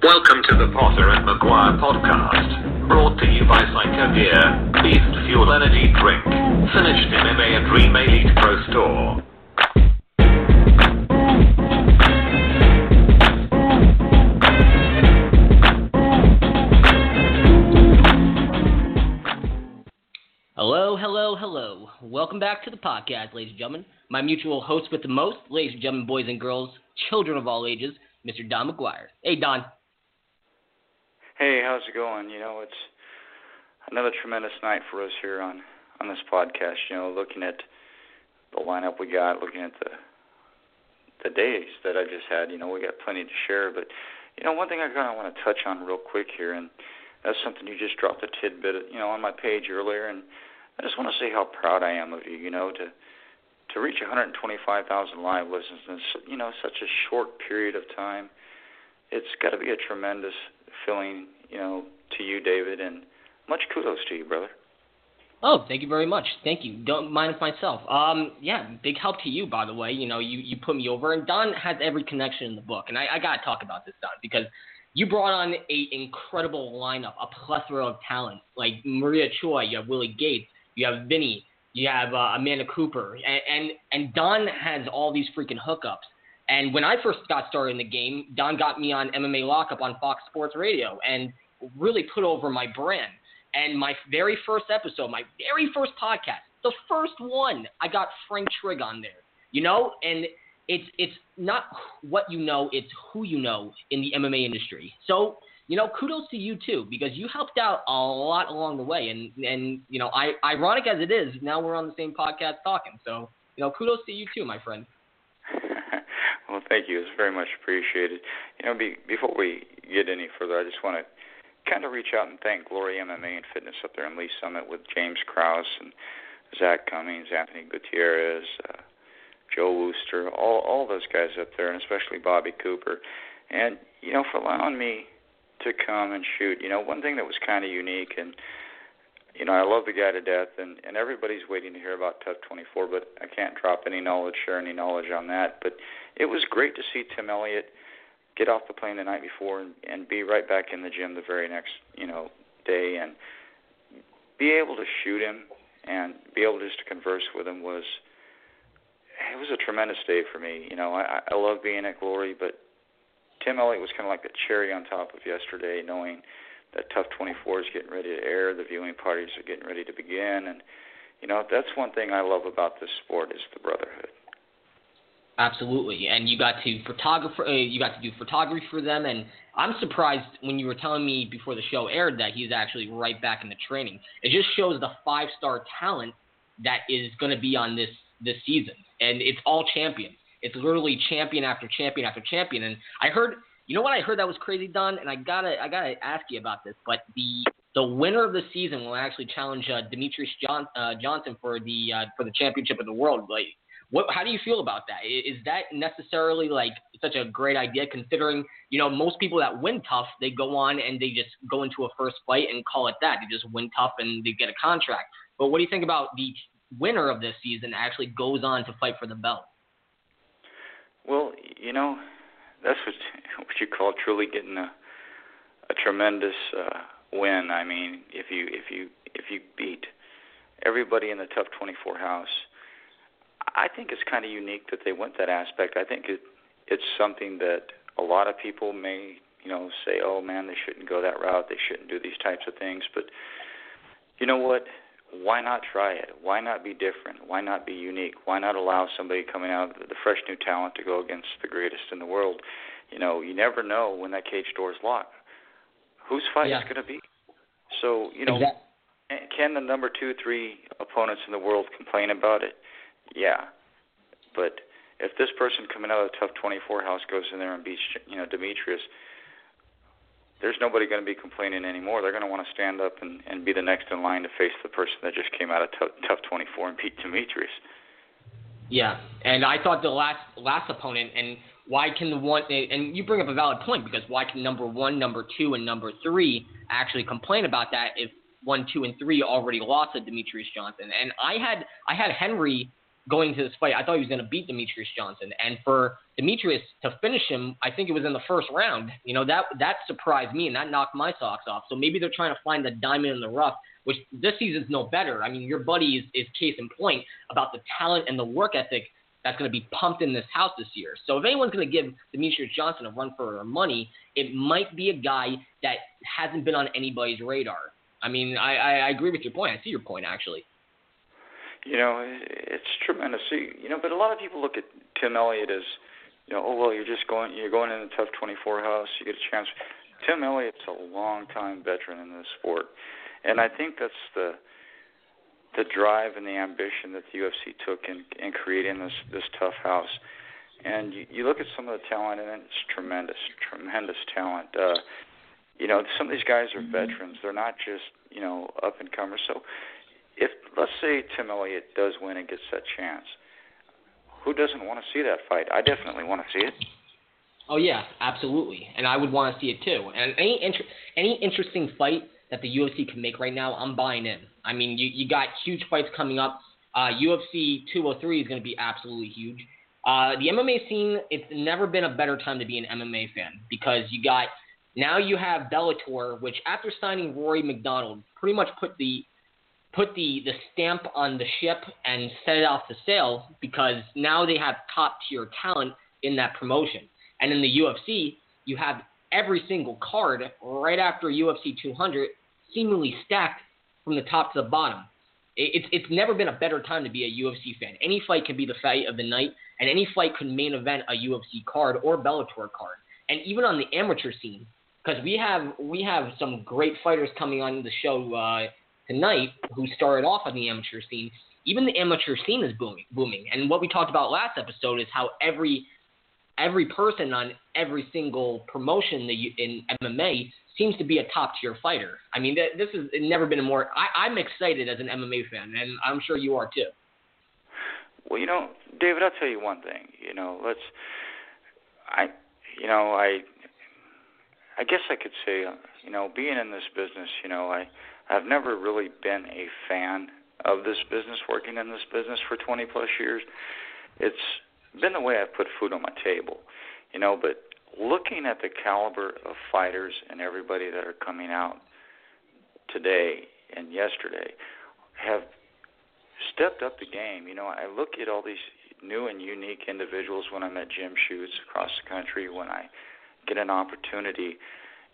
Welcome to the Potter and McGuire podcast, brought to you by Psychogear, Beast Fuel Energy Drink, finished in MA and Dream Elite Pro Store. Hello, hello, hello. Welcome back to the podcast, ladies and gentlemen. My mutual host with the most, ladies and gentlemen, boys and girls, children of all ages, Mr. Don McGuire. Hey, Don. Hey, how's it going? You know, it's another tremendous night for us here on on this podcast. You know, looking at the lineup we got, looking at the the days that I just had. You know, we got plenty to share, but you know, one thing I kind of want to touch on real quick here, and that's something you just dropped a tidbit, you know, on my page earlier, and I just want to say how proud I am of you. You know, to to reach 125,000 live listens in you know such a short period of time, it's got to be a tremendous feeling, you know, to you, David, and much kudos to you, brother. Oh, thank you very much. Thank you. Don't mind if myself. Um, yeah, big help to you, by the way. You know, you, you put me over, and Don has every connection in the book, and I, I gotta talk about this, Don, because you brought on a incredible lineup, a plethora of talent, like Maria Choi, you have Willie Gates, you have Vinny, you have uh, Amanda Cooper, and, and and Don has all these freaking hookups. And when I first got started in the game, Don got me on MMA Lockup on Fox Sports Radio and really put over my brand. And my very first episode, my very first podcast, the first one, I got Frank Trigg on there. You know, and it's it's not what you know, it's who you know in the MMA industry. So, you know, kudos to you too, because you helped out a lot along the way. And and you know, I ironic as it is, now we're on the same podcast talking. So, you know, kudos to you too, my friend. Well, thank you. It's very much appreciated. You know, be, before we get any further, I just want to kind of reach out and thank Glory MMA and Fitness up there in Lee's Summit with James Krause and Zak Cummings, Anthony Gutierrez, uh, Joe Wooster, all all those guys up there, and especially Bobby Cooper, and you know for allowing me to come and shoot. You know, one thing that was kind of unique and you know, I love the guy to death, and and everybody's waiting to hear about TUF 24, but I can't drop any knowledge, share any knowledge on that. But it was great to see Tim Elliott get off the plane the night before and, and be right back in the gym the very next, you know, day, and be able to shoot him and be able just to converse with him was it was a tremendous day for me. You know, I, I love being at Glory, but Tim Elliott was kind of like the cherry on top of yesterday, knowing that TUF 24 is getting ready to air, the viewing parties are getting ready to begin, and you know that's one thing I love about this sport is the brotherhood. Absolutely, and you got to photographer, uh, you got to do photography for them, and I'm surprised when you were telling me before the show aired that he's actually right back in the training. It just shows the five star talent that is going to be on this this season, and it's all champions. It's literally champion after champion after champion, and I heard you know what I heard that was crazy, Don, and I gotta I gotta ask you about this. But the the winner of the season will actually challenge uh, Demetrious John, uh, Johnson for the uh, for the championship of the world. Like, what? How do you feel about that? Is that necessarily like such a great idea? Considering you know most people that win TUF, they go on and they just go into a first fight and call it that. They just win TUF and they get a contract. But what do you think about the winner of this season actually goes on to fight for the belt? Well, you know, that's what what you call truly getting a a tremendous uh, win. I mean, if you if you if you beat everybody in the TUF 24 house, I think it's kind of unique that they went that aspect. I think it it's something that a lot of people may you know say, oh man, they shouldn't go that route. They shouldn't do these types of things. But you know what? Why not try it? Why not be different? Why not be unique? Why not allow somebody coming out, the fresh new talent, to go against the greatest in the world? You know, you never know when that cage door is locked. Whose fight yeah. is going to be? So, you know, exactly. can the number two, three opponents in the world complain about it? Yeah, but if this person coming out of the TUF 24 house goes in there and beats, you know, Demetrious, there's nobody going to be complaining anymore. They're going to want to stand up and, and be the next in line to face the person that just came out of TUF, TUF 24 and beat Demetrious. Yeah, and I thought the last last opponent, and why can the one, and you bring up a valid point because why can number one, number two, and number three actually complain about that if one, two, and three already lost to Demetrious Johnson? And I had I had Henry going to this fight, I thought he was going to beat Demetrious Johnson, and for Demetrious to finish him, I think it was in the first round. You know that that surprised me and that knocked my socks off. So maybe they're trying to find the diamond in the rough, which this season's no better. I mean, your buddy is, is case in point about the talent and the work ethic that's going to be pumped in this house this year. So if anyone's going to give Demetrious Johnson a run for money, it might be a guy that hasn't been on anybody's radar. I mean, I, I, I agree with your point. I see your point actually. You know, it's tremendous. See, you know, but a lot of people look at Tim Elliott as, you know, oh well, you're just going, you're going in a TUF 24 house, you get a chance. Tim Elliott's a long time veteran in this sport, and I think that's the the drive and the ambition that the UFC took in in creating this this TUF house. And you, you look at some of the talent, and it's tremendous, tremendous talent. Uh, you know, some of these guys are veterans. They're not just you know up and comers. So, if let's say Tim Elliott does win and gets that chance, who doesn't want to see that fight? I definitely want to see it. Oh yeah, absolutely, and I would want to see it too. And any inter- any interesting fight that the UFC can make right now, I'm buying in. I mean, you you got huge fights coming up. Uh, UFC 203 is going to be absolutely huge. Uh, the MMA scene, it's never been a better time to be an MMA fan because you got now you have Bellator, which after signing Rory MacDonald, pretty much put the put the, the stamp on the ship and set it off to sail because now they have top tier talent in that promotion. And in the UFC, you have every single card right after UFC 200 seemingly stacked from the top to the bottom. It's it's never been a better time to be a UFC fan. Any fight can be the fight of the night, and any fight could main event a UFC card or Bellator card. And even on the amateur scene, because we have we have some great fighters coming on the show uh, tonight who started off on the amateur scene. Even the amateur scene is booming, booming. And what we talked about last episode is how every every person on every single promotion you, in MMA seems to be a top tier fighter. I mean, this has never been a more. I, I'm excited as an MMA fan, and I'm sure you are too. Well, you know, David, I'll tell you one thing. You know, let's. I, you know, I. I guess I could say, you know, being in this business, you know, I, I've never really been a fan of this business, working in this business for 20 plus years. It's been the way I've put food on my table, you know. But looking at the caliber of fighters and everybody that are coming out today and yesterday have stepped up the game. You know, I look at all these new and unique individuals when I'm at gym shoots across the country, when I get an opportunity.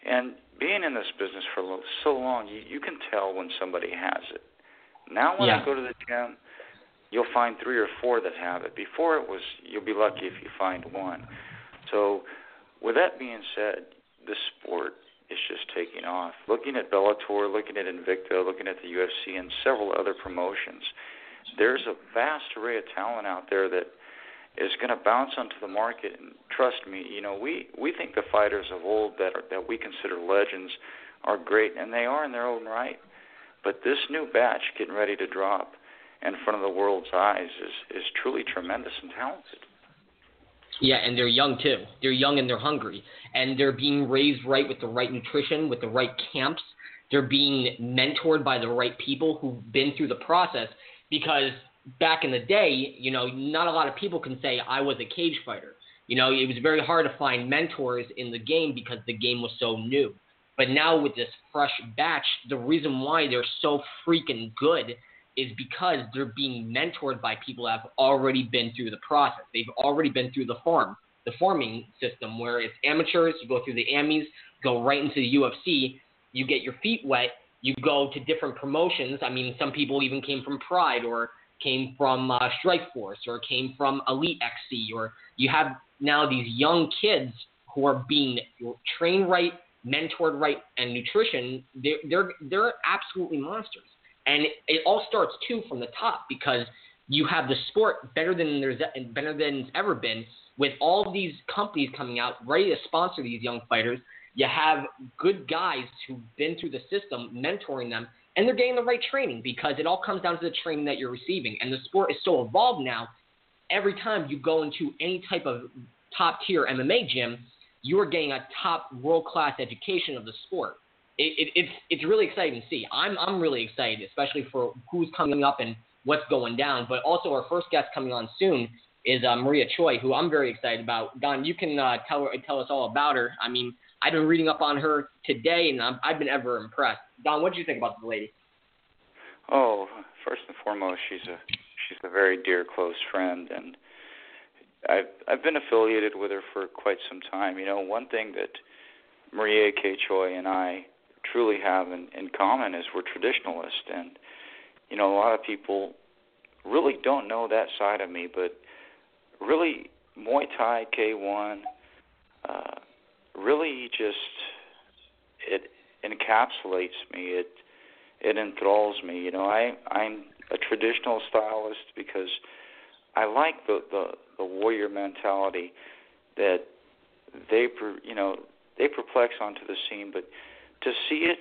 And being in this business for so long, you, you can tell when somebody has it. Now, when yeah. I go to the gym, you'll find three or four that have it. Before it was, you'll be lucky if you find one. So with that being said, the sport is just taking off. Looking at Bellator, looking at Invicta, looking at the UFC, and several other promotions, there's a vast array of talent out there that is going to bounce onto the market. And trust me, you know, we we think the fighters of old that are that we consider legends are great, and they are in their own right. But this new batch getting ready to drop in front of the world's eyes is is truly tremendous and talented. Yeah, and they're young too. They're young and they're hungry, and they're being raised right with the right nutrition, with the right camps. They're being mentored by the right people who've been through the process. Because back in the day, you know, not a lot of people can say I was a cage fighter. You know, it was very hard to find mentors in the game because the game was so new. But now with this fresh batch, the reason why they're so freaking good is because they're being mentored by people that have already been through the process. They've already been through the farm, the forming system where it's amateurs, you go through the AMIs, go right into the UFC, you get your feet wet, you go to different promotions. I mean, some people even came from Pride or came from uh, Strikeforce or came from Elite XC, or you have now these young kids who are being trained right, mentored right, and nutrition. They're they're they're absolutely monsters. And it all starts too from the top because you have the sport better than there's better than it's ever been with all these companies coming out ready to sponsor these young fighters. You have good guys who've been through the system mentoring them, and they're getting the right training because it all comes down to the training that you're receiving. And the sport is so evolved now. Every time you go into any type of top tier MMA gym, you are getting a top world class education of the sport it, it, it's it's really exciting to see. I'm I'm really excited, especially for who's coming up and what's going down. But also, our first guest coming on soon is uh, Maria Choi, who I'm very excited about. Don, you can uh, tell her, tell us all about her. I mean, I've been reading up on her today, and i have been ever impressed. Don, what do you think about the lady? Oh, first and foremost, she's a she's a very dear, close friend, and I've I've been affiliated with her for quite some time. You know, one thing that Maria K. Choi and I truly have in, in common is we're traditionalists, and you know, a lot of people really don't know that side of me, but really Muay Thai K1 uh, really just it encapsulates me. It it enthralls me. You know, I I'm a traditional stylist because I like the the, the warrior mentality that they you know they perplex onto the scene, but to see it,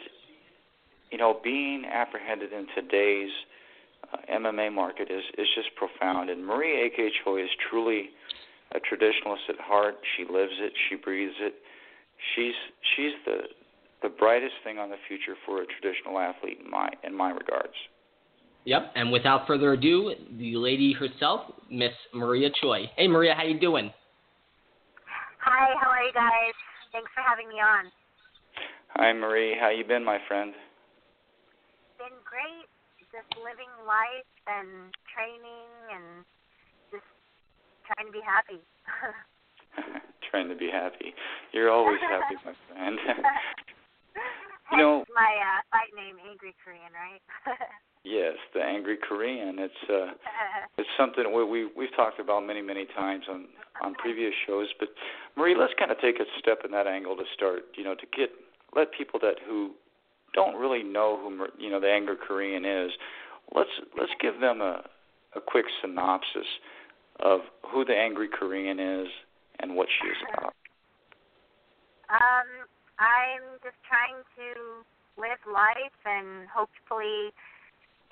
you know, being apprehended in today's uh, MMA market is is just profound. And Marie A.K. Choi is truly a traditionalist at heart. She lives it. She breathes it. She's she's the the brightest thing on the future for a traditional athlete in my in my regards. Yep, and without further ado, the lady herself, Miss Maria Choi. Hey Maria, how you doing? Hi, how are you guys? Thanks for having me on. Hi Marie, how you been, my friend? Been great. Just living life and training and just trying to be happy. trying to be happy. You're always happy, my friend. you know my uh, fight name, Angry Korean, right? yes, the Angry Korean. It's uh, it's something we we we've talked about many many times on on previous shows. But Marie, let's kind of take a step in that angle to start. You know, to get let people that who don't really know who you know the Angry Korean is. Let's let's give them a a quick synopsis of who the Angry Korean is and what she is about. Um, I'm just trying to live life and hopefully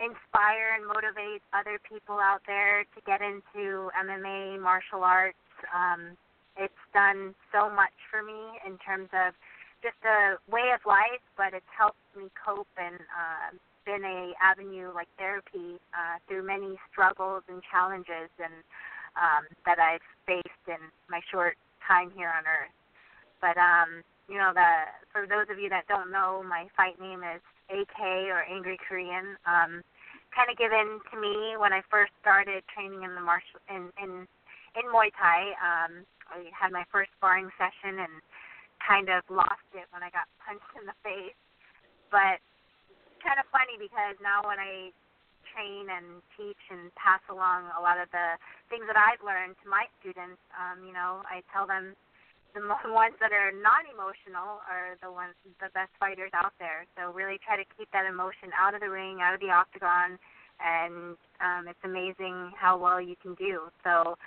inspire and motivate other people out there to get into MMA, martial arts. Um, it's done so much for me in terms of just a way of life, but it's helped me cope and uh, been a avenue like therapy uh, through many struggles and challenges and um, that I've faced in my short time here on earth. But um, you know, the for those of you that don't know, my fight name is AK or Angry Korean. Um, kind of given to me when I first started training in the martial in in in Muay Thai. Um, I had my first sparring session and kind of lost it when I got punched in the face. But kind of funny because now when I train and teach and pass along a lot of the things that I've learned to my students, um, you know, I tell them the ones that are non-emotional are the ones the best fighters out there. So really try to keep that emotion out of the ring, out of the octagon, and um, it's amazing how well you can do. So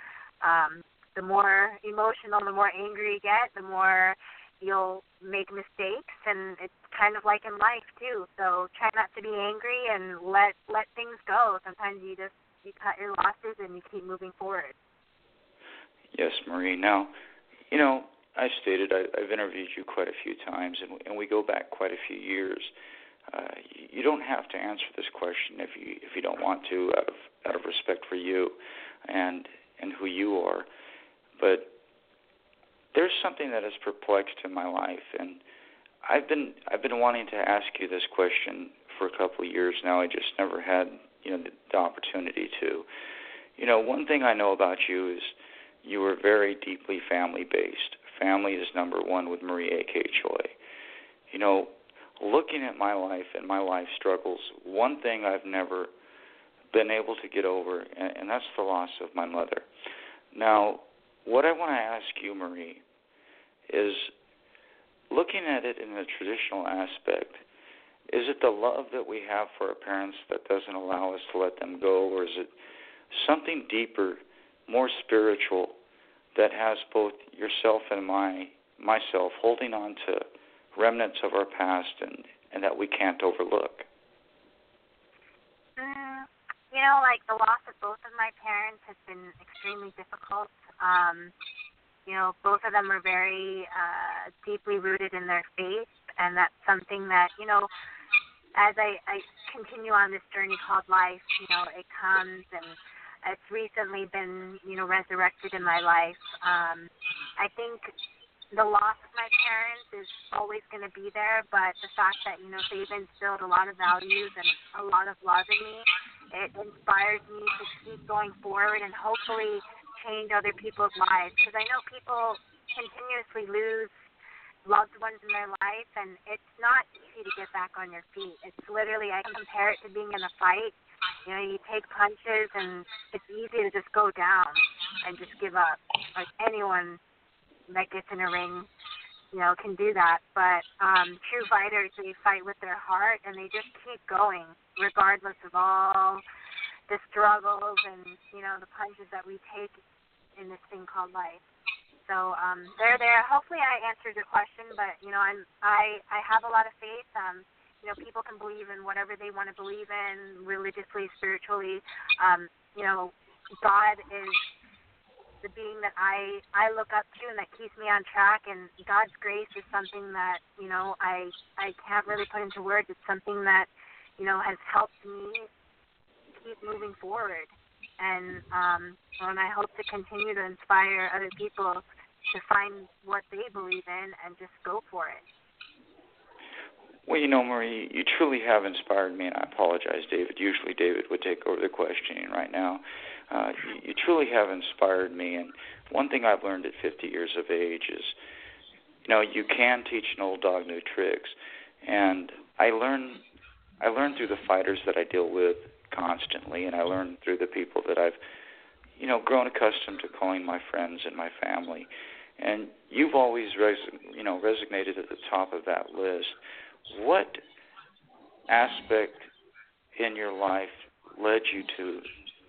um, the more emotional, the more angry you get, the more you'll make mistakes, and it's kind of like in life too. So try not to be angry and let let things go. Sometimes you just you cut your losses and you keep moving forward. Yes, Marie. Now, you know, I stated I, I've interviewed you quite a few times, and, and we go back quite a few years. Uh, you don't have to answer this question if you if you don't want to, out of out of respect for you, and and who you are. But there's something that has perplexed in my life, and I've been I've been wanting to ask you this question for a couple of years now. I just never had you know the, the opportunity to. You know, one thing I know about you is you were very deeply family based family is number one with Marie A.K. Choi. You know, looking at my life and my life struggles, one thing I've never been able to get over, and, and that's the loss of my mother. Now, what I want to ask you, Marie, is looking at it in the traditional aspect, is it the love that we have for our parents that doesn't allow us to let them go, or is it something deeper, more spiritual that has both yourself and my myself holding on to remnants of our past and and that we can't overlook. Mm, you know, like the loss of both of my parents has been extremely difficult. Um, you know, both of them are very uh, deeply rooted in their faith, and that's something that you know as I, I continue on this journey called life, you know, it comes and it's recently been, you know, resurrected in my life. Um, I think the loss of my parents is always going to be there, but the fact that you know they've instilled a lot of values and a lot of love in me, it inspires me to keep going forward and hopefully change other people's lives. Because I know people continuously lose loved ones in their life, and it's not easy to get back on your feet. It's literally I compare it to being in a fight. You know, you take punches, and it's easy to just go down and just give up. Like anyone that gets in a ring, you know, can do that. But um, true fighters, they fight with their heart and they just keep going, regardless of all the struggles and you know the punches that we take in this thing called life. So um, they're there. Hopefully, I answered your question, but you know, I'm I I have a lot of faith. Um, you know, people can believe in whatever they want to believe in, religiously, spiritually. Um, you know, God is the being that I I look up to and that keeps me on track. And God's grace is something that you know I I can't really put into words. It's something that you know has helped me keep moving forward. And um, and I hope to continue to inspire other people to find what they believe in and just go for it. Well, you know, Marie, you truly have inspired me, and I apologize, David. Usually, David would take over the questioning right now. Uh, you, truly have inspired me, and one thing I've learned at 50 years of age is, you know, you can teach an old dog new tricks, and I learn, I learn through the fighters that I deal with constantly, and I learn through the people that I've, you know, grown accustomed to calling my friends and my family. And you've always, res- you know, resonated at the top of that list what aspect in your life led you to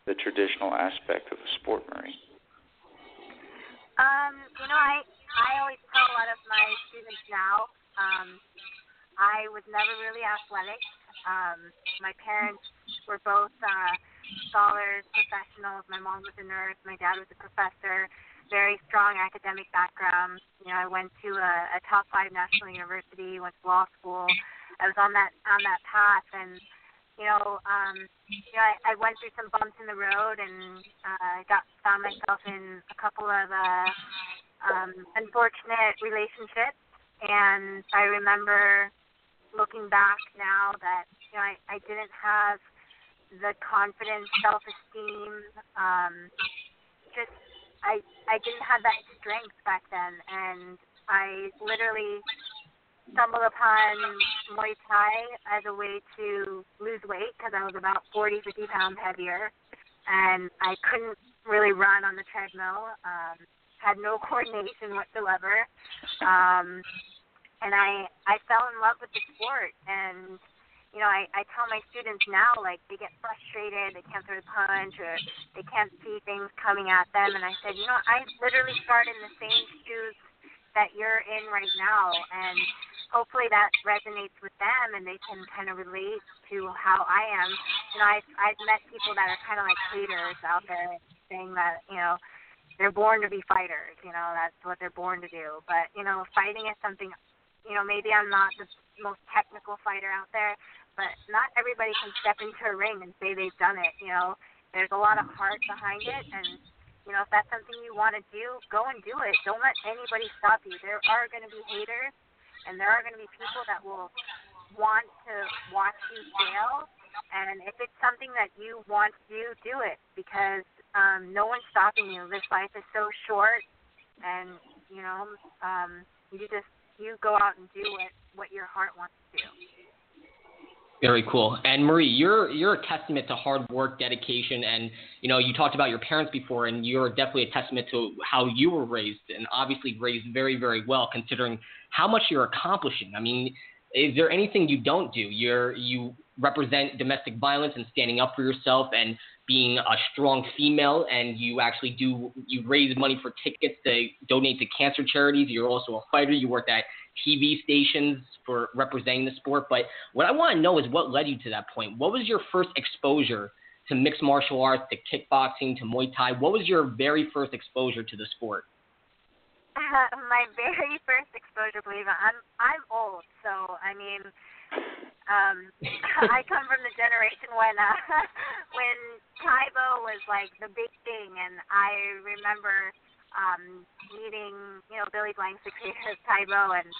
the traditional aspect of the sport, Marie? Um, you know, I I always tell a lot of my students now. Um, I was never really athletic. Um, my parents were both uh, scholars, professionals. My mom was a nurse. My dad was a professor very strong academic background. You know, I went to a, a top five national university, went to law school. I was on that on that path, and you know, um, you know, I, I went through some bumps in the road, and uh, got found myself in a couple of uh, um, unfortunate relationships. And I remember looking back now that you know I, I didn't have the confidence, self-esteem, um, just I I didn't have that strength back then, and I literally stumbled upon Muay Thai as a way to lose weight because I was about 40, 50 pounds heavier, and I couldn't really run on the treadmill. Um, had no coordination whatsoever, um, and I I fell in love with the sport and you know, I, I tell my students now, like, they get frustrated, they can't throw a punch, or they can't see things coming at them. And I said, you know, I literally start in the same shoes that you're in right now. And hopefully that resonates with them and they can kind of relate to how I am. You know, I've, I've met people that are kind of like haters out there saying that, you know, they're born to be fighters, you know, that's what they're born to do. But, you know, fighting is something, you know, maybe I'm not the most technical fighter out there, but not everybody can step into a ring and say they've done it. You know, there's a lot of heart behind it, and you know, if that's something you want to do, go and do it. Don't let anybody stop you. There are going to be haters, and there are going to be people that will want to watch you fail. And if it's something that you want to do, do it because um, no one's stopping you. This life is so short, and you know, um, you just you go out and do what what your heart wants to do. Very cool. And Marie, you're you're a testament to hard work, dedication, and you know you talked about your parents before, and you're definitely a testament to how you were raised, and obviously raised very very well, considering how much you're accomplishing. I mean, is there anything you don't do? You're you represent domestic violence and standing up for yourself, and being a strong female, and you actually do you raise money for tickets to donate to cancer charities. You're also a fighter. You worked at TV stations for representing the sport. But what I want to know is what led you to that point. What was your first exposure to mixed martial arts, to kickboxing, to Muay Thai? What was your very first exposure to the sport? Uh, my very first exposure, believe it, I'm I'm old, so I mean, Um, I come from the generation when uh, when Tae Bo was like the big thing, and I remember um, meeting you know Billy Blanks, the creator of Tae and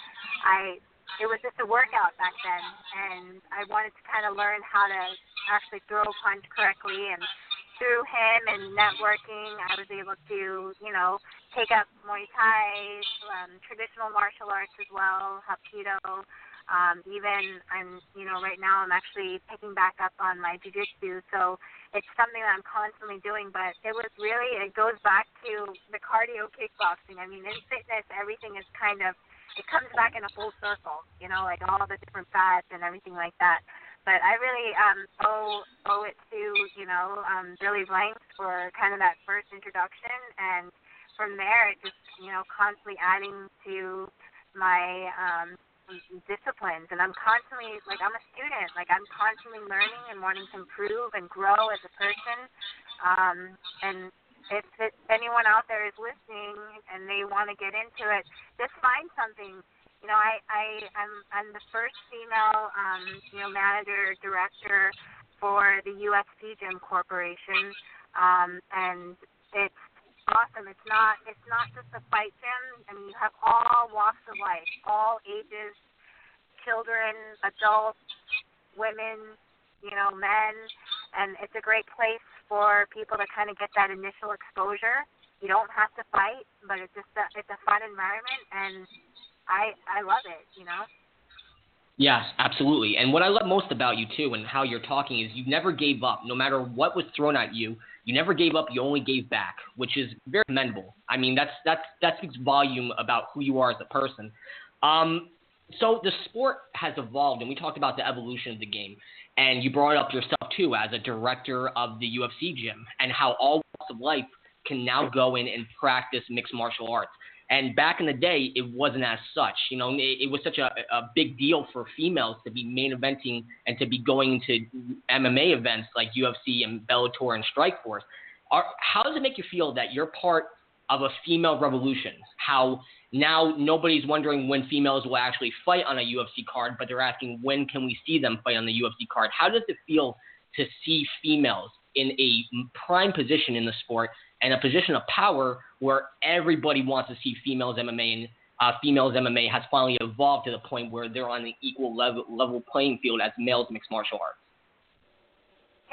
I it was just a workout back then, and I wanted to kind of learn how to actually throw a punch correctly, and through him and networking, I was able to, you know, take up Muay Thai, um, traditional martial arts as well, Hapkido. Um, even I'm, you know, right now I'm actually picking back up on my jujitsu, so it's something that I'm constantly doing. But it was really, it goes back to the cardio kickboxing. I mean, in fitness, everything is kind of, it comes back in a full circle, you know, like all the different fads and everything like that but I really um, owe owe it to you know um, Billy Blanks for kind of that first introduction, and from there it just you know constantly adding to my um, disciplines, and I'm constantly like I'm a student, like I'm constantly learning and wanting to improve and grow as a person, um, and if it, anyone out there is listening and they want to get into it, just find something. You know, I, I I'm I'm the first female um, you know manager director for the UFC Gym Corporation, um, and it's awesome. It's not it's not just a fight gym. I mean, you have all walks of life, all ages, children, adults, women, you know, men, and it's a great place for people to kind of get that initial exposure. You don't have to fight, but it's just a, it's a fun environment, and I I love it, you know. Yes, absolutely. And what I love most about you too, and how you're talking, is you never gave up. No matter what was thrown at you, you never gave up. You only gave back, which is very commendable. I mean, that's that's that speaks volume about who you are as a person. Um, so the sport has evolved, and we talked about the evolution of the game. And you brought up yourself too as a director of the UFC gym, and how all walks of life can now go in and practice mixed martial arts. And back in the day, it wasn't as such. You know, it, it was such a, a big deal for females to be main eventing and to be going to MMA events like UFC and Bellator and Strikeforce. Are, how does it make you feel that you're part of a female revolution? How now nobody's wondering when females will actually fight on a UFC card, but they're asking when can we see them fight on the UFC card? How does it feel to see females in a prime position in the sport and a position of power where everybody wants to see females MMA and uh, females MMA has finally evolved to the point where they're on the equal level level playing field as males mixed martial arts.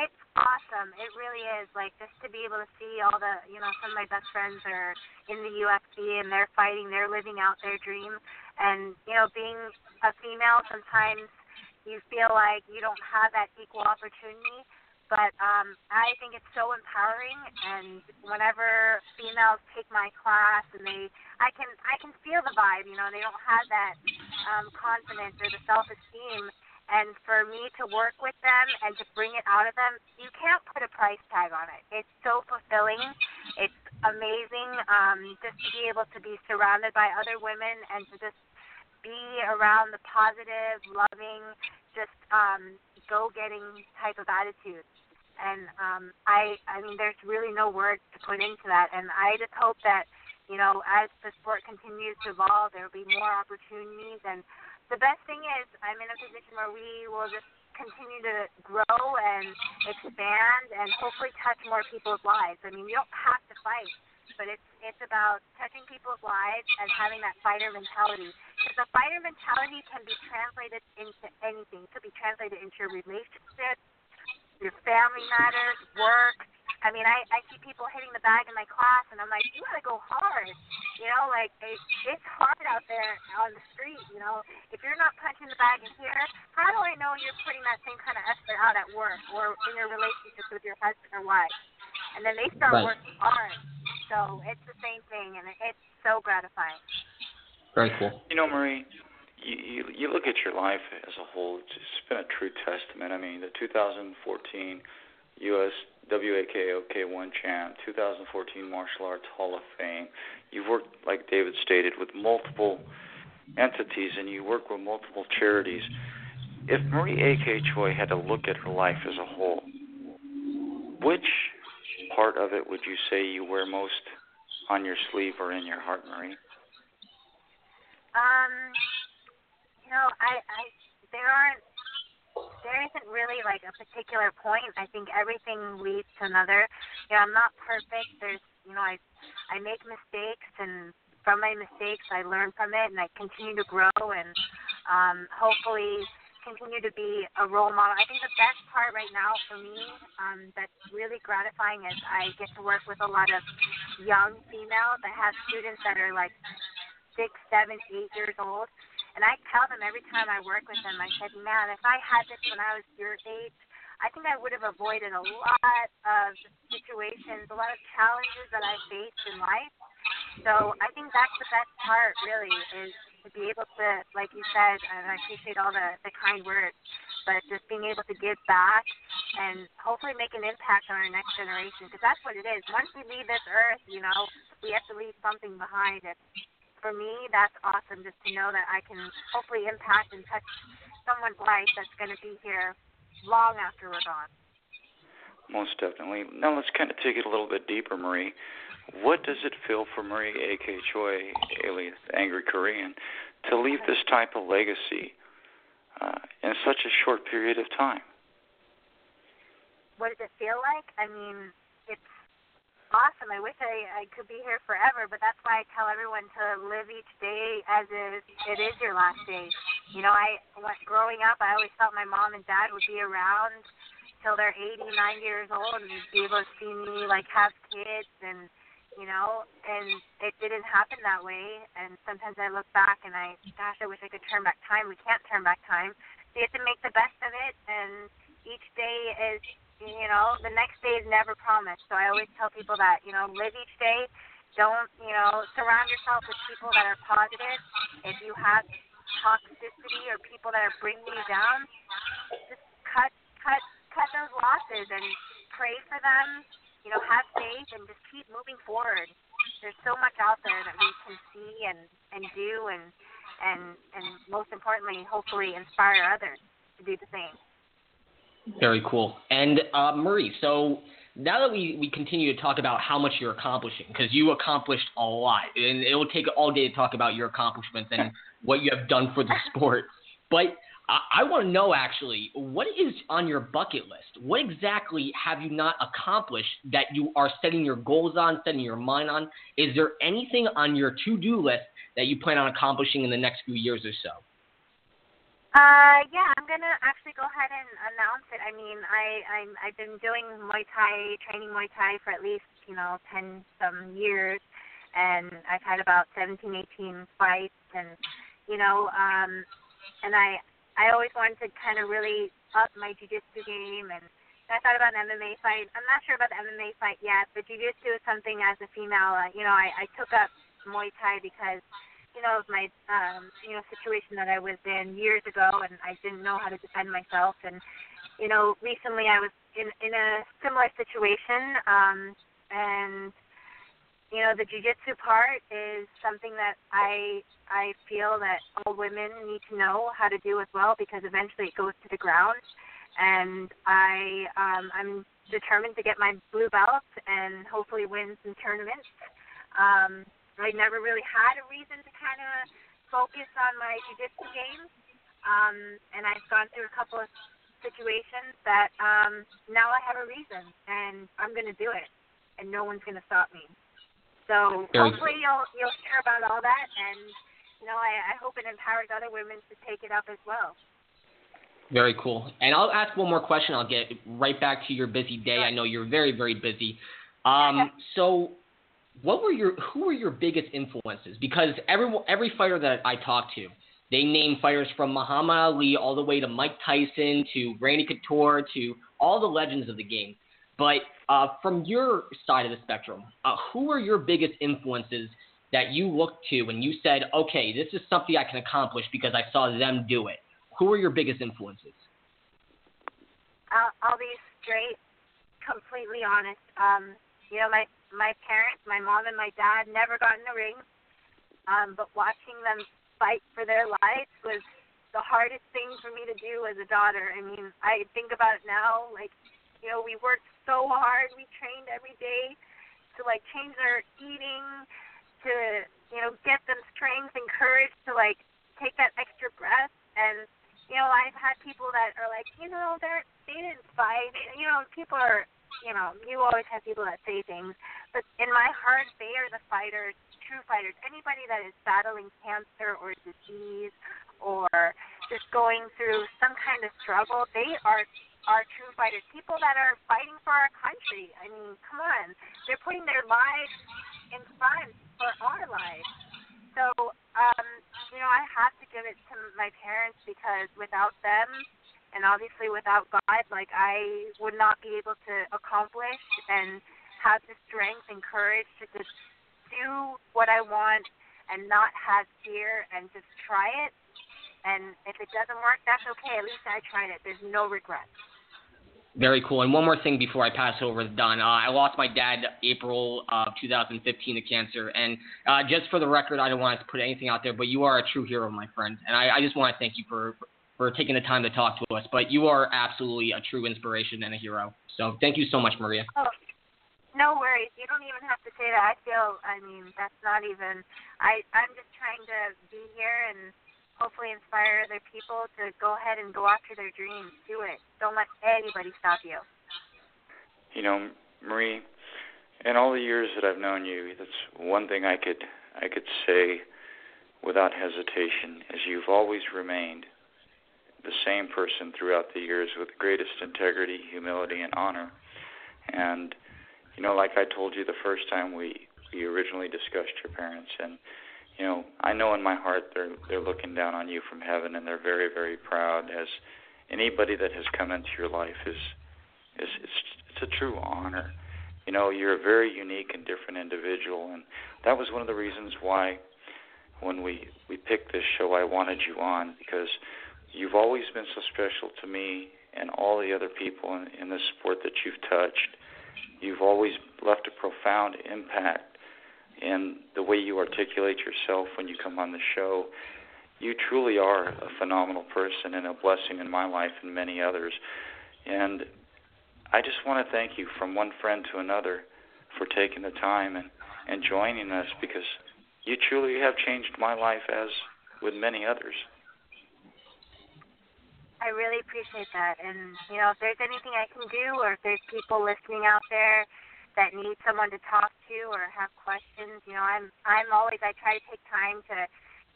It's awesome. It really is. Like just to be able to see all the, you know, some of my best friends are in the UFC and they're fighting, they're living out their dream. And you know, being a female, sometimes you feel like you don't have that equal opportunity but um, I think it's so empowering. And whenever females take my class, and they, I can, I can feel the vibe. You know, they don't have that um, confidence or the self-esteem. And for me to work with them and to bring it out of them, you can't put a price tag on it. It's so fulfilling. It's amazing um, just to be able to be surrounded by other women and to just be around the positive, loving, just um, go-getting type of attitude. And um, I I mean there's really no words to put into that, and I just hope that you know as the sport continues to evolve, there will be more opportunities, and the best thing is I'm in a position where we will just continue to grow and expand and hopefully touch more people's lives. I mean, you don't have to fight, but it's it's about touching people's lives and having that fighter mentality. Because the fighter mentality can be translated into anything. It could be translated into your relationship, your family matters, work. I mean, I I see people hitting the bag in my class, and I'm like, you gotta go hard. You know, like it, it's hard out there on the street. You know, if you're not punching the bag in here, how do I know you're putting that same kind of effort out at work or in your relationships with your husband or wife? And then they start right. working hard. So it's the same thing, and it's so gratifying. Very cool. You know, Marie, you, you you look at your life as a whole. It's been a true testament. I mean, the 2014 U.S. WAKO K1 champ, 2014 Martial Arts Hall of Fame. You've worked, like David stated, with multiple entities, and you work with multiple charities. If Marie A.K. Choi had to look at her life as a whole, which part of it would you say you wear most on your sleeve or in your heart, Marie? Um, you know, I, I there aren't there isn't really like a particular point. I think everything leads to another. You know, I'm not perfect. There's, you know, I I make mistakes, and from my mistakes, I learn from it, and I continue to grow, and um, hopefully continue to be a role model. I think the best part right now for me um, that's really gratifying is I get to work with a lot of young females. I have students that are like six, seven, eight years old. And I tell them every time I work with them, I said, man, if I had this when I was your age, I think I would have avoided a lot of situations, a lot of challenges that I faced in life. So I think that's the best part, really, is to be able to, like you said, and I appreciate all the, the kind words, but just being able to give back and hopefully make an impact on our next generation, because that's what it is. Once we leave this earth, you know, we have to leave something behind. And for me, that's awesome just to know that I can hopefully impact and touch someone's life that's going to be here long after we're gone. Most definitely. Now let's kind of take it a little bit deeper, Marie. What does it feel for Marie A.K. Choi, alias Angry Korean, to leave this type of legacy uh, in such a short period of time? What does it feel like? I mean, it's awesome. I wish I, I could be here forever, but that's why I tell everyone to live each day as if it is your last day. You know, I growing up, I always thought my mom and dad would be around till they're 80, 90 years old and be able to see me like have kids and you know, and it didn't happen that way. And sometimes I look back and I, gosh, I wish I could turn back time. We can't turn back time. So you have to make the best of it, and each day is, you know, the next day is never promised. So I always tell people that, you know, live each day. Don't, you know, surround yourself with people that are positive. If you have toxicity or people that are bringing you down, just cut, cut, cut those losses and pray for them you know, have faith and just keep moving forward. There's so much out there that we can see and and do and and and most importantly, hopefully inspire others to do the same. Very cool. And uh, Marie, so now that we, we continue to talk about how much you're accomplishing, because you accomplished a lot, and it will take all day to talk about your accomplishments and what you have done for the sport. But I, I want to know actually, what is on your bucket list? What exactly have you not accomplished that you are setting your goals on, setting your mind on? Is there anything on your to do list that you plan on accomplishing in the next few years or so? Uh, yeah, I'm gonna actually go ahead and announce it. I mean, I I'm, I've been doing Muay Thai, training Muay Thai for at least you know ten some years, and I've had about 17, 18 fights, and you know, um, and I I always wanted to kind of really up my jiu-jitsu game, and I thought about an MMA fight. I'm not sure about the MMA fight yet, but jiu-jitsu is something as a female. Uh, you know, I, I took up Muay Thai because you know of my um, you know situation that I was in years ago, and I didn't know how to defend myself. And you know, recently I was in in a similar situation, um, and you know the jujitsu part is something that I I feel that all women need to know how to do as well because eventually it goes to the ground, and I um, I'm determined to get my blue belt and hopefully win some tournaments. Um, I never really had a reason to kind of focus on my jiu-jitsu game, um, and I've gone through a couple of situations that um, now I have a reason, and I'm going to do it, and no one's going to stop me. So Very hopefully you'll you'll hear about all that, and you know I, I hope it empowers other women to take it up as well. Very cool. And I'll ask one more question. I'll get right back to your busy day. I know you're very very busy. Um, so, what were your who were your biggest influences? Because every every fighter that I talk to, they name fighters from Muhammad Ali all the way to Mike Tyson to Randy Couture to all the legends of the game. But uh, from your side of the spectrum, uh, who are your biggest influences that you looked to and you said, okay, this is something I can accomplish because I saw them do it? Who are your biggest influences? I'll, I'll be straight, completely honest. Um, you know, my my parents, my mom and my dad, never got in the ring. Um, but watching them fight for their lives was the hardest thing for me to do as a daughter. I mean, I think about it now, like, you know, we worked so hard. We trained every day to like change their eating, to you know get them strength and courage to like take that extra breath. And you know, I've had people that are like, you know, they're they didn't fight. You know, people are, you know, you always have people that say things, but in my heart, they are the fighters, true fighters. Anybody that is battling cancer or disease or just going through some kind of struggle, they are are true fighters. People that are fighting for our country. I mean, come on, they're putting their lives in front for our lives. So, um, you know, I have to give it to my parents because without them, and obviously without God, like I would not be able to accomplish and have the strength and courage to just do what I want and not have fear and just try it. And if it doesn't work, that's okay. At least I tried it. There's no regrets. Very cool. And one more thing before I pass over to Don. Uh, I lost my dad April of 2015 to cancer. And uh, just for the record, I don't want to put anything out there, but you are a true hero, my friend. And I, I just want to thank you for, for taking the time to talk to us. But you are absolutely a true inspiration and a hero. So thank you so much, Maria. Oh, no worries. You don't even have to say that. I feel. I mean, that's not even. I. I'm just trying to be here and hopefully inspire other people to go ahead and go after their dreams. Do it. Don't let anybody stop you. You know, Marie, in all the years that I've known you, that's one thing I could I could say without hesitation is you've always remained the same person throughout the years with the greatest integrity, humility, and honor. And you know, like I told you the first time we we originally discussed your parents, and you know, I know in my heart they're they're looking down on you from heaven, and they're very very proud. As anybody that has come into your life is is it's it's a true honor. You know, you're a very unique and different individual, and that was one of the reasons why when we we picked this show, I wanted you on because you've always been so special to me and all the other people in, in the sport that you've touched You've always left a profound impact in the way you articulate yourself when you come on the show. You truly are a phenomenal person and a blessing in my life and many others. And I just want to thank you from one friend to another for taking the time and, and joining us because you truly have changed my life as with many others. I really appreciate that. And you know, if there's anything I can do, or if there's people listening out there that need someone to talk to or have questions, you know, I'm I'm always I try to take time to,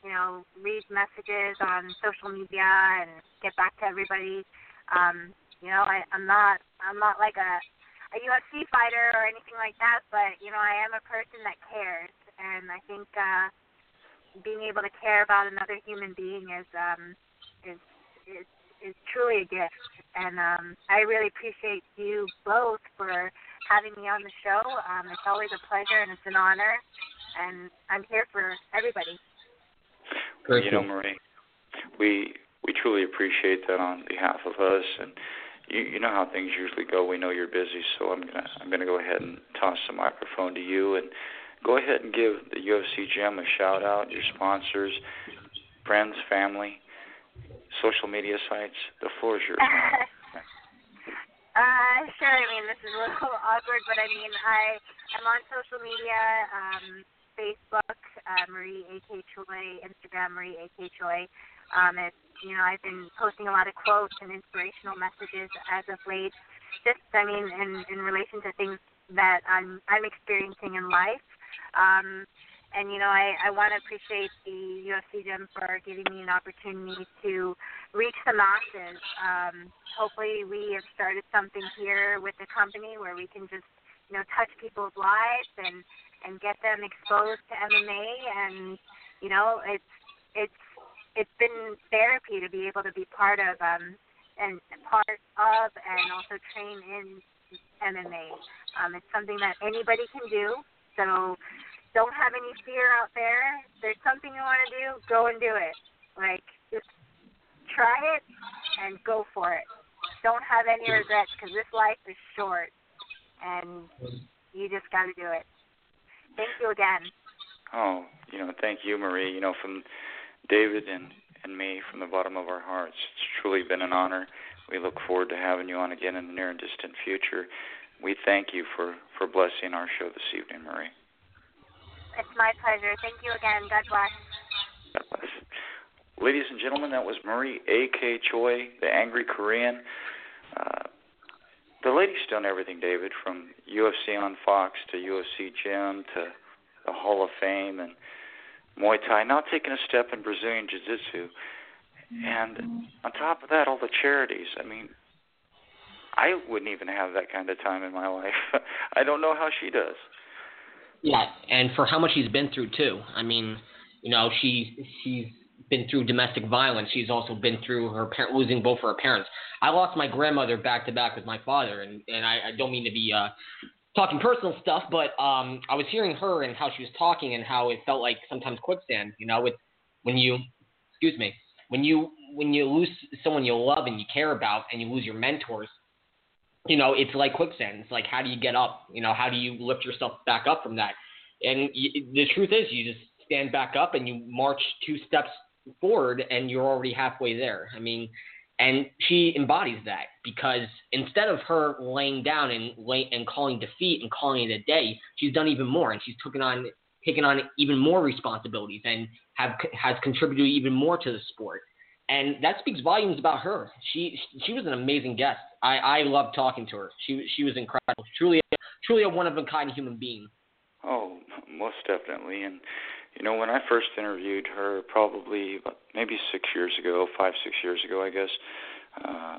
you know, read messages on social media and get back to everybody. Um, you know, I, I'm not I'm not like a a UFC fighter or anything like that, but you know, I am a person that cares, and I think uh, being able to care about another human being is um, is is is truly a gift, and um, I really appreciate you both for having me on the show. Um, it's always a pleasure and it's an honor, and I'm here for everybody. Well, you know, Marie, we we truly appreciate that on behalf of us, and you you know how things usually go. We know you're busy, so I'm gonna I'm gonna go ahead and toss the microphone to you and go ahead and give the UFC Gym a shout out, your sponsors, friends, family, social media sites? The floor is yours. uh, sure. I mean, this is a little awkward, but I mean, I am on social media, um, Facebook, uh, Marie A.K. Choi, Instagram, Marie A.K. Choi. Um, it's, you know, I've been posting a lot of quotes and inspirational messages as of late. Just, I mean, in, in relation to things that I'm I'm experiencing in life. Um, and you know I, I want to appreciate the UFC gym for giving me an opportunity to reach the masses. Um, hopefully, we have started something here with the company where we can just you know touch people's lives and and get them exposed to MMA. And you know it's it's it's been therapy to be able to be part of um, and part of and also train in MMA. Um, it's something that anybody can do. So don't have any fear out there. If there's something you want to do, go and do it. Like just try it and go for it. Don't have any regrets because this life is short, and you just got to do it. Thank you again. Oh, you know, thank you, Marie. You know, from David and and me, from the bottom of our hearts, it's truly been an honor. We look forward to having you on again in the near and distant future. We thank you for for blessing our show this evening, Marie. It's my pleasure. Thank you again. God bless. God bless. ladies and gentlemen, that was Marie A.K. Choi, the angry Korean. Uh, the lady's done everything, David, from UFC on Fox to UFC Gym to the Hall of Fame and Muay Thai, now taking a step in Brazilian Jiu Jitsu. And on top of that, all the charities. I mean, I wouldn't even have that kind of time in my life. I don't know how she does. Yeah, and for how much she's been through too. I mean, you know, she she's been through domestic violence. She's also been through her parent losing both of her parents. I lost my grandmother back to back with my father, and and I, I don't mean to be uh, talking personal stuff, but um, I was hearing her and how she was talking and how it felt like sometimes quicksand. You know, with when you, excuse me, when you when you lose someone you love and you care about, and you lose your mentors. You know, it's like quicksand. It's like how do you get up? You know, how do you lift yourself back up from that? And the truth is, you just stand back up and you march two steps forward, and you're already halfway there. I mean, and she embodies that because instead of her laying down and lay, and calling defeat and calling it a day, she's done even more, and she's taken on taken on even more responsibilities and have has contributed even more to the sport. And that speaks volumes about her. She she was an amazing guest. I I loved talking to her. She she was incredible. Truly truly a one of a kind human being. Oh, most definitely. And you know, when I first interviewed her, probably maybe six years ago, five six years ago, I guess, uh,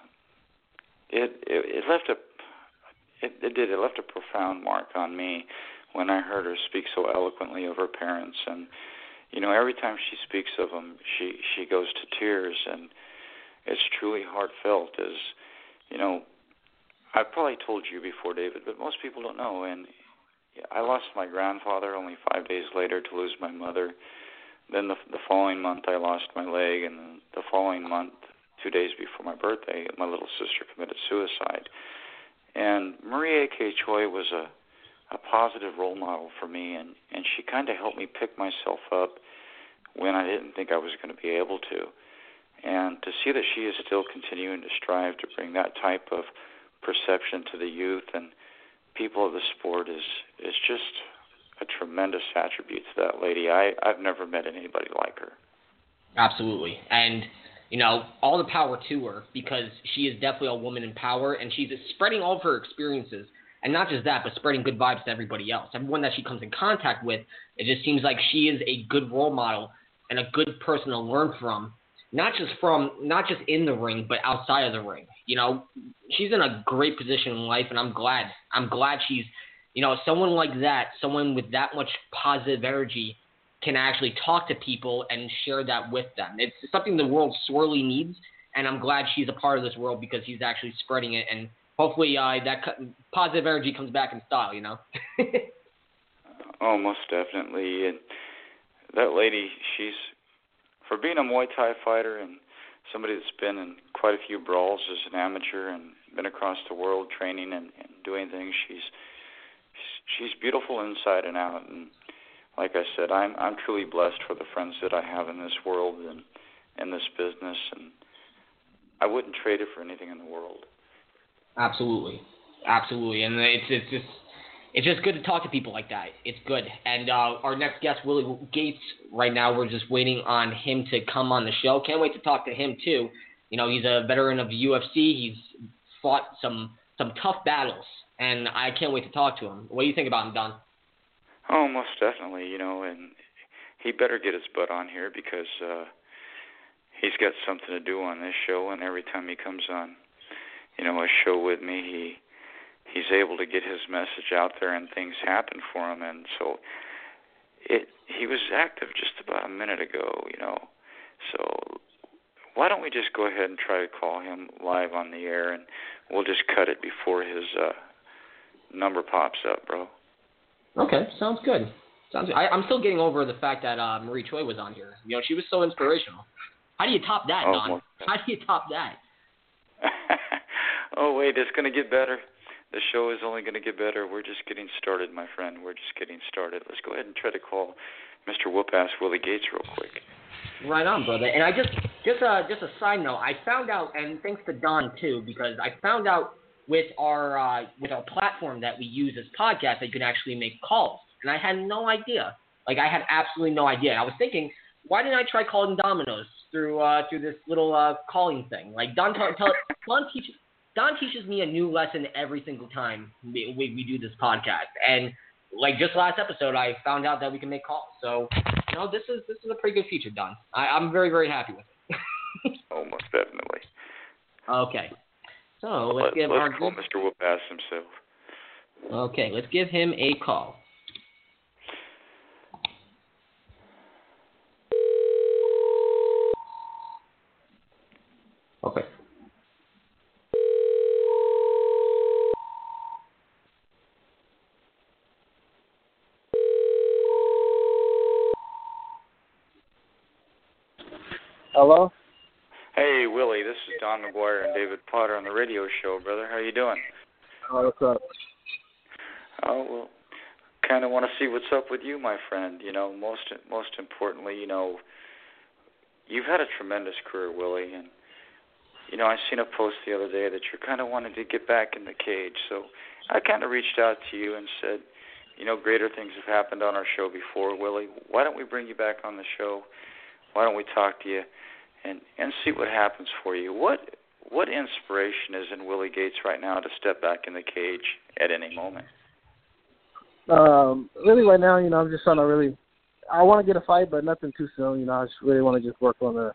it, it it left a it, it did it left a profound mark on me when I heard her speak so eloquently of her parents and you know every time she speaks of them she she goes to tears and it's truly heartfelt as you know I've probably told you before David but most people don't know and I lost my grandfather only five days later to lose my mother. Then the, the following month, I lost my leg, and the following month, two days before my birthday, my little sister committed suicide. And Marie A.K. Choi was a a positive role model for me, and and she kind of helped me pick myself up when I didn't think I was going to be able to. And to see that she is still continuing to strive to bring that type of perception to the youth and people of the sport is is just a tremendous attribute to that lady. I I've never met anybody like her. Absolutely, and you know all the power to her because she is definitely a woman in power, and she's spreading all of her experiences. And not just that, but spreading good vibes to everybody else. Everyone that she comes in contact with, it just seems like she is a good role model and a good person to learn from not just from not just in the ring but outside of the ring. You know, she's in a great position in life, and I'm glad. I'm glad she's, you know, someone like that, someone with that much positive energy, can actually talk to people and share that with them. It's something the world sorely needs, and I'm glad she's a part of this world because she's actually spreading it, and hopefully uh, that positive energy comes back in style. You know. oh, most definitely, and that lady, she's for being a Muay Thai fighter and somebody that's been in quite a few brawls as an amateur and been across the world training and, and doing things, she's she's beautiful inside and out. And like I said, I'm I'm truly blessed for the friends that I have in this world and in this business, and I wouldn't trade it for anything in the world. Absolutely, absolutely, and it's it's just it's just good to talk to people like that. It's good. And uh, our next guest, Willie Gates, right now, we're just waiting on him to come on the show. Can't wait to talk to him too. You know, he's a veteran of the UFC. He's fought some some tough battles, and I can't wait to talk to him. What do you think about him, Don? Oh, most definitely. You know, and he better get his butt on here because uh, he's got something to do on this show. And every time he comes on, you know, a show with me, he he's able to get his message out there and things happen for him. And so it he was active just about a minute ago you know. So why don't we just go ahead and try to call him live on the air and we'll just cut it before his uh number pops up bro. Okay. Sounds good. Sounds good. I, i'm still getting over the fact that uh marie choi was on here. You know she was so inspirational. How do you top that oh, don? how do you top that oh wait it's going to get better the show is only going to get better. We're just getting started, my friend. We're just getting started. Let's go ahead and try to call Mr. Whoop Ass Willie Gates real quick. Right on, brother. And I just just a just a side note. I found out, and thanks to Don too, because I found out with our uh, with our platform that we use as podcast that you can actually make calls, and I had no idea. Like I had absolutely no idea. I was thinking, why didn't I try calling Domino's? through uh, through this little uh, calling thing. Like Don, tell, tell, Don teaches Don teaches me a new lesson every single time we, we, we do this podcast. And like just last episode, I found out that we can make calls. So you know, this is this is a pretty good feature, Don. I, I'm very very happy with it. Almost definitely. Okay. So let's Let, give let's our call Mr. Whoopass himself. Okay, let's give him a call. Okay. Hello? Hey, Willie, this is Don McGuire and David Potter on the radio show, brother. How you doing? Oh, what's up? Oh, well, kind of want to see what's up with you, my friend. You know, most most importantly, you know, you've had a tremendous career, Willie, and you know, I seen a post the other day that you're kind of wanting to get back in the cage. So I kind of reached out to you and said, you know, greater things have happened on our show before, Willie. Why don't we bring you back on the show? Why don't we talk to you and and see what happens for you? What what inspiration is in Willie Gates right now to step back in the cage at any moment? Um, really, right now, you know, I'm just trying to really. I want to get a fight, but nothing too soon. You know, I just really want to just work on the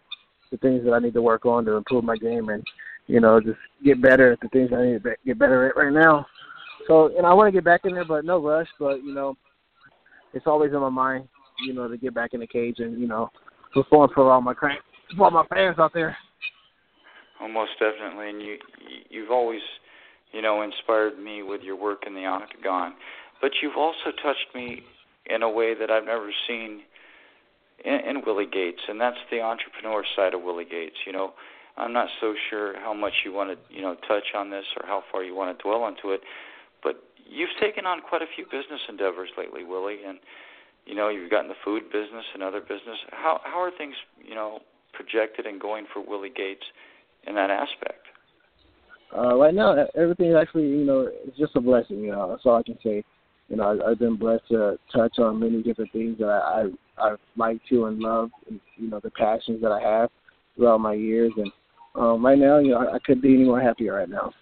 the things that I need to work on to improve my game, and you know, just get better at the things I need to get better at right now. So, and I want to get back in there, but no rush. But you know, it's always in my mind, you know, to get back in the cage and you know, perform for all my crank, for all my fans out there. Oh, Almost definitely, and you you've always, you know, inspired me with your work in the octagon, but you've also touched me in a way that I've never seen in, in Willie Gates, and that's the entrepreneur side of Willie Gates. You know, I'm not so sure how much you want to, you know, touch on this or how far you want to dwell into it, but you've taken on quite a few business endeavors lately, Willie, and you know, you've gotten the food business and other business. How how are things, you know, projected and going for Willie Gates in that aspect? Uh, right now, everything is actually, you know, it's just a blessing. You know, that's all I can say. You know, I, I've been blessed to touch on many different things that I, I I like to and love. And, you know, the passions that I have throughout my years, and um, right now, you know, I, I couldn't be any more happier right now.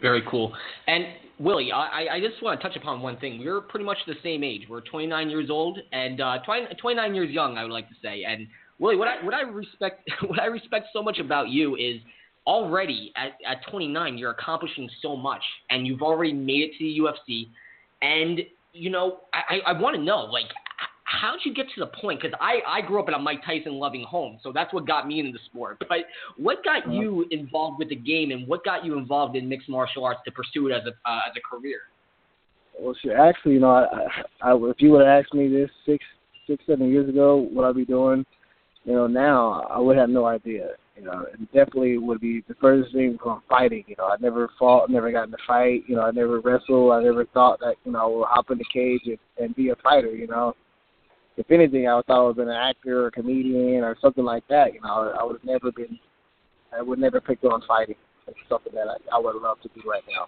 Very cool. And Willie, I, I just want to touch upon one thing. We're pretty much the same age. We're 29 years old and uh, 20, 29 years young, I would like to say. And Willie, what I what I respect what I respect so much about you is already at, at 29 you're accomplishing so much, and you've already made it to the UFC. And you know, I, I want to know like how'd you get to the point? Because I, I grew up in a Mike Tyson loving home, so that's what got me into the sport. But what got you involved with the game, and what got you involved in mixed martial arts to pursue it as a uh, as a career? Well, shit, actually, you know, I, I, if you would have asked me this six, six, seven years ago, what I'd be doing, you know, now I would have no idea. You know, it definitely would be the furthest thing from fighting. You know, I never fought, never got in a fight. You know, I never wrestled. I never thought that you know I would hop in the cage and, and be a fighter. You know, if anything, I thought I would have been an actor or a comedian or something like that. You know, I would have never been, I would never picked on fighting. It's something that I, I would love to do right now.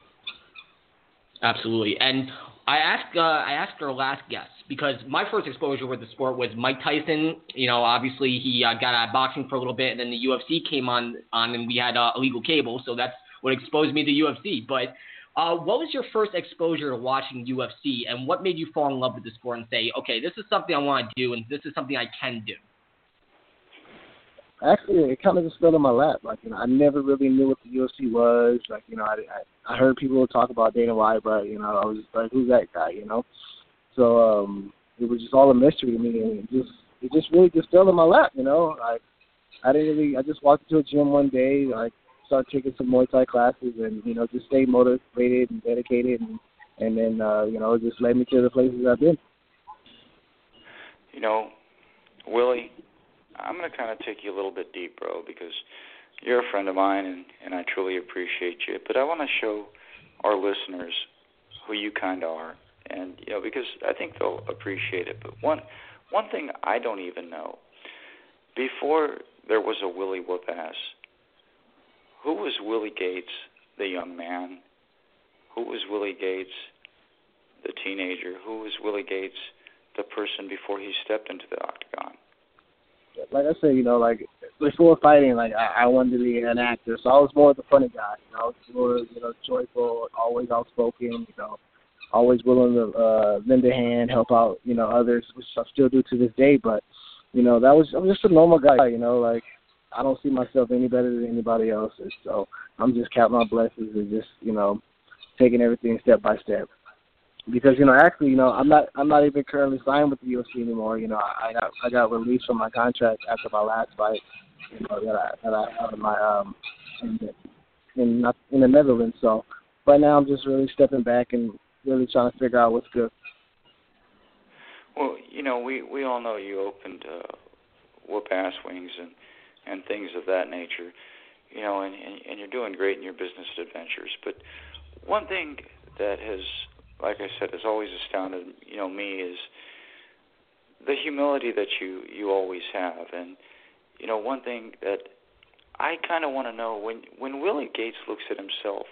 Absolutely, and I asked uh, I asked our last guest because my first exposure with the sport was Mike Tyson. You know, obviously he uh, got out of boxing for a little bit, and then the UFC came on on, and we had uh, illegal cable, so that's what exposed me to UFC. But uh, what was your first exposure to watching UFC, and what made you fall in love with the sport and say, okay, this is something I want to do, and this is something I can do? Actually, it kind of just fell in my lap. Like, you know, I never really knew what the UFC was. Like, you know, I I, I heard people talk about Dana White, but you know, I was like, who's that guy? You know, so um, it was just all a mystery to me, and it just it just really just fell in my lap. You know, I I didn't really. I just walked into a gym one day, like start taking some Muay Thai classes and you know just stay motivated and dedicated and and then uh, you know it just led me to the places I've been. You know, Willie, I'm going to kind of take you a little bit deep, bro, because you're a friend of mine and and I truly appreciate you. But I want to show our listeners who you kind of are, and you know because I think they'll appreciate it. But one one thing I don't even know before there was a Willie Whoop who was Willie Gates, the young man? Who was Willie Gates, the teenager? Who was Willie Gates, the person before he stepped into the octagon? Like I said, you know, like before fighting, like I, I wanted to be an actor, so I was more of the funny guy. You know, I was more you know joyful, always outspoken. You know, always willing to uh, lend a hand, help out. You know, others, which I still do to this day. But you know, that was I'm just a normal guy. You know, like I don't see myself any better than anybody else, so I'm just counting my blessings and just you know taking everything step by step because you know actually you know I'm not I'm not even currently signed with the UFC anymore. You know I got I got released from my contract after my last fight. You know that I that I had my um in in in the Netherlands. So right now I'm just really stepping back and really trying to figure out what's good. Well, you know we we all know you opened uh, Whoop Ass Wings and and things of that nature. You know, and and you're doing great in your business adventures. But one thing that has like I said, has always astounded you know me is the humility that you you always have, and you know one thing that I kind of want to know when when Willie Gates looks at himself,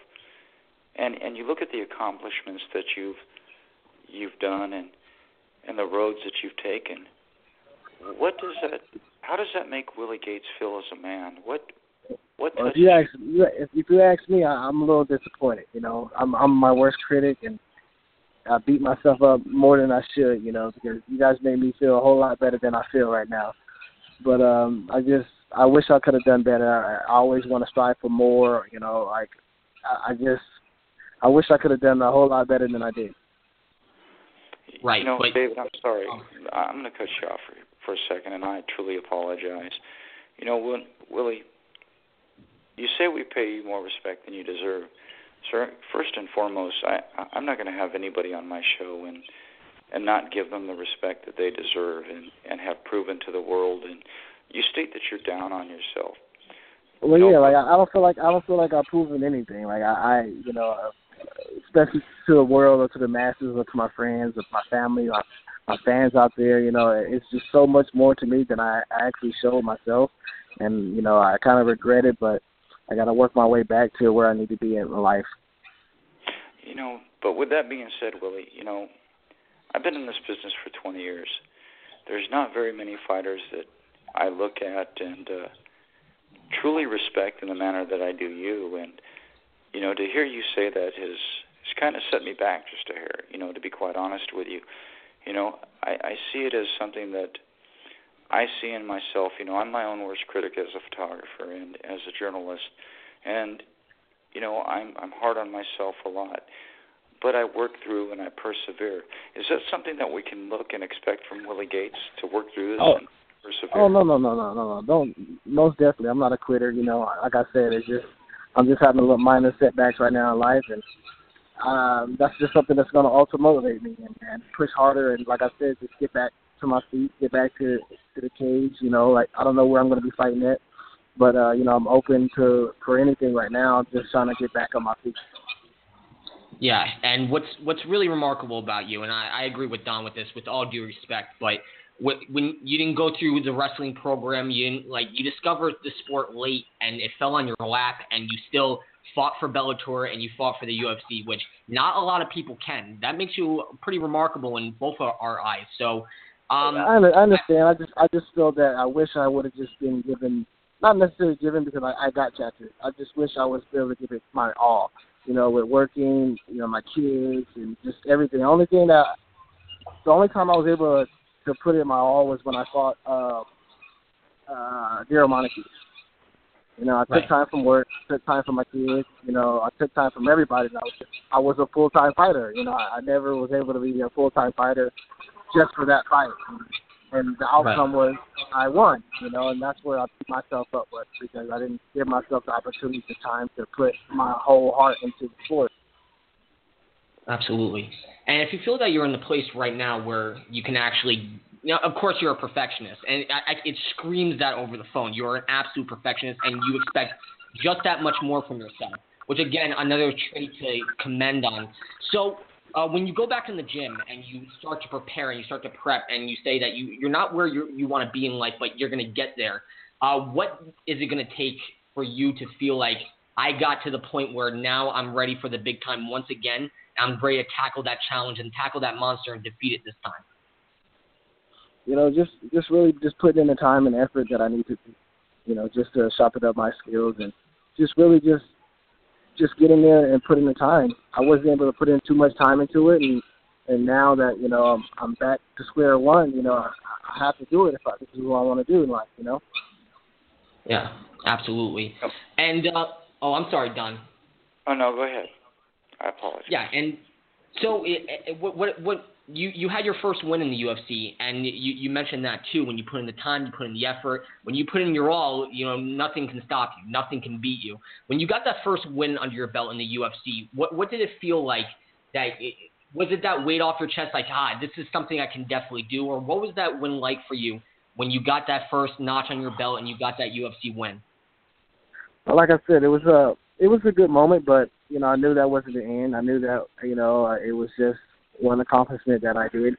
and and you look at the accomplishments that you've you've done and and the roads that you've taken, what does that how does that make Willie Gates feel as a man? What what well, if you ask if you ask me, I, I'm a little disappointed. You know, I'm I'm my worst critic, and I beat myself up more than I should, you know, because you guys made me feel a whole lot better than I feel right now. But um I just I wish I could have done better. I, I always want to strive for more, you know, like I, I just I wish I could have done a whole lot better than I did. Right. You know, but, David, I'm sorry. Oh. I'm going to cut you off for, for a second, and I truly apologize. You know, when, Willie, you say we pay you more respect than you deserve. Sir, first and foremost, I, I'm not going to have anybody on my show and and not give them the respect that they deserve and and have proven to the world. And you state that you're down on yourself. Well, yeah, like I don't feel like I don't feel like I've proven anything. Like I, I you know, especially to the world or to the masses or to my friends or my family or my fans out there. You know, it's just so much more to me than I, I actually showed myself, and you know, I kind of regret it, but I got to work my way back to where I need to be in life. You know, but with that being said, Willie, you know, I've been in this business for 20 years. There's not very many fighters that I look at and uh, truly respect in the manner that I do you. And you know, to hear you say that has has kind of set me back just a hair. You know, to be quite honest with you, you know, I, I see it as something that I see in myself, you know, I'm my own worst critic as a photographer and as a journalist, and you know, I'm I'm hard on myself a lot, but I work through and I persevere. Is that something that we can look and expect from Willie Gates to work through this oh. and persevere? Oh no no no no no no! Don't most definitely. I'm not a quitter. You know, like I said, it's just I'm just having a little minor setbacks right now in life, and um, that's just something that's going to also motivate me and, and push harder. And like I said, just get back to my feet, get back to to the cage. You know, like I don't know where I'm going to be fighting at, but uh, you know I'm open to for anything right now. I'm just trying to get back on my feet. Yeah, and what's what's really remarkable about you, and I, I agree with Don with this, with all due respect, but when you didn't go through the wrestling program, you didn't like you discovered the sport late, and it fell on your lap, and you still fought for Bellator and you fought for the UFC, which not a lot of people can. That makes you pretty remarkable in both our, our eyes. So um, I, I understand. I just I just feel that I wish I would have just been given, not necessarily given because I, I got chapters. I just wish I was able to give it my all. You know, with working, you know, my kids and just everything. The only thing that, the only time I was able to, to put in my all was when I fought uh, uh, Darrell Montague. You know, I took right. time from work, took time from my kids. You know, I took time from everybody. I was just, I was a full time fighter. You know, I, I never was able to be a full time fighter just for that fight. And the outcome right. was I won, you know, and that's where I beat myself up with because I didn't give myself the opportunity, the time to put my whole heart into the sport. Absolutely. And if you feel that you're in the place right now where you can actually, you know, of course you're a perfectionist, and I, I, it screams that over the phone. You're an absolute perfectionist, and you expect just that much more from yourself. Which again, another trait to commend on. So uh, when you go back in the gym and you start to prepare and you start to prep and you say that you, you're not where you you want to be in life, but you're going to get there, uh, what is it going to take for you to feel like I got to the point where now I'm ready for the big time once again? I'm ready to tackle that challenge and tackle that monster and defeat it this time. you know, just just really just putting in the time and effort that I need to, you know, just to sharpen up my skills and just really just just getting there and putting the time. I wasn't able to put in too much time into it, and and now that you know I'm, I'm back to square one, you know, I, I have to do it if I, this is what I want to do in life, you know. Yeah, absolutely. And uh, oh, I'm sorry, Don. Oh no, go ahead. I apologize. Yeah, and so it, it, what what what you you had your first win in the UFC, and you you mentioned that too. When you put in the time, you put in the effort. When you put in your all, you know nothing can stop you. Nothing can beat you. When you got that first win under your belt in the UFC, what what did it feel like? That it, was it that weight off your chest, like ah, this is something I can definitely do, or what was that win like for you when you got that first notch on your belt and you got that UFC win? Well, like I said, it was a it was a good moment, but you know I knew that wasn't the end. I knew that you know it was just one accomplishment that I did.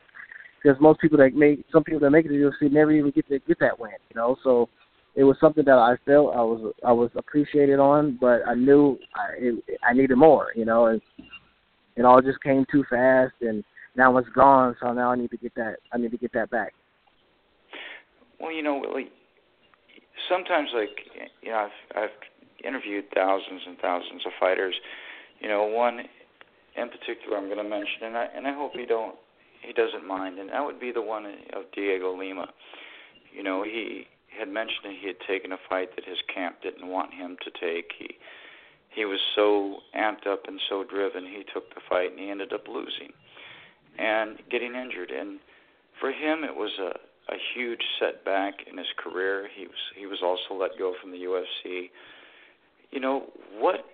Because most people that make some people that make it to UFC never even get to get that win, you know. So it was something that I felt I was I was appreciated on, but I knew I it, I needed more, you know, and it all just came too fast, and now it's gone. So now I need to get that I need to get that back. Well, you know, Willie, sometimes like you know I've I've interviewed thousands and thousands of fighters. You know, one in particular I'm going to mention, and I and I hope he don't he doesn't mind, and that would be the one of Dhiego Lima. You know, he had mentioned that he had taken a fight that his camp didn't want him to take. He he was so amped up and so driven. He took the fight and he ended up losing and getting injured. And for him, it was a a huge setback in his career. He was he was also let go from the UFC. You know what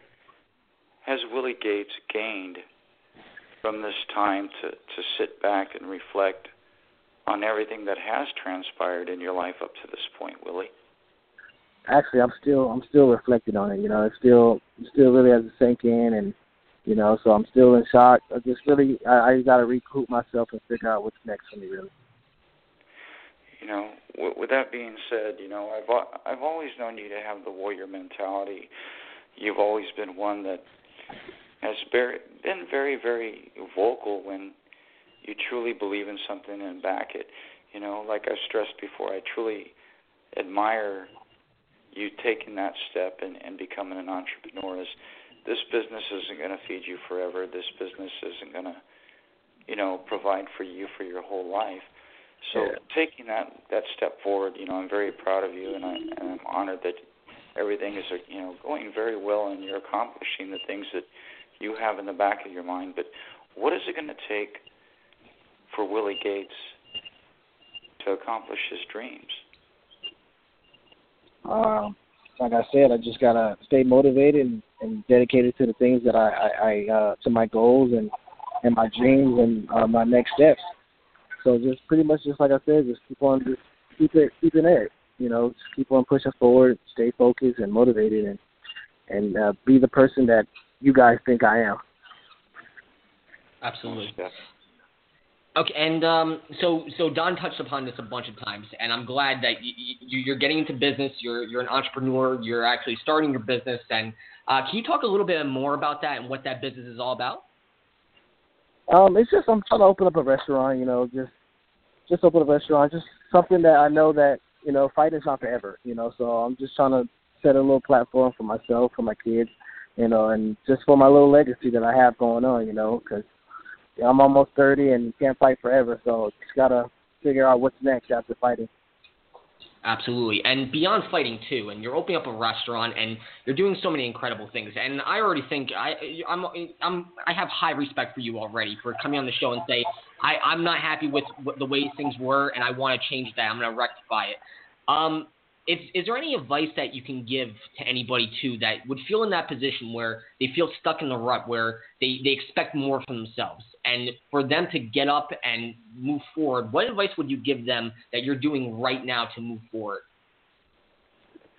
has Willie Gates gained from this time to, to sit back and reflect on everything that has transpired in your life up to this point, Willie? Actually, I'm still I'm still reflecting on it. You know, it still it still really has to sink in, and you know, so I'm still in shock. I just really I, I got to recoup myself and figure out what's next for me, really. You know, with, with that being said, you know, I've I've always known you to have the warrior mentality. You've always been one that has very, been very, very vocal when you truly believe in something and back it. You know, like I stressed before, I truly admire you taking that step and, and becoming an entrepreneur. Is this business isn't going to feed you forever. This business isn't going to, you know, provide for you for your whole life. So yeah. taking that that step forward, you know, I'm very proud of you, and, I, and I'm honored that everything is you know going very well and you're accomplishing the things that you have in the back of your mind. But what is it going to take for Willie Gates to accomplish his dreams? Um, like I said, I just gotta stay motivated and, and dedicated to the things that I, I, I uh, to my goals and and my dreams and uh, my next steps. So just pretty much just like I said, just keep on just keep it keeping it you know, just keep on pushing forward, stay focused and motivated, and and uh, be the person that you guys think I am. Absolutely. Okay, and um, so so Don touched upon this a bunch of times, and I'm glad that you, you, you're getting into business. You're you're an entrepreneur. You're actually starting your business, and uh, can you talk a little bit more about that and what that business is all about? Um, it's just I'm trying to open up a restaurant. You know, just just open a restaurant. Just something that I know that you know, fighting's not forever, you know, so I'm just trying to set a little platform for myself, for my kids, you know, and just for my little legacy that I have going on, you know, because I'm almost 30 and can't fight forever, so just got to figure out what's next after fighting. Absolutely, and beyond fighting too, and you're opening up a restaurant, and you're doing so many incredible things. And I already think I, I'm, I'm, I have high respect for you already for coming on the show and say I, I'm not happy with the way things were, and I want to change that. I'm going to rectify it. Um, is, is there any advice that you can give to anybody too that would feel in that position where they feel stuck in the rut, where they, they expect more from themselves, and for them to get up and move forward? What advice would you give them that you're doing right now to move forward?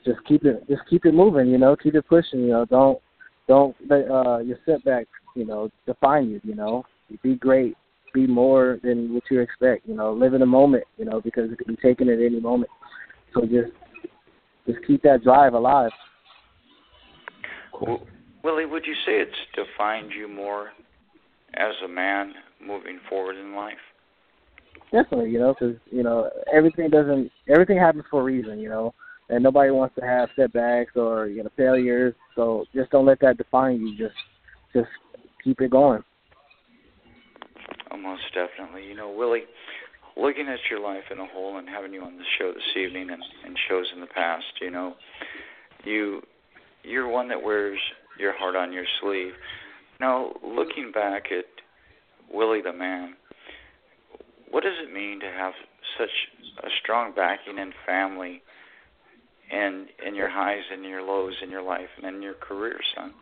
Just keep it, just keep it moving. You know, keep it pushing. You know, don't don't let uh, your setbacks, you know, define you. You know, be great, be more than what you expect. You know, live in the moment. You know, because it can be taken at any moment. So just just keep that drive alive. Cool. Willie, would you say it's defined you more as a man moving forward in life? Definitely, you know, because you know everything doesn't everything happens for a reason, you know, and nobody wants to have setbacks or you know failures. So just don't let that define you. Just just keep it going. Oh, most definitely. You know, Willie, looking at your life in a whole and having you on the show this evening and, and shows in the past, you know, you you're one that wears your heart on your sleeve. Now, looking back at Willie the man, what does it mean to have such a strong backing and family and in your highs and your lows in your life and in your career, son?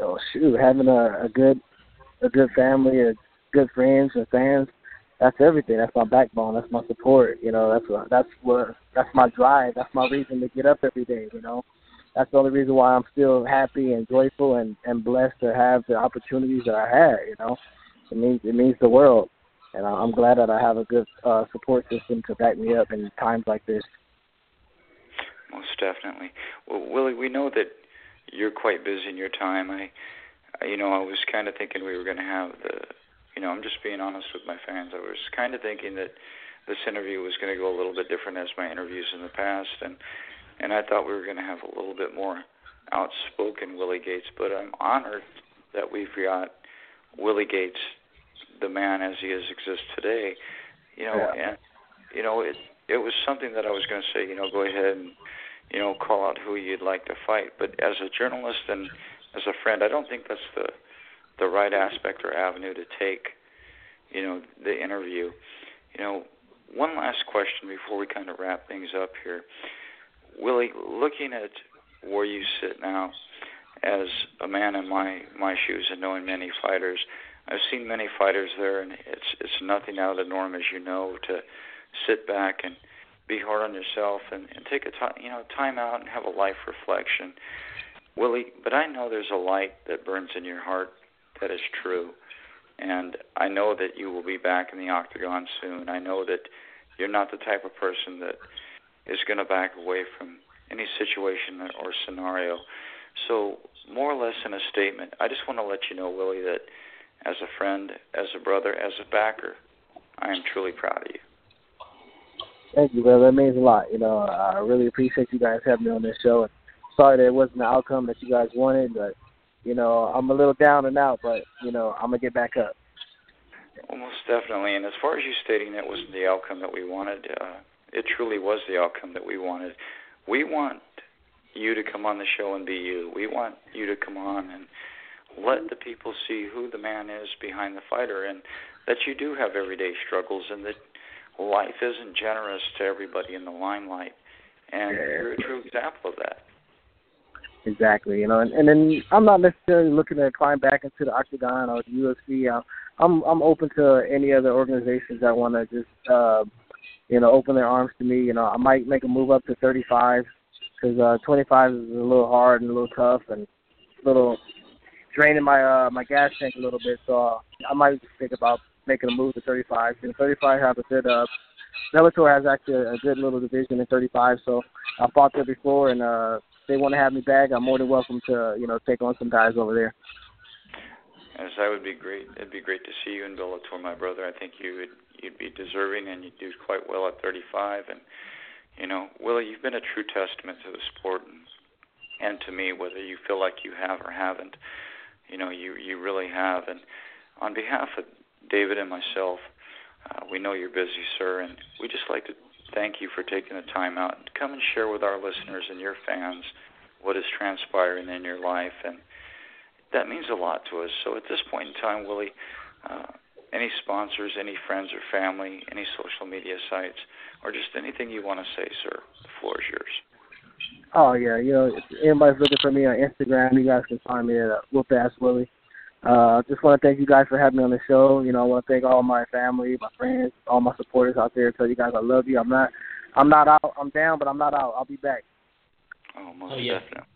Oh shoot, having a, a good a good family, a good friends and fans, that's everything. That's my backbone. That's my support. You know, that's what that's what that's my drive. That's my reason to get up every day. You know, that's the only reason why I'm still happy and joyful and and blessed to have the opportunities that I had. You know, it means it means the world, and I'm glad that I have a good uh, support system to back me up in times like this. Most definitely. Well, Willie, we know that you're quite busy in your time. I, you know, I was kind of thinking we were going to have the, you know, I'm just being honest with my fans. I was kind of thinking that this interview was going to go a little bit different as my interviews in the past, and and I thought we were going to have a little bit more outspoken Willie Gates. But I'm honored that we've got Willie Gates, the man as he is exists today. You know, yeah. and you know it it was something that I was going to say. You know, go ahead and you know call out who you'd like to fight. But as a journalist and as a friend, I don't think that's the the right aspect or avenue to take. You know, the interview. You know, one last question before we kind of wrap things up here. Willie, looking at where you sit now as a man in my my shoes and knowing many fighters, I've seen many fighters there, and it's it's nothing out of the norm, as you know, to sit back and be hard on yourself and, and take a time you know time out and have a life reflection. Willie, but I know there's a light that burns in your heart that is true. And I know that you will be back in the octagon soon. I know that you're not the type of person that is going to back away from any situation or scenario. So, more or less in a statement, I just want to let you know, Willie, that as a friend, as a brother, as a backer, I am truly proud of you. Thank you, brother. That means a lot. You know, I really appreciate you guys having me on this show. Sorry that it wasn't the outcome that you guys wanted, but you know, I'm a little down and out, but you know, I'm gonna get back up. Almost definitely. And as far as you stating it wasn't the outcome that we wanted, uh, it truly was the outcome that we wanted. We want you to come on the show and be you. We want you to come on and let the people see who the man is behind the fighter and that you do have everyday struggles and that life isn't generous to everybody in the limelight. And you're a true example of that. Exactly, you know, and, and then I'm not necessarily looking to climb back into the octagon or the UFC. I'm I'm open to any other organizations that want to just uh, you know open their arms to me. You know, I might make a move up to 35 because uh, 25 is a little hard and a little tough and a little draining my uh, my gas tank a little bit. So uh, I might think about making a move to 35. And 35 have a good uh, Bellator has actually a good little division in 35. So I fought there before and. uh they want to have me back, I'm more than welcome to you know take on some guys over there. As that would be great. It'd be great to see you in Bellator, my brother. I think you would you'd be deserving, and you'd do quite well at 35. And you know, Willie, you've been a true testament to the sport and, and to me, whether you feel like you have or haven't. You know, you you really have. And on behalf of David and myself, uh, we know you're busy, sir, and we just like to thank you for taking the time out to come and share with our listeners and your fans what is transpiring in your life. And that means a lot to us. So at this point in time, Willie, uh, any sponsors, any friends or family, any social media sites, or just anything you want to say, sir, the floor is yours. Oh yeah, you know, if anybody's looking for me on Instagram, you guys can find me at Whoop Ass Willie. Uh, just want to thank you guys for having me on the show. You know, I want to thank all my family, my friends, all my supporters out there. Tell you guys I love you. I'm not, I'm not out. I'm down, but I'm not out. I'll be back. Oh, most oh, yeah. definitely.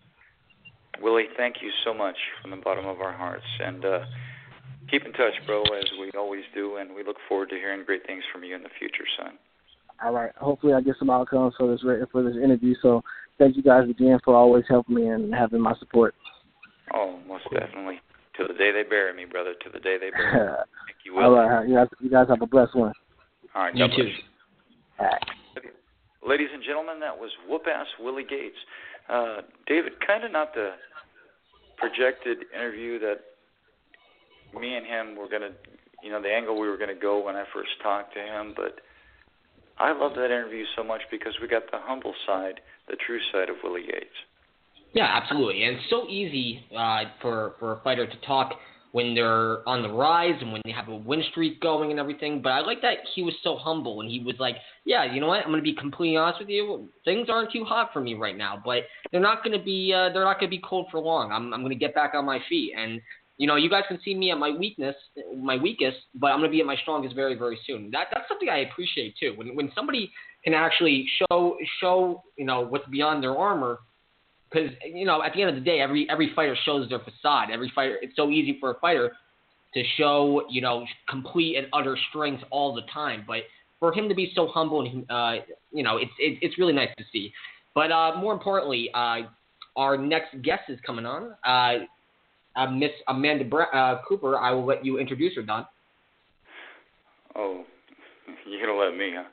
Willie, thank you so much from the bottom of our hearts, and uh, keep in touch, bro, as we always do. And we look forward to hearing great things from you in the future, son. All right. Hopefully, I get some outcomes for this for this interview. So, thank you guys again for always helping me and having my support. Oh, most definitely. To the day they bury me, brother. To the day they bury me. Thank you, Will. All right. You guys, you guys have a blessed one. All right. You God too. bless. Ladies and gentlemen, that was whoop ass Willie Gates. Uh, David, kind of not the projected interview that me and him were gonna, you know, the angle we were gonna go when I first talked to him, but I love that interview so much because we got the humble side, the true side of Willie Gates. Yeah, absolutely. And it's so easy uh, for for a fighter to talk when they're on the rise and when they have a win streak going and everything. But I like that he was so humble and he was like, "Yeah, you know what? I'm going to be completely honest with you. Things aren't too hot for me right now, but they're not going to be uh, they're not going to be cold for long. I'm I'm going to get back on my feet and." You know, you guys can see me at my weakness, my weakest, but I'm going to be at my strongest very, very soon. That that's something I appreciate too. When when somebody can actually show show you know what's beyond their armor, because you know at the end of the day, every every fighter shows their facade. Every fighter, it's so easy for a fighter to show you know complete and utter strength all the time, but for him to be so humble and uh, you know it's it, it's really nice to see. But uh, more importantly, uh, our next guest is coming on. Uh, uh, Miss Amanda uh, Cooper. I will let you introduce her, Don. Oh, you're gonna let me, huh?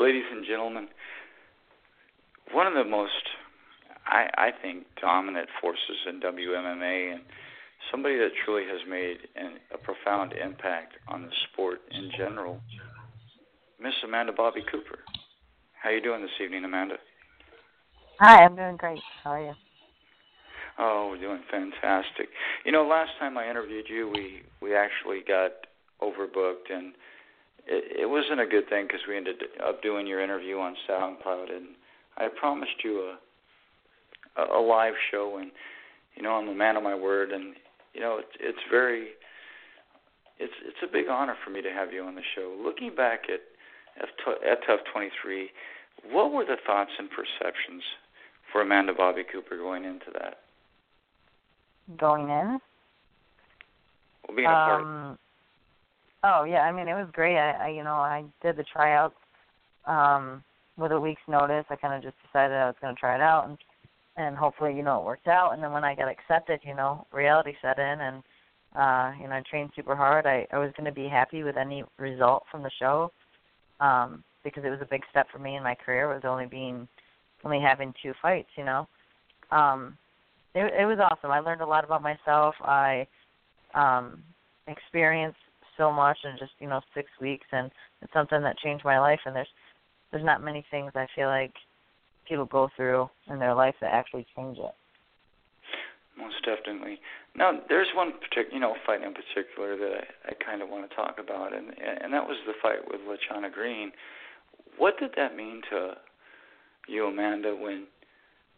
Ladies and gentlemen, one of the most, I I think, dominant forces in WMMA, and somebody that truly has made an, a profound impact on the sport in general, Miss Amanda Bobby Cooper. How you doing this evening, Amanda? Hi, I'm doing great. How are you? Oh, we're doing fantastic. You know, last time I interviewed you, we we actually got overbooked, and it, it wasn't a good thing because we ended up doing your interview on SoundCloud, and I promised you a, a a live show, and you know, I'm a man of my word, and you know, it's it's very it's it's a big honor for me to have you on the show. Looking back at at TUF 23, what were the thoughts and perceptions for Amanda Bobby Cooper going into that? Going in? Well, being a part Um, oh yeah, I mean it was great. I, I you know I did the tryouts um, with a week's notice. I kind of just decided I was going to try it out, and and hopefully you know it worked out. And then when I got accepted, you know reality set in, and uh, you know I trained super hard. I I was going to be happy with any result from the show um, because it was a big step for me in my career. Was only being only having two fights, you know. Um, it, it was awesome. I learned a lot about myself. I um, experienced so much in just you know six weeks, and it's something that changed my life. And there's there's not many things I feel like people go through in their life that actually change it. Most definitely. Now, there's one particular, you know, fight in particular that I, I kind of want to talk about, and and that was the fight with Lanchana Green. What did that mean to you, Amanda, when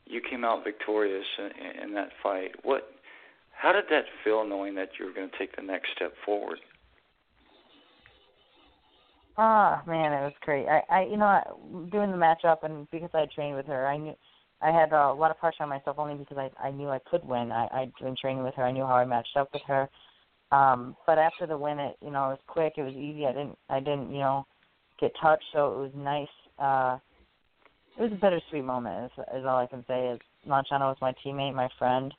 you came out victorious in, in that fight? What, how did that feel, knowing that you were going to take the next step forward? Ah, man, it was great. I, I, you know, doing the matchup, and because I trained with her, I knew I had a lot of pressure on myself only because I, I knew I could win. I, I'd been training with her. I knew how I matched up with her. Um, but after the win, it, you know, it was quick. It was easy. I didn't, I didn't, you know, get touched. So it was nice. Uh, it was a bittersweet moment. Is, is all I can say. Is Lanchana was my teammate, my friend.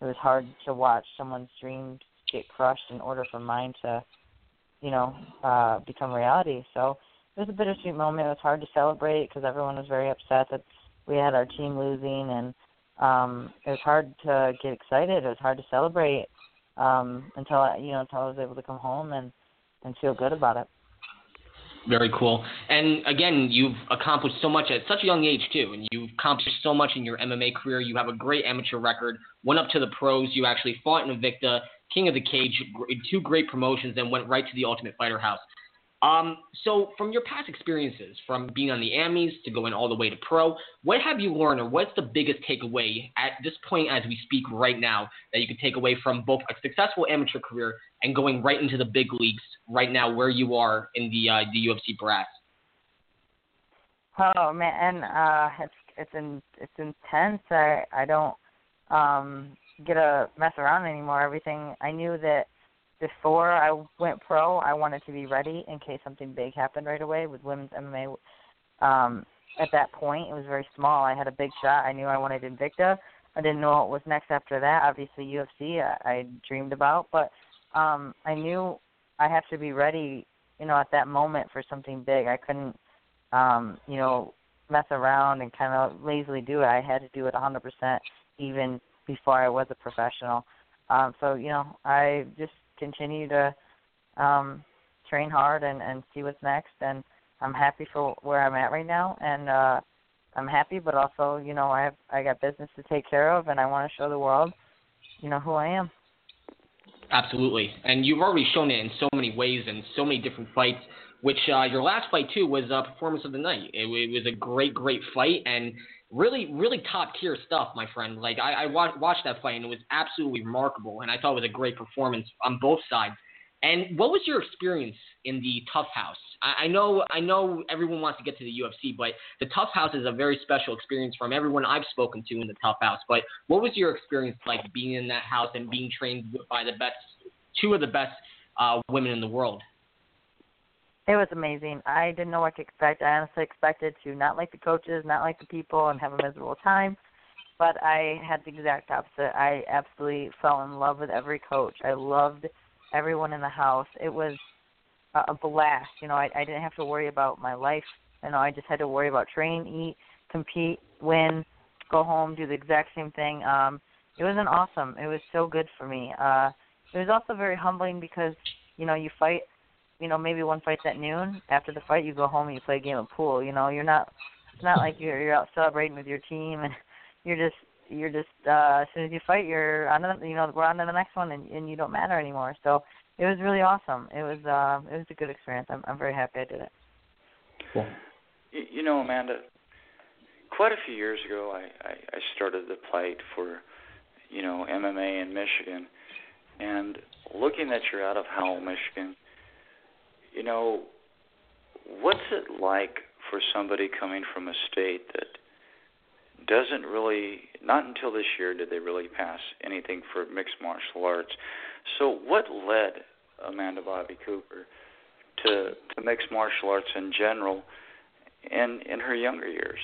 It was hard to watch someone's dreams get crushed in order for mine to you know, uh, become reality. So it was a bittersweet moment. It was hard to celebrate because everyone was very upset that we had our team losing, and um, it was hard to get excited. It was hard to celebrate um, until I, you know until I was able to come home and and feel good about it. Very cool. And again, you've accomplished so much at such a young age too, and you've accomplished so much in your MMA career. You have a great amateur record. Went up to the pros. You actually fought in Invicta, King of the Cage, two great promotions, and went right to the Ultimate Fighter House. Um, so, from your past experiences, from being on the Amis to going all the way to pro, what have you learned, or what's the biggest takeaway at this point as we speak right now that you can take away from both a successful amateur career and going right into the big leagues right now, where you are in the uh, the UFC brass? Oh man, uh, it's it's in it's intense. I I don't um, get to mess around anymore. Everything I knew that before I went pro, I wanted to be ready in case something big happened right away with women's MMA. Um, at that point, it was very small. I had a big shot. I knew I wanted Invicta. I didn't know what was next after that. Obviously, UFC I, I dreamed about, but um, I knew I have to be ready you know, at that moment for something big. I couldn't, um, you know, mess around and kind of lazily do it. I had to do it 100% even before I was a professional. Um, so you know, I just continue to um, train hard and and see what's next. And I'm happy for where I'm at right now, and uh, I'm happy, but also you know I have I got business to take care of, and I want to show the world, you know, who I am. Absolutely, and you've already shown it in so many ways and so many different fights. Which uh, your last fight too was a performance of the night. It, it was a great, great fight, and really, really top tier stuff, my friend. Like I, I watched, that fight and it was absolutely remarkable, and I thought it was a great performance on both sides. And what was your experience in the TUF House? I, I know, I know, everyone wants to get to the UFC, but the TUF House is a very special experience from everyone I've spoken to in the TUF House. But what was your experience like being in that house and being trained by the best, two of the best uh, women in the world? It was amazing. I didn't know what to expect. I honestly expected to not like the coaches, not like the people, and have a miserable time. But I had the exact opposite. I absolutely fell in love with every coach. I loved everyone in the house. It was a blast. You know, I, I didn't have to worry about my life. You know, I just had to worry about train, eat, compete, win, go home, do the exact same thing. Um, it was an awesome. It was so good for me. Uh, it was also very humbling because you know you fight you know maybe one fight's at noon. After the fight, you go home and you play a game of pool. You know, you're not. It's not like you're you're out celebrating with your team and you're just you're just uh as soon as you fight you're on the you know we're on to the next one and, and you don't matter anymore so it was really awesome it was uh it was a good experience i'm i'm very happy i did it cool you, you know amanda quite a few years ago i i, I started the fight for you know mma in michigan and looking that you're out of howell michigan you know, what's it like for somebody coming from a state that doesn't really, not until this year did they really pass anything for mixed martial arts. So, what led Amanda Bobby Cooper to, to mixed martial arts in general in, in her younger years?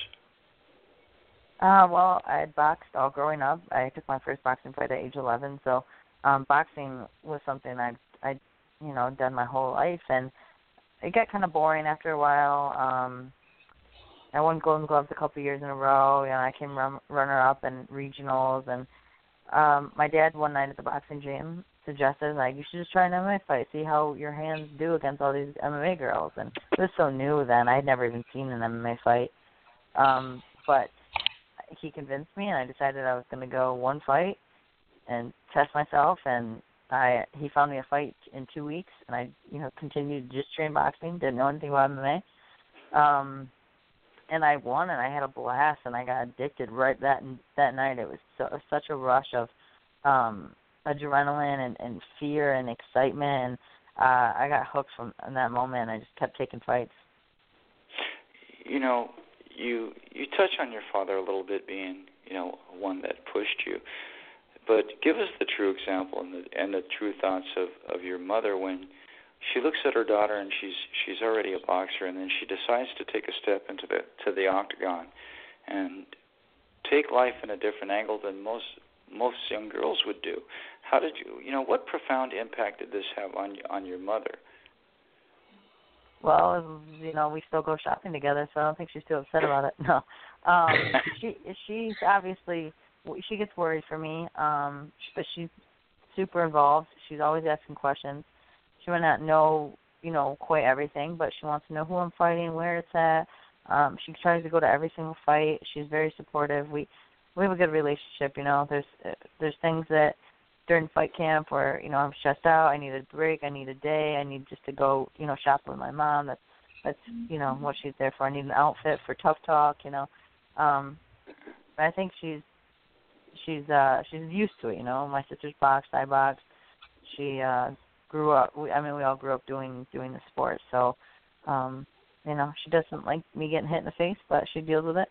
Uh, well, I had boxed all growing up. I took my first boxing fight at age 11, so um, boxing was something I I you know done my whole life, and it got kind of boring after a while. Um, I won Golden Gloves a couple of years in a row. You know, I came run, runner up in regionals, and um, my dad one night at the boxing gym suggested like you should just try an MMA fight, see how your hands do against all these MMA girls. And it was so new then; I had never even seen an MMA fight. Um, but he convinced me, and I decided I was going to go one fight and test myself. And I he found me a fight in two weeks, and I you know continued to just train boxing. Didn't know anything about MMA, um, and I won, and I had a blast, and I got addicted right that that night. It was so, such a rush of um, adrenaline and, and fear and excitement, and uh, I got hooked from in that moment. I just kept taking fights. You know, you you touch on your father a little bit being you know one that pushed you but give us the true example and the and the true thoughts of of your mother when she looks at her daughter and she's she's already a boxer and then she decides to take a step into the to the octagon and take life in a different angle than most most young girls would do. How did you you know what profound impact did this have on on your mother? Well, you know, we still go shopping together, so I don't think she's too upset about it. No, um, she she's obviously she gets worried for me, um, but she's super involved. She's always asking questions. She might not know, you know, quite everything, but she wants to know who I'm fighting, where it's at. Um, she tries to go to every single fight. She's very supportive. We we have a good relationship. You know, there's there's things that during fight camp where you know I'm stressed out. I need a break. I need a day. I need just to go, you know, shop with my mom. That's that's you know what she's there for. I need an outfit for tough talk. You know, um, but I think she's she's uh she's used to it. You know, my sister's boxed, I boxed. She uh grew up. We, I mean, we all grew up doing doing the sport. So, um, you know, she doesn't like me getting hit in the face, but she deals with it.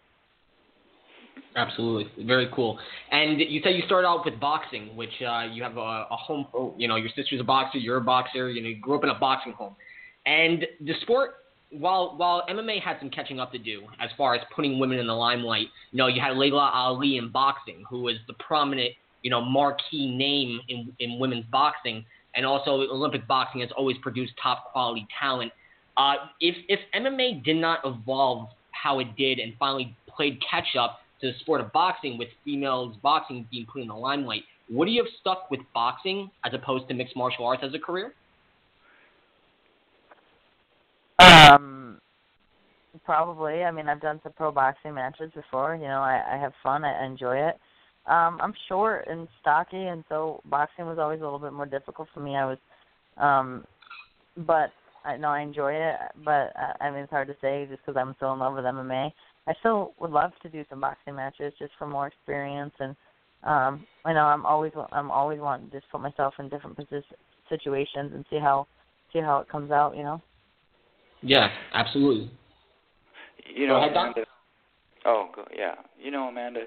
Absolutely, very cool. And you said you started out with boxing, which uh, you have a, a home. You know, your sister's a boxer, you're a boxer. You know, you grew up in a boxing home, and the sport while while MMA had some catching up to do as far as putting women in the limelight, you know, you had Laila Ali in boxing, who was the prominent, you know, marquee name in in women's boxing, and also Olympic boxing has always produced top quality talent. Uh, if if MMA did not evolve how it did and finally played catch up to the sport of boxing with females boxing being put in the limelight, would you have stuck with boxing as opposed to mixed martial arts as a career? Um, probably. I mean, I've done some pro boxing matches before. You know, I, I have fun. I enjoy it. Um, I'm short and stocky, and so boxing was always a little bit more difficult for me. I was, um, but I know I enjoy it. But uh, I mean, it's hard to say just because I'm so in love with MMA. I still would love to do some boxing matches just for more experience and um I know I'm always I'm always wanting to just put myself in different positions situations and see how see how it comes out, you know. Yeah, absolutely. You know, go ahead, Amanda. Oh, go, yeah. You know, Amanda,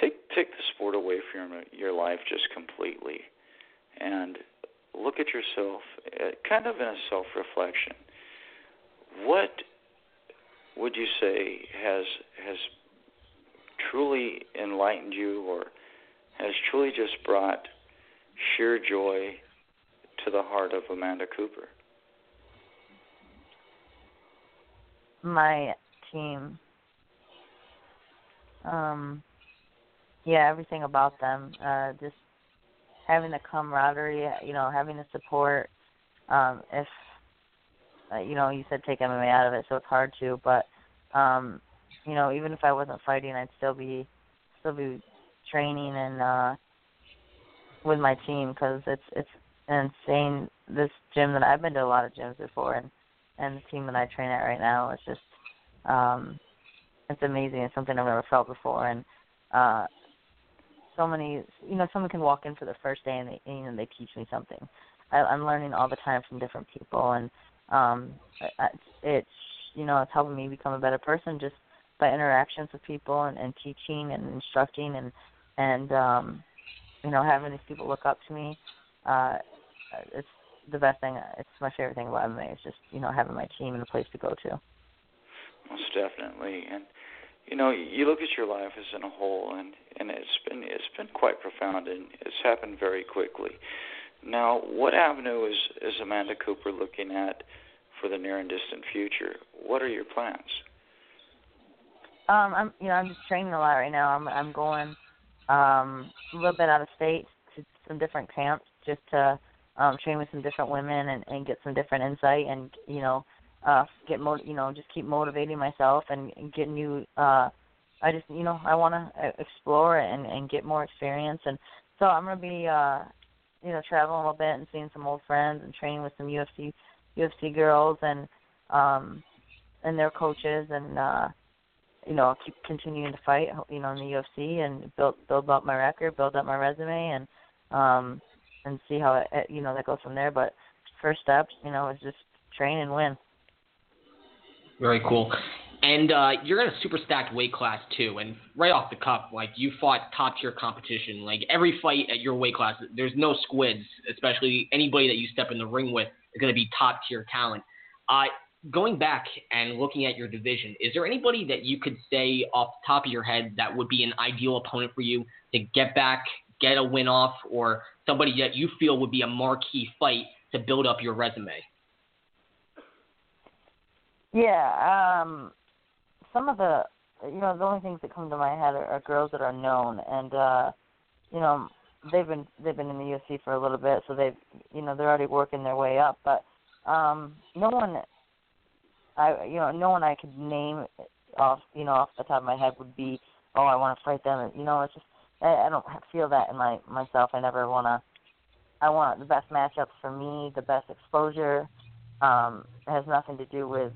take take the sport away from your, your life just completely, and look at yourself, uh, kind of in a self reflection. What would you say has has truly enlightened you, or has truly just brought sheer joy to the heart of Amanda Cooper? My team. Um yeah, everything about them. Uh just having the camaraderie, you know, having the support. Um if uh, you know, you said take MMA out of it, so it's hard to, but um you know, even if I wasn't fighting, I'd still be still be training and uh with my team because it's it's insane. This gym that I've been to a lot of gyms before, and and the team that I train at right now is just um it's amazing. It's something I've never felt before, and uh so many you know someone can walk in for the first day and they you know they teach me something. I, I'm learning all the time from different people, and um it's, it's you know it's helping me become a better person just by interactions with people and, and teaching and instructing and and um you know having these people look up to me uh it's the best thing it's my favorite thing about MMA is just you know having my team and a place to go to. Most definitely. And you know you look at your life as in a whole and and it's been it's been quite profound and it's happened very quickly. Now what avenue is is Amanda Cooper looking at for the near and distant future? What are your plans? Um, I'm you know I'm just training a lot right now. I'm I'm going um a little bit out of state to some different camps just to um train with some different women and and get some different insight and you know uh get mo you know just keep motivating myself and, and get new uh I just you know I want to explore and and get more experience. And so I'm going to be uh you know traveling a little bit and seeing some old friends and training with some UFC UFC girls and um and their coaches and uh you know, I'll keep continuing to fight, you know, in the UFC and build build up my record, build up my resume, and um, and see how it, you know that goes from there. But first steps, you know, is just train and win. Very cool. And uh, you're in a super stacked weight class too. And right off the cuff, like you fought top tier competition. Like every fight at your weight class, there's no squids. Especially anybody that you step in the ring with is going to be top tier talent. Uh, going back and looking at your division, is there anybody that you could say off the top of your head that would be an ideal opponent for you to get back, get a win off, or somebody that you feel would be a marquee fight to build up your resume? Yeah, um, some of the you know the only things that come to my head are, are girls that are known, and uh, you know they've been they've been in the UFC for a little bit, so they've you know they're already working their way up, but um, no one I you know no one I could name off you know off the top of my head would be oh I want to fight them you know it's just I, I don't feel that in my myself. I never want to I want the best matchups for me the best exposure. Um it has nothing to do with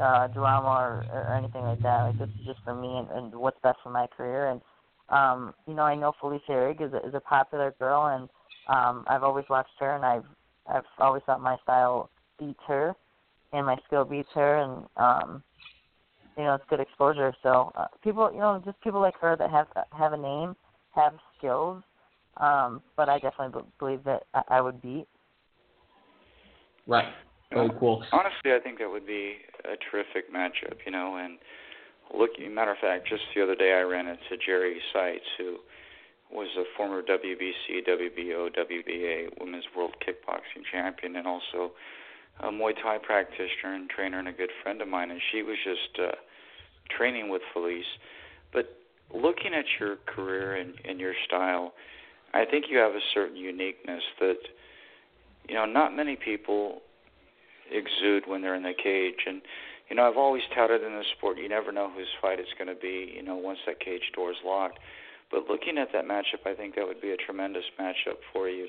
uh drama or, or anything like that. Like this is just for me and, and what's best for my career. And um you know I know Felice Herrig is a, is a popular girl and um I've always watched her and I've I've always thought my style beats her and my skill beats her, and um, you know it's good exposure. So uh, people, you know, just people like her that have have a name, have skills. Um, but I definitely believe that I, I would beat. Right. Very cool. Honestly, I think that would be a terrific matchup. You know, and look, matter of fact, just the other day I ran into Jerry Seitz, who was a former WBC, WBO, WBA Women's World Kickboxing Champion, and also a Muay Thai practitioner and trainer and a good friend of mine. And she was just uh, training with Felice. But looking at your career and, and your style, I think you have a certain uniqueness that you know not many people exude when they're in the cage. And you know, I've always touted in the sport, you never know whose fight it's going to be. You know, once that cage door is locked. But looking at that matchup, I think that would be a tremendous matchup for you.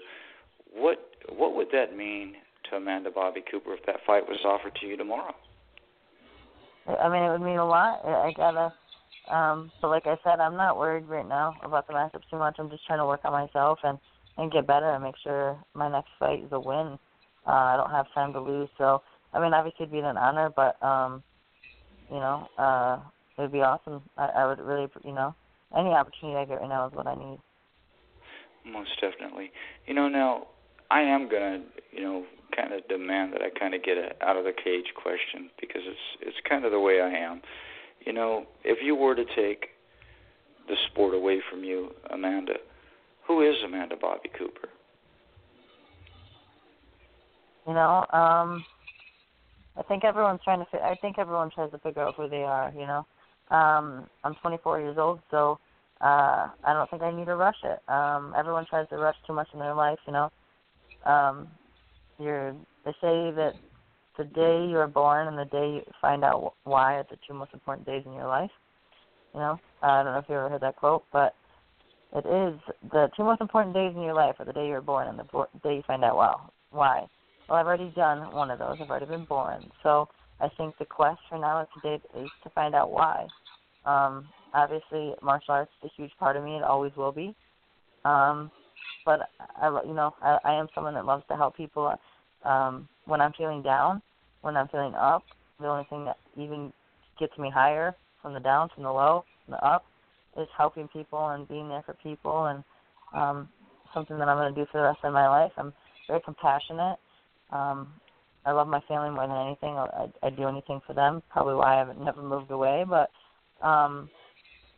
What what would that mean to Amanda Bobby Cooper if that fight was offered to you tomorrow? I mean, it would mean a lot. I gotta, um, but like I said, I'm not worried right now about the matchup too much. I'm just trying to work on myself and and get better and make sure my next fight is a win. Uh, I don't have time to lose, so I mean, obviously it'd be an honor, but um, you know, uh, it would be awesome. I, I would really, you know, any opportunity I get right now is what I need. Most definitely. You know, now I am gonna, you know, kind of demand that I kind of get a out of the cage question because it's it's kind of the way I am. You know, if you were to take the sport away from you, Amanda, who is Amanda Bobby Cooper? You know, um, I think everyone's trying to. I think everyone tries to figure out who they are. You know, um, I'm 24 years old, so uh, I don't think I need to rush it. Um, everyone tries to rush too much in their life. You know, um, you're. They say that the day you are born and the day you find out why are the two most important days in your life. You know, I don't know if you ever heard that quote, but it is the two most important days in your life are the day you're born and the day you find out well why. Well, I've already done one of those. I've already been born. So I think the quest for now today is to find out why. Um, obviously, martial arts is a huge part of me. It always will be. Um, but I, you know, I, I am someone that loves to help people. Um, when I'm feeling down, when I'm feeling up, the only thing that even gets me higher from the down, from the low, from the up, is helping people and being there for people, and um, something that I'm going to do for the rest of my life. I'm very compassionate. Um, I love my family more than anything. I, I'd do anything for them. Probably why I haven't never moved away. But um,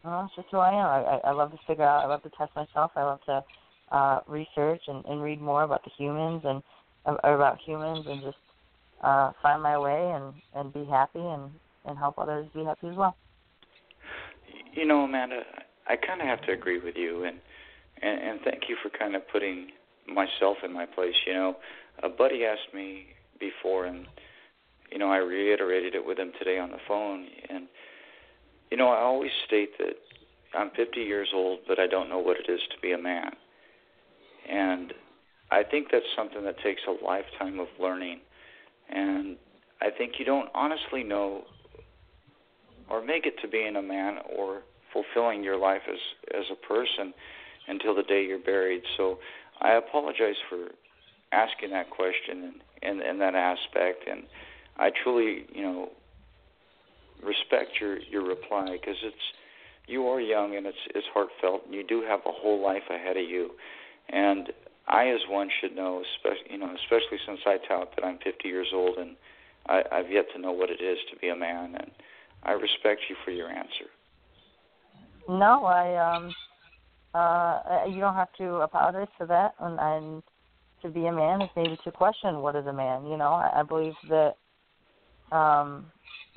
well, it's just who I am. I, I, I love to figure out. I love to test myself. I love to uh, research and, and read more about the humans and about humans and just uh, find my way and and be happy and and help others be happy as well. You know, Amanda, I kind of have to agree with you, and, and and thank you for kind of putting myself in my place. You know, a buddy asked me before, and you know, I reiterated it with him today on the phone. And you know, I always state that I'm 50 years old, but I don't know what it is to be a man. And I think that's something that takes a lifetime of learning. And I think you don't honestly know or make it to being a man or fulfilling your life as as a person until the day you're buried. So I apologize for asking that question and, and, and that aspect. And I truly, you know, respect your your reply because it's you are young and it's it's heartfelt and you do have a whole life ahead of you. And I, as one, should know, especially you know, especially since I tout that I'm 50 years old and I, I've yet to know what it is to be a man. And I respect you for your answer. No, I um, uh, you don't have to apologize for that, and, and to be a man is maybe to question what is a man. You know, I, I believe that um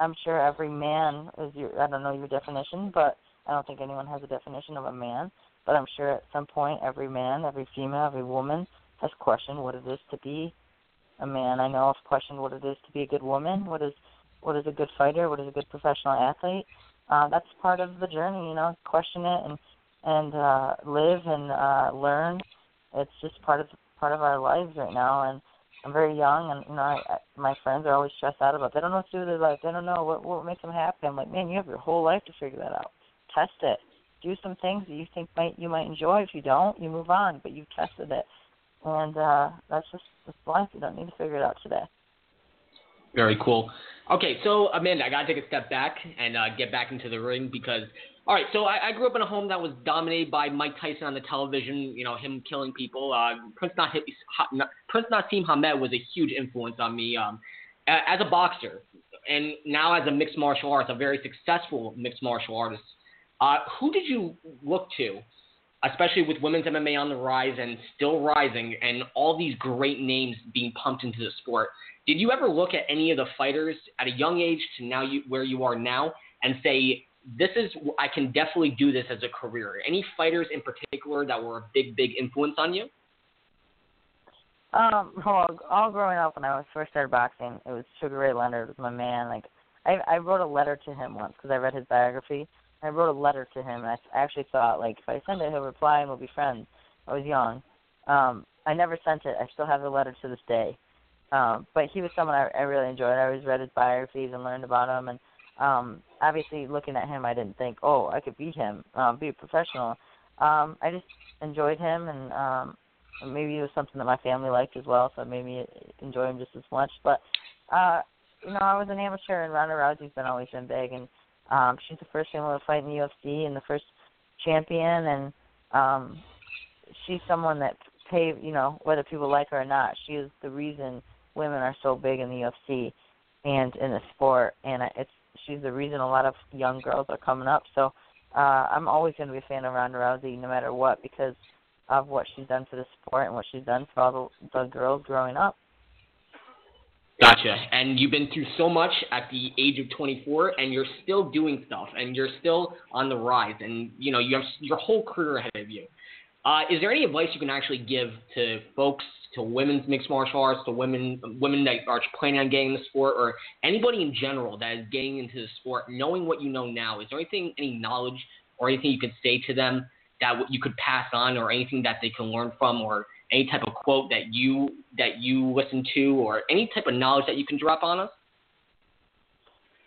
I'm sure every man is your I don't know your definition, but I don't think anyone has a definition of a man. But I'm sure at some point every man, every female, every woman has questioned what it is to be a man. I know I've questioned what it is to be a good woman, what is what is a good fighter, what is a good professional athlete. Uh, that's part of the journey, you know, question it and and uh live and uh learn. It's just part of part of our lives right now, and I'm very young, and you know, I, I, my friends are always stressed out about. They don't know what to do with their life. They don't know what what makes them happy. I'm like, man, you have your whole life to figure that out. Test it. Do some things that you think might you might enjoy. If you don't, you move on. But you've tested it, and uh that's just that's life. You don't need to figure it out today. Very cool. Okay, so Amanda, I gotta take a step back and uh, get back into the ring because all right, so I, I grew up in a home that was dominated by Mike Tyson on the television. You know, him killing people. Uh, Prince Not Prince Naseem Hamed was a huge influence on me um, as a boxer, and now as a mixed martial arts, a very successful mixed martial artist. Uh, who did you look to especially with women's MMA on the rise and still rising, and all these great names being pumped into the sport. Did you ever look at any of the fighters at a young age to now you, where you are now and say, this is I can definitely do this as a career. Any fighters in particular that were a big, big influence on you? Um, well, all growing up when I was first started boxing, it was Sugar Ray Leonard was my man. Like, I I wrote a letter to him once because I read his biography. I wrote a letter to him, and I actually thought like if I send it, he'll reply and we'll be friends. I was young. Um, I never sent it. I still have the letter to this day. Um, but he was someone I, I really enjoyed. I always read his biographies and learned about him, and um, obviously looking at him, I didn't think, oh, I could beat him, uh, be a professional. Um, I just enjoyed him, and um, maybe it was something that my family liked as well, so it made me enjoy him just as much. But uh, you know, I was an amateur, and Ronda Rousey's been always been big, and um, she's the first female to fight in the UFC and the first champion, and um, she's someone that paved, you know, whether people like her or not, she is the reason women are so big in the UFC and in the sport, and it's she's the reason a lot of young girls are coming up. So uh, I'm always going to be a fan of Ronda Rousey no matter what because of what she's done for the sport and what she's done for all the, the girls growing up. Gotcha. And you've been through so much at the age of 24, and you're still doing stuff, and you're still on the rise, and you know you have your whole career ahead of you. Uh, is there any advice you can actually give to folks, to women's mixed martial arts, to women women that are planning on getting in the sport, or anybody in general that is getting into the sport, knowing what you know now? Is there anything, any knowledge, or anything you could say to them that you could pass on, or anything that they can learn from, or any type of quote that you that you listen to, or any type of knowledge that you can drop on us?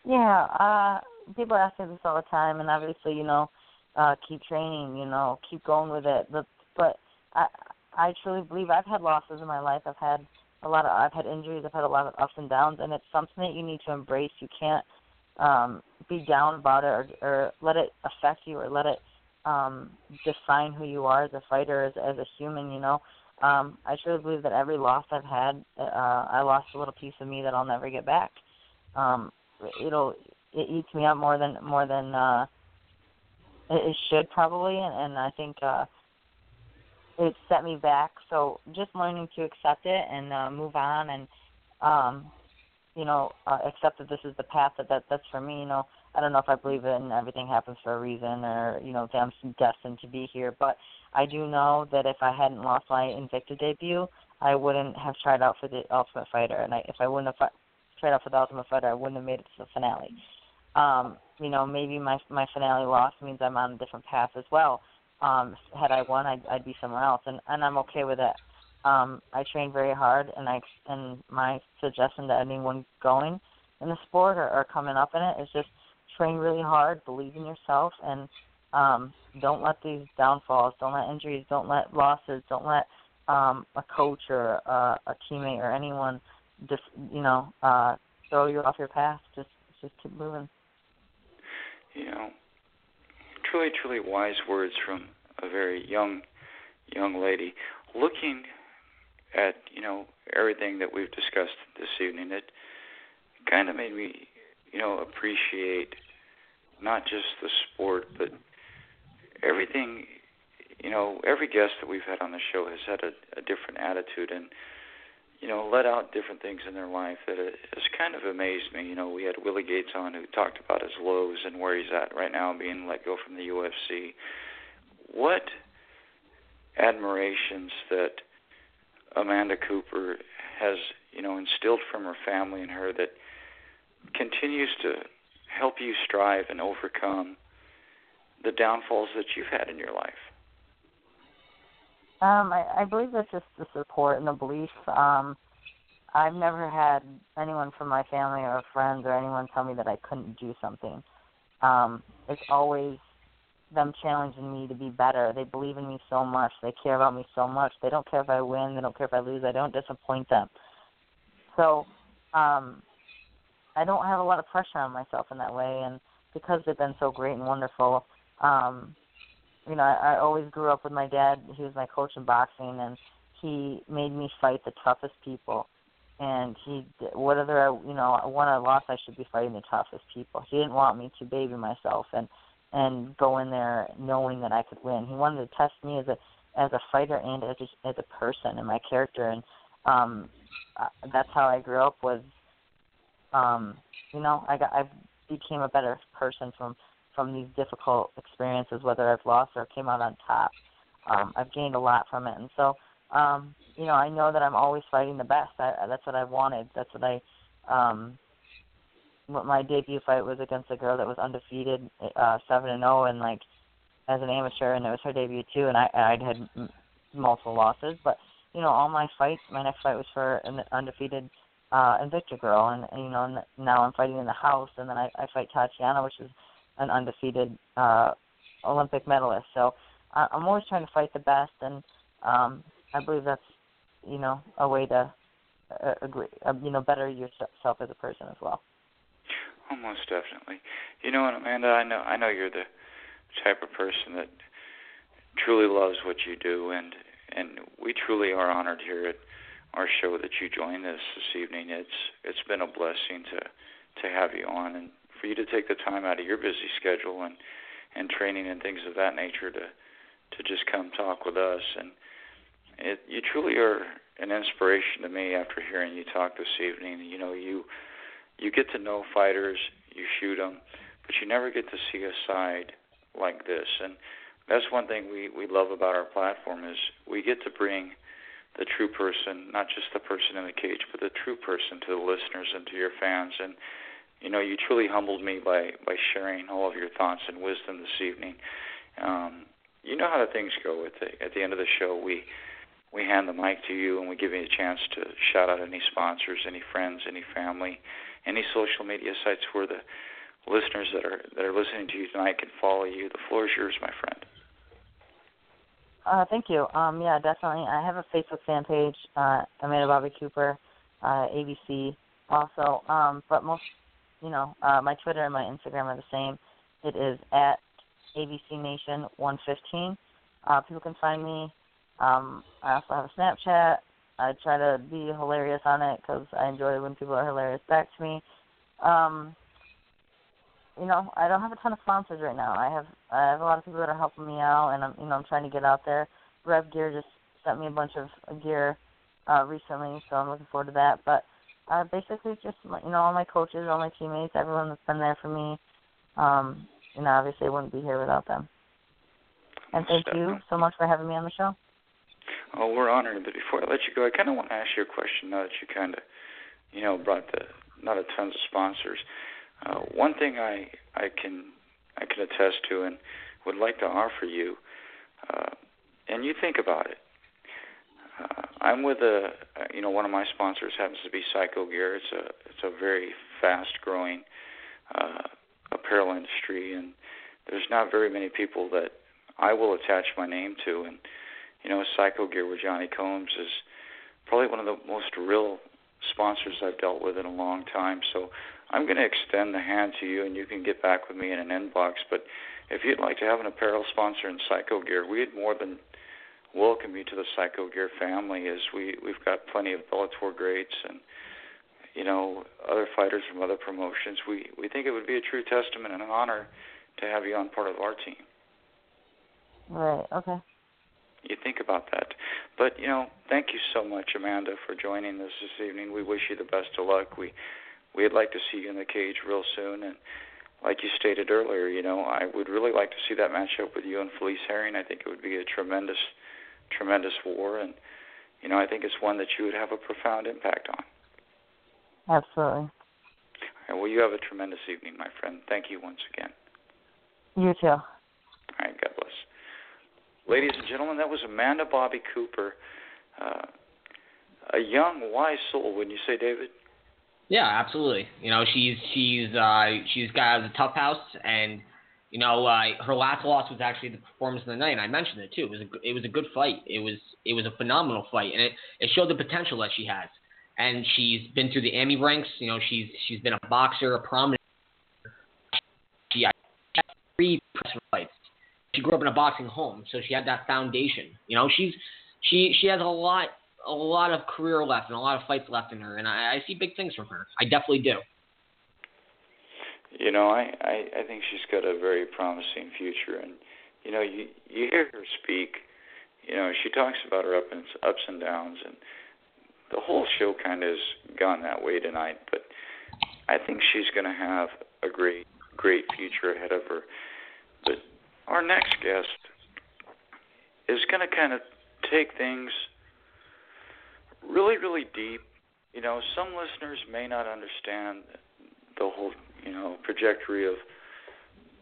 Yeah, uh, people ask me this all the time, and obviously, you know uh, keep training, you know, keep going with it. But but I I truly believe I've had losses in my life. I've had a lot of I've had injuries. I've had a lot of ups and downs, and it's something that you need to embrace. You can't um, be down about it or, or let it affect you or let it um, define who you are as a fighter, as, as a human. You know, um, I truly believe that every loss I've had, uh, I lost a little piece of me that I'll never get back. Um, it'll it eats me up more than more than uh, it, should probably, and, and I think uh, it set me back. So just learning to accept it and uh, move on, and um, you know, uh, accept that this is the path that, that that's for me. You know, I don't know if I believe in everything happens for a reason, or you know, that I'm destined to be here. But I do know that if I hadn't lost my Invicta debut, I wouldn't have tried out for the Ultimate Fighter, and I, if I wouldn't have tried out for the Ultimate Fighter, I wouldn't have made it to the finale. Um, you know, maybe my my finale loss means I'm on a different path as well. Um, had I won, I'd, I'd be somewhere else, and and I'm okay with it. Um, I train very hard, and I and my suggestion to anyone going in the sport or, or coming up in it is just train really hard, believe in yourself, and um, don't let these downfalls, don't let injuries, don't let losses, don't let um, a coach or uh, a teammate or anyone just you know uh, throw you off your path. Just just keep moving you know, truly, truly wise words from a very young, young lady. Looking at you know everything that we've discussed this evening, it kind of made me, you know, appreciate not just the sport, but everything. You know, every guest that we've had on the show has had a, a different attitude, and you know, let out different things in their life that has kind of amazed me. You know, we had Willie Gates on who talked about his lows and where he's at right now, being let go from the UFC. What admirations that Amanda Cooper has, you know, instilled from her family and her that continues to help you strive and overcome the downfalls that you've had in your life. Um, I, I believe that's just the support and the belief. Um, I've never had anyone from my family or friends or anyone tell me that I couldn't do something. Um, it's always them challenging me to be better. They believe in me so much. They care about me so much. They don't care if I win. They don't care if I lose. I don't disappoint them. So, um, I don't have a lot of pressure on myself in that way. And because they've been so great and wonderful, um, you know, I, I always grew up with my dad. He was my coach in boxing, and he made me fight the toughest people. And he, whether I, you know, I won or lost, I should be fighting the toughest people. He didn't want me to baby myself, and and go in there knowing that I could win. He wanted to test me as a as a fighter and as a, as a person and my character, and um, that's how I grew up. Was um, you know I got I became a better person from from these difficult experiences, whether I've lost or came out on top. Um, I've gained a lot from it, and so um, you know I know that I'm always fighting the best. I, that's what I wanted. That's what I um, my debut fight was against a girl that was undefeated, uh, seven and zero, oh, and like as an amateur, and it was her debut too. And I I'd had m- multiple losses, but you know all my fights. My next fight was for an undefeated uh, Invicta girl, and, and you know and now I'm fighting in the house, and then I, I fight Tatiana, which is an undefeated uh, Olympic medalist. So I, I'm always trying to fight the best, and um, I believe that's you know a way to uh, agree, uh, you know better yourself as a person as well. Almost definitely. You know what, Amanda? I know I know you're the type of person that truly loves what you do, and and we truly are honored here at our show that you joined us this evening. It's it's been a blessing to to have you on, and for you to take the time out of your busy schedule and and training and things of that nature to to just come talk with us. And it you truly are an inspiration to me after hearing you talk this evening. You know you you get to know fighters, you shoot them, but you never get to see a side like this. And that's one thing we we love about our platform is we get to bring the true person, not just the person in the cage, but the true person to the listeners and to your fans. And you know, you truly humbled me by by sharing all of your thoughts and wisdom this evening. Um, you know how the things go. At the at the end of the show, we we hand the mic to you and we give you a chance to shout out any sponsors, any friends, any family, any social media sites where the listeners that are that are listening to you tonight can follow you. The floor is yours, my friend. Uh, thank you. Um, yeah, definitely. I have a Facebook fan page, uh, Amanda Bobby Cooper, uh, ABC, also. Um, but most, you know, uh, my Twitter and my Instagram are the same. It is at ABC Nation 115. Uh, people can find me. Um, I also have a Snapchat. I try to be hilarious on it because I enjoy when people are hilarious back to me. Um, you know, I don't have a ton of sponsors right now. I have I have a lot of people that are helping me out, and I'm you know I'm trying to get out there. Revgear just sent me a bunch of gear uh, recently, so I'm looking forward to that. But uh, basically, just you know all my coaches, all my teammates, everyone that's been there for me. Um, you know, obviously, I wouldn't be here without them. And thank you so much for having me on the show. Oh, we're honored. But before I let you go, I kind of want to ask you a question. Now that you kind of, you know, brought the not a tons of sponsors. Uh, one thing I I can I can attest to and would like to offer you, uh, and you think about it. Uh, I'm with a you know one of my sponsors happens to be Psycho Gear. It's a it's a very fast growing uh, apparel industry, and there's not very many people that I will attach my name to, and you know, Psycho Gear with Johnny Combs is probably one of the most real sponsors I've dealt with in a long time. So I'm going to extend the hand to you, and you can get back with me in an inbox. But if you'd like to have an apparel sponsor in Psycho Gear, we'd more than welcome you to the Psycho Gear family. As we we've got plenty of Bellator greats and you know other fighters from other promotions. We we think it would be a true testament and an honor to have you on part of our team. Right. Okay you think about that. But you know, thank you so much, Amanda, for joining us this evening. We wish you the best of luck. We we'd like to see you in the cage real soon, and like you stated earlier, you know, I would really like to see that matchup with you and Felice Herrig. I think it would be a tremendous, tremendous war, and you know, I think it's one that you would have a profound impact on. Absolutely. All right, well, you have a tremendous evening, my friend. Thank you once again. You too. All right, God bless. Ladies and gentlemen, that was Amanda Bobby Cooper, uh, a young, wise soul. Wouldn't you say, David? Yeah, absolutely. You know, she's she's uh, she's got a TUF house, and you know, uh, her last loss was actually the performance of the night. And I mentioned it too. It was a it was a good fight. It was it was a phenomenal fight, and it it showed the potential that she has. And she's been through the Emmy ranks. You know, she's she's been a boxer, a prominent. She had three press fights she grew up in a boxing home, so she had that foundation. You know, she's she she has a lot a lot of career left and a lot of fights left in her, and I, I see big things from her. I definitely do. you know, I, I I think she's got a very promising future, and you know, you you hear her speak. You know, she talks about her up and ups and downs, and the whole show kind of has gone that way tonight. But I think she's going to have a great great future ahead of her. But our next guest is going to kind of take things really, really deep. You know, some listeners may not understand the whole, you know, trajectory of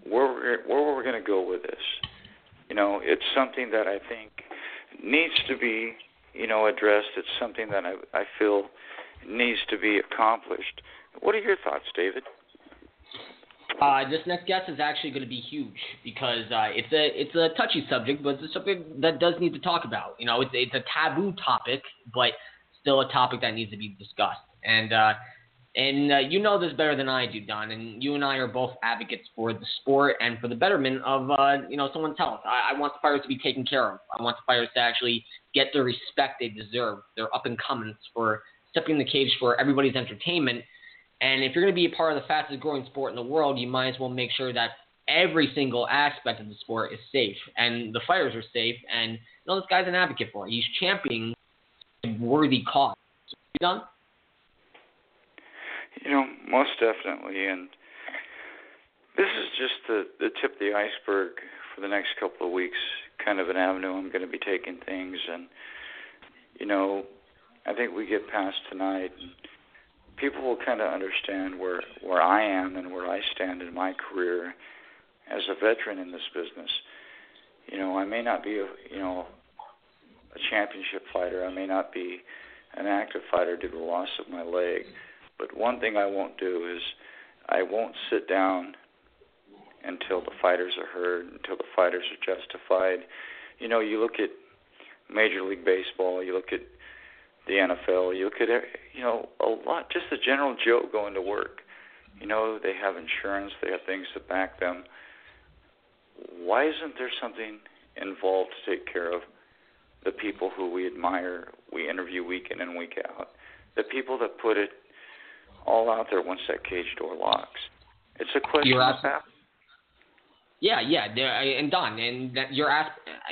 where we're, where we're going to go with this. You know, it's something that I think needs to be, you know, addressed. It's something that I, I feel needs to be accomplished. What are your thoughts, David? Uh, this next guest is actually going to be huge because uh, it's a it's a touchy subject, but it's something that does need to talk about. You know, it's it's a taboo topic, but still a topic that needs to be discussed. And uh, and uh, you know this better than I do, Don. And you and I are both advocates for the sport and for the betterment of uh, you know someone's health. I, I want the fighters to be taken care of. I want the fighters to actually get the respect they deserve. They're up and comings for stepping in the cage for everybody's entertainment and if you're going to be a part of the fastest growing sport in the world, you might as well make sure that every single aspect of the sport is safe and the fighters are safe. And you know, this guy's an advocate for it. He's championing worthy cause. You done? You know, most definitely. And this is just the, the tip of the iceberg for the next couple of weeks, kind of an avenue I'm going to be taking things. And, you know, I think we get past tonight. And, people will kind of understand where where I am and where I stand in my career as a veteran in this business. You know, I may not be a you know a championship fighter. I may not be an active fighter due to the loss of my leg. But one thing I won't do is I won't sit down until the fighters are heard, until the fighters are justified. You know, you look at Major League Baseball, you look at the NFL. You look at you know a lot, just the general Joe going to work. You know they have insurance, they have things to back them. Why isn't there something involved to take care of the people who we admire, we interview week in and week out, the people that put it all out there once that cage door locks? It's a question you're of yeah, yeah, and Don, and that you're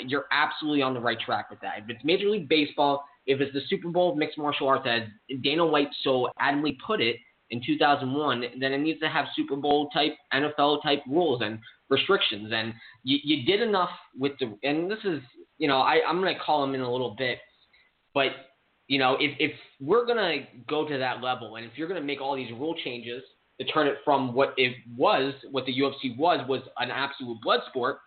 you're absolutely on the right track with that. If it's Major League Baseball, if it's the Super Bowl of mixed martial arts, as Dana White so adamantly put it in 2001, then it needs to have Super Bowl type, NFL type rules and restrictions. And you, you did enough with the, and this is, you know, I, I'm going to call him in a little bit, but you know, if if we're going to go to that level, and if you're going to make all these rule changes to turn it from what it was, what the UFC was, was an absolute blood sport,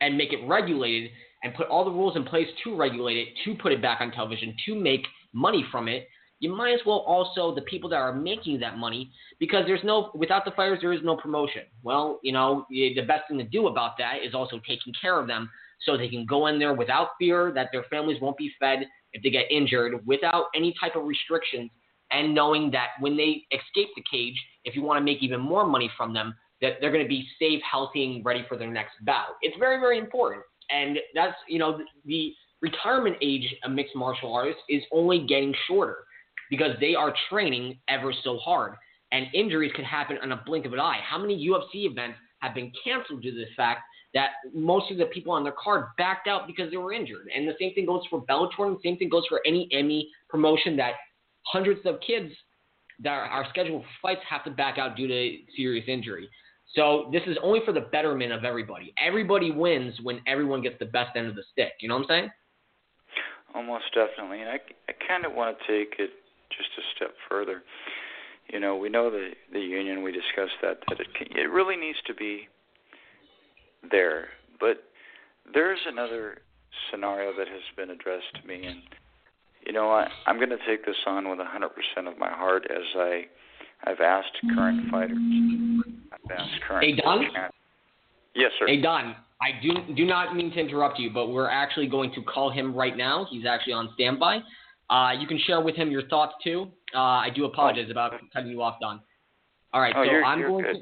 and make it regulated and put all the rules in place to regulate it, to put it back on television, to make money from it, you might as well also the people that are making that money because there's no without the fighters there is no promotion. Well, you know the best thing to do about that is also taking care of them so they can go in there without fear that their families won't be fed if they get injured, without any type of restrictions, and knowing that when they escape the cage, if you want to make even more money from them, that they're going to be safe, healthy, and ready for their next bout. It's very, very important and that's you know the, retirement age of mixed martial artists is only getting shorter because they are training ever so hard, and injuries could happen on a blink of an eye. How many UFC events have been canceled due to the fact that most of the people on their card backed out because they were injured? And the same thing goes for Bellator, and the same thing goes for any MMA promotion that hundreds of kids that are scheduled for fights have to back out due to serious injury. So this is only for the betterment of everybody. Everybody wins when everyone gets the best end of the stick. You know what I'm saying? Almost definitely. And I, I kind of want to take it just a step further. You know, we know the the union. We discussed that that it it really needs to be there, but there's another scenario that has been addressed to me, and you know, I, I'm going to take this on with 100% of my heart as I I've asked current fighters. I've asked current. Hey Don. Yes, sir. Hey Don, I do do not mean to interrupt you, but we're actually going to call him right now. He's actually on standby. Uh, you can share with him your thoughts too. Uh, I do apologize oh. about cutting you off, Don. All right, oh, so you're, I'm you're going good. to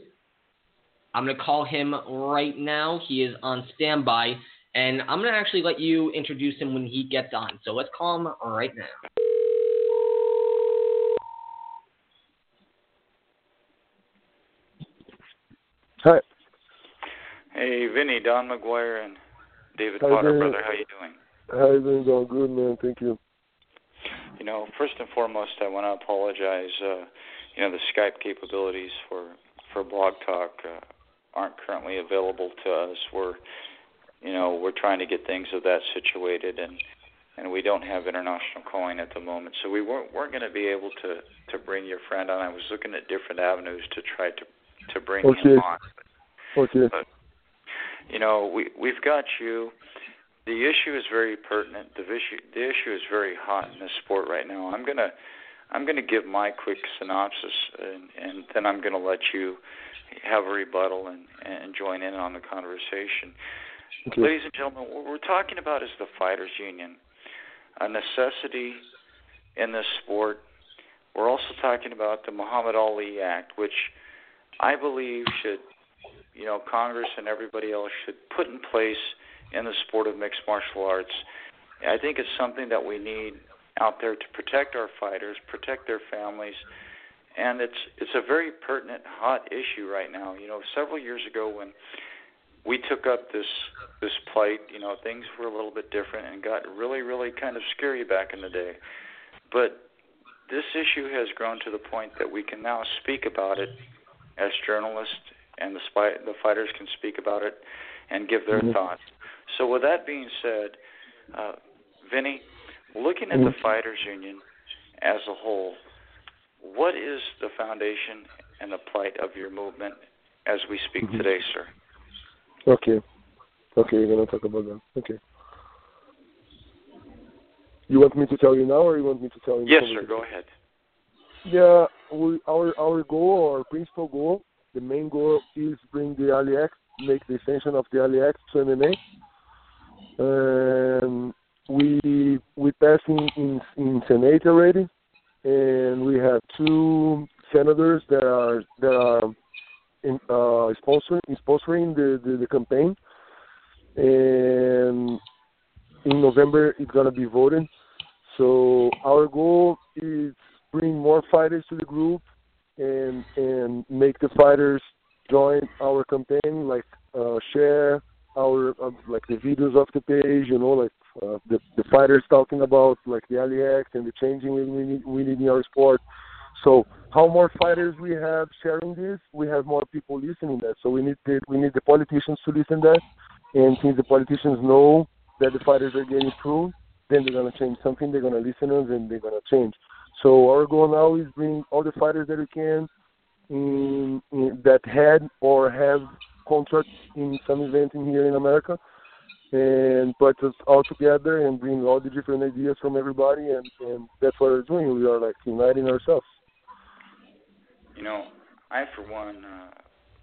I'm going to call him right now. He is on standby, and I'm going to actually let you introduce him when he gets on. So let's call him right now. Hi. Hey, Vinny, Don McGuire, and David Hi, Potter, Vinny. brother. How you doing? How you doing, Don? Good, man. Thank you. You know, first and foremost, I want to apologize. Uh, you know, the Skype capabilities for for Blog Talk uh, aren't currently available to us. We're, you know, we're trying to get things of that situated, and and we don't have international calling at the moment, so we weren't weren't going to be able to to bring your friend on. I was looking at different avenues to try to to bring Okay. him on. Okay. you know, we we've got you. The issue is very pertinent. The issue the issue is very hot in this sport right now. I'm gonna I'm gonna give my quick synopsis, and, and then I'm gonna let you have a rebuttal and, and join in on the conversation. Ladies and gentlemen, what we're talking about is the fighters union, a necessity in this sport. We're also talking about the Muhammad Ali Act, which I believe should, you know, Congress and everybody else should put in place in the sport of mixed martial arts. I think it's something that we need out there to protect our fighters, protect their families, and it's it's a very pertinent, hot issue right now. You know, several years ago when we took up this this plight, you know, things were a little bit different and got really, really kind of scary back in the day. But this issue has grown to the point that we can now speak about it as journalists, and the spy, the fighters can speak about it and give their Mhm. thoughts. So, with that being said, uh, Vinny, looking at the Mhm. fighters union as a whole, what is the foundation and the plight of your movement as we speak Mhm. today, sir? Okay. Okay, you're gonna talk about that. Okay. You want me to tell you now, or you want me to tell you? Yes, sir. Go ahead. Yeah, we, our our goal, our principal goal, the main goal is bring the Ali Act, make the extension of the Ali Act to MMA. And we we passed in, in in Senate already, and we have two senators that are that are in, uh, sponsoring sponsoring the, the the campaign. And in November it's gonna be voted. So our goal is bring more fighters to the group and and make the fighters join our campaign, like uh, share our uh, like the videos of the page, you know, like uh, the the fighters talking about like the Ali Act and the changing we we need, we need in our sport. So how more fighters we have sharing this, we have more people listening that. So we need the we need the politicians to listen that, and since the politicians know that the fighters are getting through, then they're gonna change something. They're gonna listen us and they're gonna change. So our goal now is bring all the fighters that we can in, in, that had or have contracts in some event in here in America, and put us all together and bring all the different ideas from everybody, and, and that's what we're doing. We are like uniting ourselves. You know, I for one uh,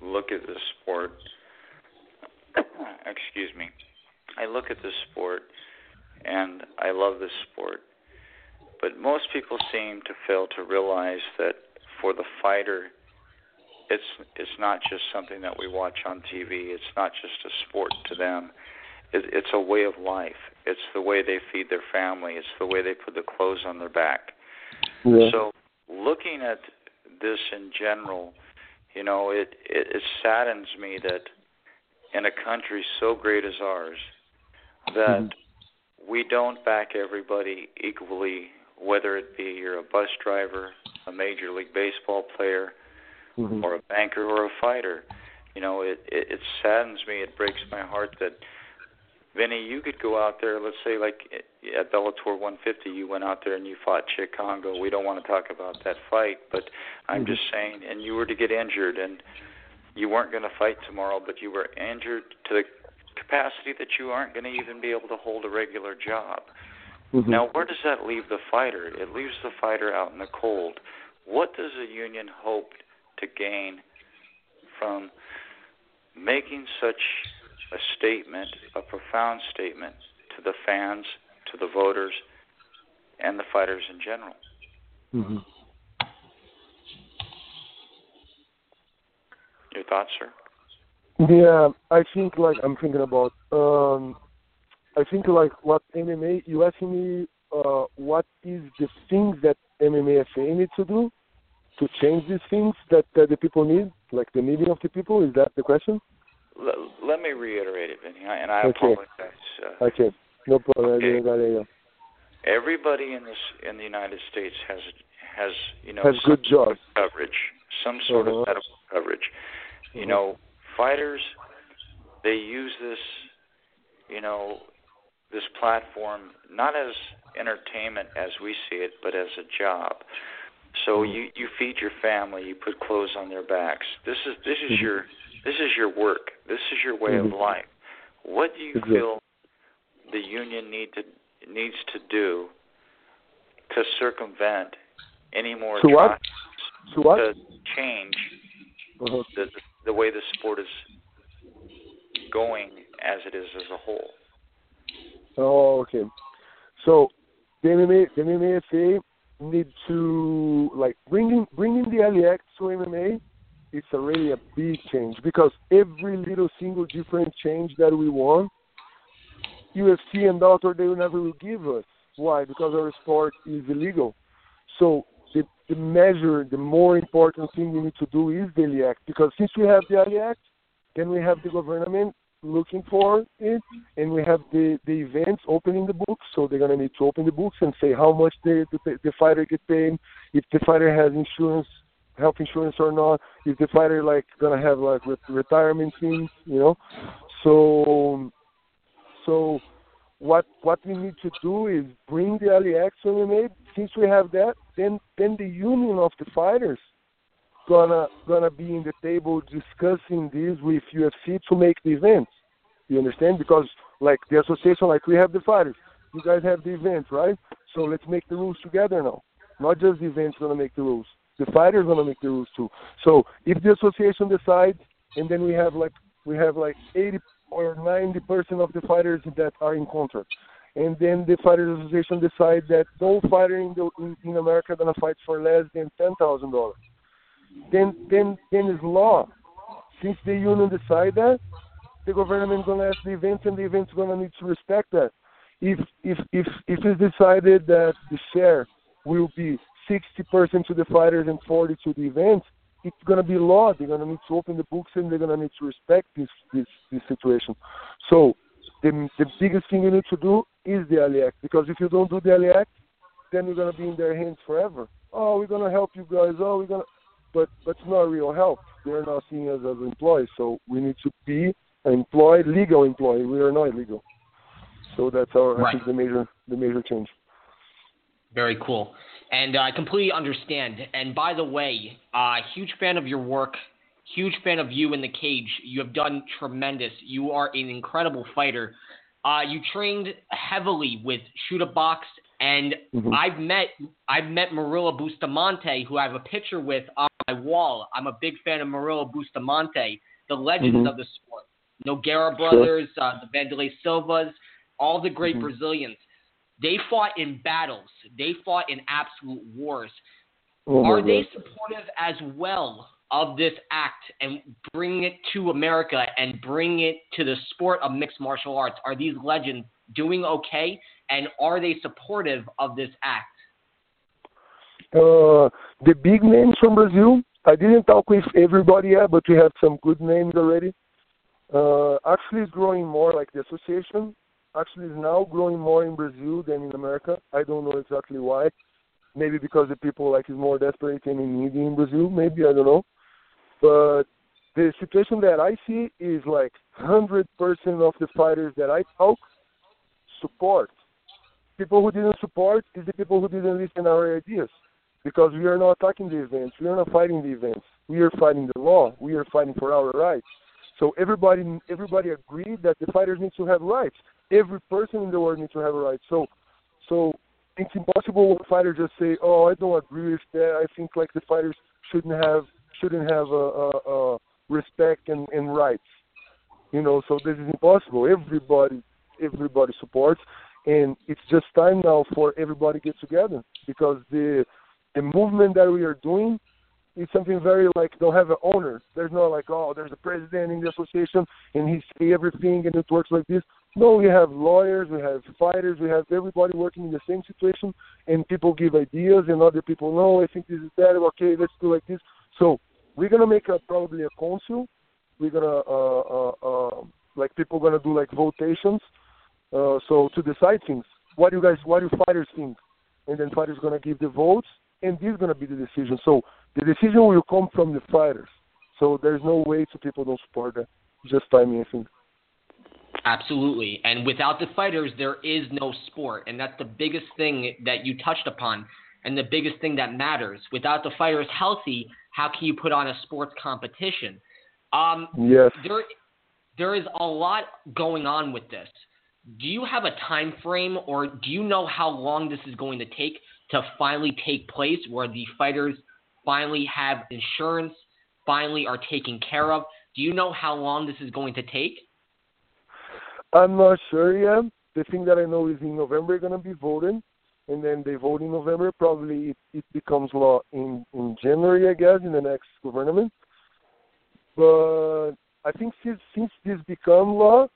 look at this sport. excuse me. I look at this sport, and I love this sport. But most people seem to fail to realize that for the fighter, it's it's not just something that we watch on TV. It's not just a sport to them. It, it's a way of life. It's the way they feed their family. It's the way they put the clothes on their back. Yeah. So, looking at this in general, you know, it, it it saddens me that in a country so great as ours, that Mhm. we don't back everybody equally, whether it be you're a bus driver, a major league baseball player, Mhm. or a banker or a fighter. You know, it, it it saddens me. It breaks my heart that Vinny, you could go out there. Let's say like at Bellator 150, you went out there and you fought Cheick Kongo. We don't want to talk about that fight, but I'm Mhm. just saying. And you were to get injured, and you weren't going to fight tomorrow, but you were injured to the capacity that you aren't going to even be able to hold a regular job. Mhm. Now, where does that leave the fighter? It leaves the fighter out in the cold. What does a union hope to gain from making such a statement, a profound statement to the fans, to the voters, and the fighters in general? Mhm. Your thoughts, sir? Yeah, I think like I'm thinking about. Um, I think like what MMA. You asking me uh, what is the things that MMA FA need to do to change these things that, that the people need, like the needing of the people. Is that the question? let, let me reiterate it, Vinny, and I Okay. apologize. Uh, Okay. No problem. Okay. didn't got it. everybody in this in the United States has has you know Has good sort of coverage, some sort Uh-huh. of medical coverage. You Mhm. know, fighters they use this, you know, this platform not as entertainment as we see it, but as a job. So Mhm. you you feed your family, you put clothes on their backs. This is this is Mhm. your this is your work. This is your way of Mhm. life. What do you Exactly. feel the union need to needs to do to circumvent any more To what? So what? to change Uh-huh. the the way the sport is going as it is as a whole. Oh, okay. So the MMA, the MMAFA need to like bringing bringing the Ali Act to MMA. It's already a big change because every little single different change that we want, UFC and Bellator they will never will give us. Why? Because our sport is illegal. So the the measure, the more important thing we need to do is the Ali Act because since we have the Ali Act, then we have the government looking for it, and we have the the events opening the books. So they're gonna need to open the books and say how much the the, the fighter get paid, if the fighter has insurance, health insurance or not, if the fighter like gonna have like re- retirement things, you know. So so what what we need to do is bring the to MMA. Since we have that, then then the union of the fighters gonna gonna be in the table discussing this with UFC to make the events. You understand? Because like the association, like we have the fighters, you guys have the events, right? So let's make the rules together now. Not just the events gonna make the rules. The fighters gonna make the rules too. So if the association decides, and then we have like we have like 80 or 90 percent of the fighters that are in contract, and then the fighters association decides that no fighter in the in, in America gonna fight for less than ten thousand dollars then then then it's law. Since the union decide that, the government is gonna ask the event and the event's gonna need to respect that. If if if if it's decided that the share will be sixty percent to the fighters and forty to the events, it's gonna be law. They're gonna need to open the books and they're gonna need to respect this this this situation. So the the biggest thing you need to do is the Ali Act because if you don't do the Ali Act, then you're gonna be in their hands forever. Oh, we're gonna help you guys. Oh, we're gonna but but it's not real help. They're not seeing us as employees, so we need to be employed, legal employee. We are not illegal. So that's our right. I think the major the major change. Very cool. And uh, I completely understand. And by the way, uh, huge fan of your work. Huge fan of you in the cage. You have done tremendous. You are an incredible fighter. Uh, you trained heavily with Shoot Box, and Mhm. I've met I've met Murilo Bustamante, who I have a picture with on my wall. I'm a big fan of Murilo Bustamante, the legends Mhm. of the sport. Nogueira brothers, uh, the Vanderlei Silvas, all the great Mhm. Brazilians. They fought in battles. They fought in absolute wars. Oh Are they God. supportive as well of this act and bring it to America and bring it to the sport of mixed martial arts? Are these legends doing okay? And are they supportive of this act? Uh, the big names from Brazil. I didn't talk with everybody yet, but we have some good names already. Uh, actually, it's growing more. Like the association actually is now growing more in Brazil than in America. I don't know exactly why. Maybe because the people like is more desperate and in need in Brazil. Maybe I don't know. But the situation that I see is like hundred percent of the fighters that I talk support. People who didn't support is the people who didn't listen our ideas because we are not attacking the events. We are not fighting the events. We are fighting the law. We are fighting for our rights. So everybody, everybody agreed that the fighters need to have rights. Every person in the world needs to have a right. So, so it's impossible for a fighter just say, "Oh, I don't agree with that. I think like the fighters shouldn't have shouldn't have a, a, a respect and, and rights." You know, so this is impossible. Everybody, everybody supports, and it's just time now for everybody to get together because the the movement that we are doing is something very like don't have an owner. There's not like oh there's a president in the association and he say everything and it works like this. No, we have lawyers, we have fighters, we have everybody working in the same situation, and people give ideas and other people no I think this is bad. Okay, let's do like this. So we're gonna make a probably a council we're gonna uh, uh, uh, like people gonna do like votations. Uh, so to decide things, what do you guys, what do fighters think, and then fighters gonna give the votes, and this is gonna be the decision. So the decision will come from the fighters. So there's no way to people don't support that. Just timing, I think. Absolutely. And without the fighters, there is no sport. And that's the biggest thing that you touched upon and the biggest thing that matters. Without the fighters healthy, how can you put on a sports competition? Um, yes. There, there is a lot going on with this. Do you have a time frame or do you know how long this is going to take to finally take place where the fighters finally have insurance, finally are taken care of? Do you know how long this is going to take? I'm not sure yet. The thing that I know is in November they're gonna be voting, and then they vote in November. Probably it, it becomes law in in January, I guess, in the next government. But I think since since this become law,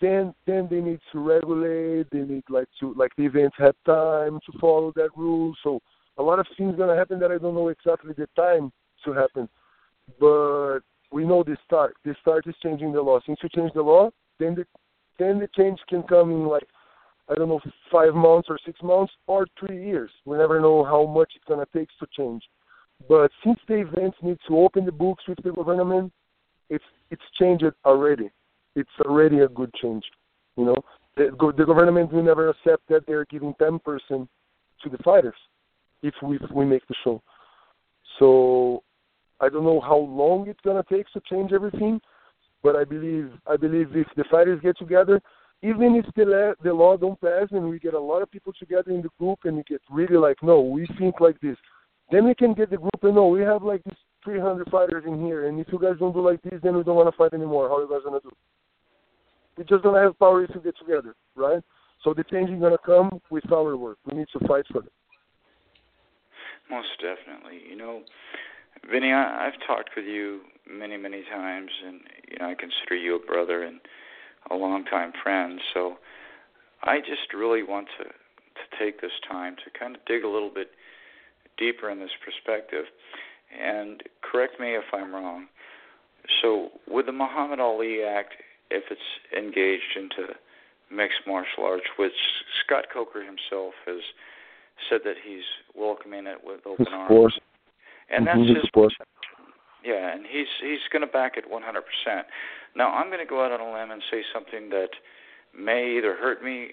then then they need to regulate. They need like to like the events have time to follow that rule. So a lot of things gonna happen that I don't know exactly the time to happen. But we know the start. The start is changing the law. Since you change the law, then the then the change can come in like I don't know five months or six months or three years. We never know how much it's gonna take to change. But since the events need to open the books with the government, it's it's changed already. It's already a good change. You know, the, the government will never accept that they're giving ten percent to the fighters if we we make the show. So I don't know how long it's gonna take to change everything, but I believe I believe if the fighters get together, even if the the law don't pass and we get a lot of people together in the group and we get really like no, we think like this, then we can get the group and no, we have like this 300 fighters in here, and if you guys don't do like this, then we don't want to fight anymore. How are you guys gonna do? We just don't have power if we get together, right? So the change is gonna come with our work. We need to fight for it. Most definitely. You know, Vinny, I, I've talked with you many, many times, and you know I consider you a brother and a longtime friend. So I just really want to to take this time to kind of dig a little bit deeper in this perspective. And correct me if I'm wrong. So with the Muhammad Ali Act, if it's engaged into mixed martial arts, which Scott Coker himself has said that he's welcoming it with open arms. And that's mm-hmm. his. Yeah, and he's he's going to back it 100%. Now I'm going to go out on a limb and say something that may either hurt me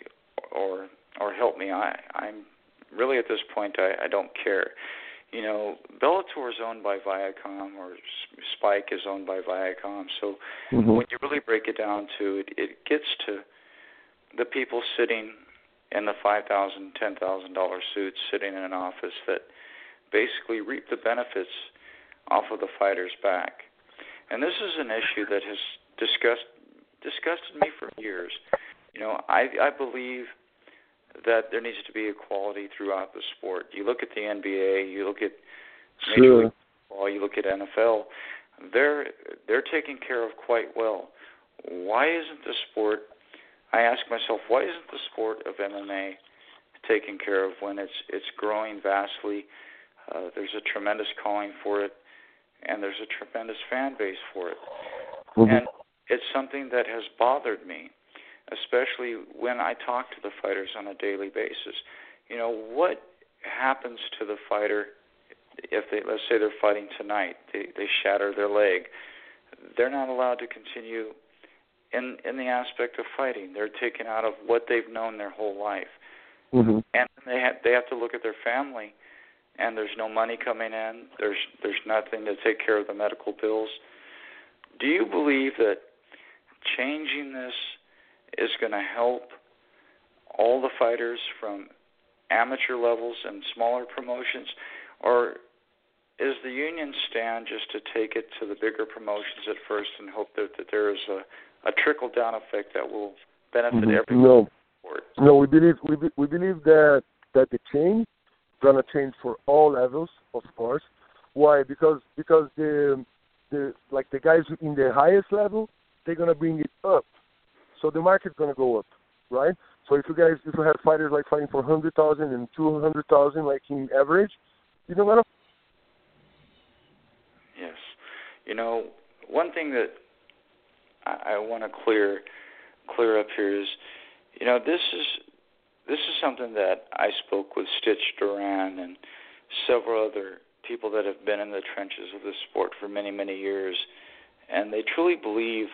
or or help me. I I'm really at this point I I don't care. You know, Bellator is owned by Viacom or Spike is owned by Viacom. So mm-hmm. when you really break it down to it, it gets to the people sitting in the five thousand, ten thousand dollar suits, sitting in an office that basically reap the benefits off of the fighter's back. And this is an issue that has disgust disgusted me for years. You know, I I believe that there needs to be equality throughout the sport. You look at the NBA, you look at Major sure. League Baseball, you look at NFL. They're they're taken care of quite well. Why isn't the sport? I ask myself, why isn't the sport of MMA taken care of when it's it's growing vastly? Uh, there's a tremendous calling for it, and there's a tremendous fan base for it. Mm-hmm. And it's something that has bothered me, especially when I talk to the fighters on a daily basis. You know, what happens to the fighter if they let's say they're fighting tonight, they they shatter their leg. They're not allowed to continue in in the aspect of fighting. They're taken out of what they've known their whole life. Mm-hmm. And they have they have to look at their family and there's no money coming in. There's there's nothing to take care of the medical bills. Do you believe that changing this is going to help all the fighters from amateur levels and smaller promotions, or is the union stand just to take it to the bigger promotions at first and hope that, that there is a, a trickle down effect that will benefit mm-hmm. everyone? No, no, we believe we be, we believe that that the change gonna change for all levels, of course. Why? Because because the the like the guys in the highest level, they're gonna bring it up, so the market's gonna go up, right? So if you guys if you have fighters like fighting for hundred thousand and two hundred thousand, like in average, you don't gonna. Yes, you know one thing that I, I want to clear clear up here is, you know, this is this is something that I spoke with Stitch Duran and several other people that have been in the trenches of the sport for many many years, and they truly believe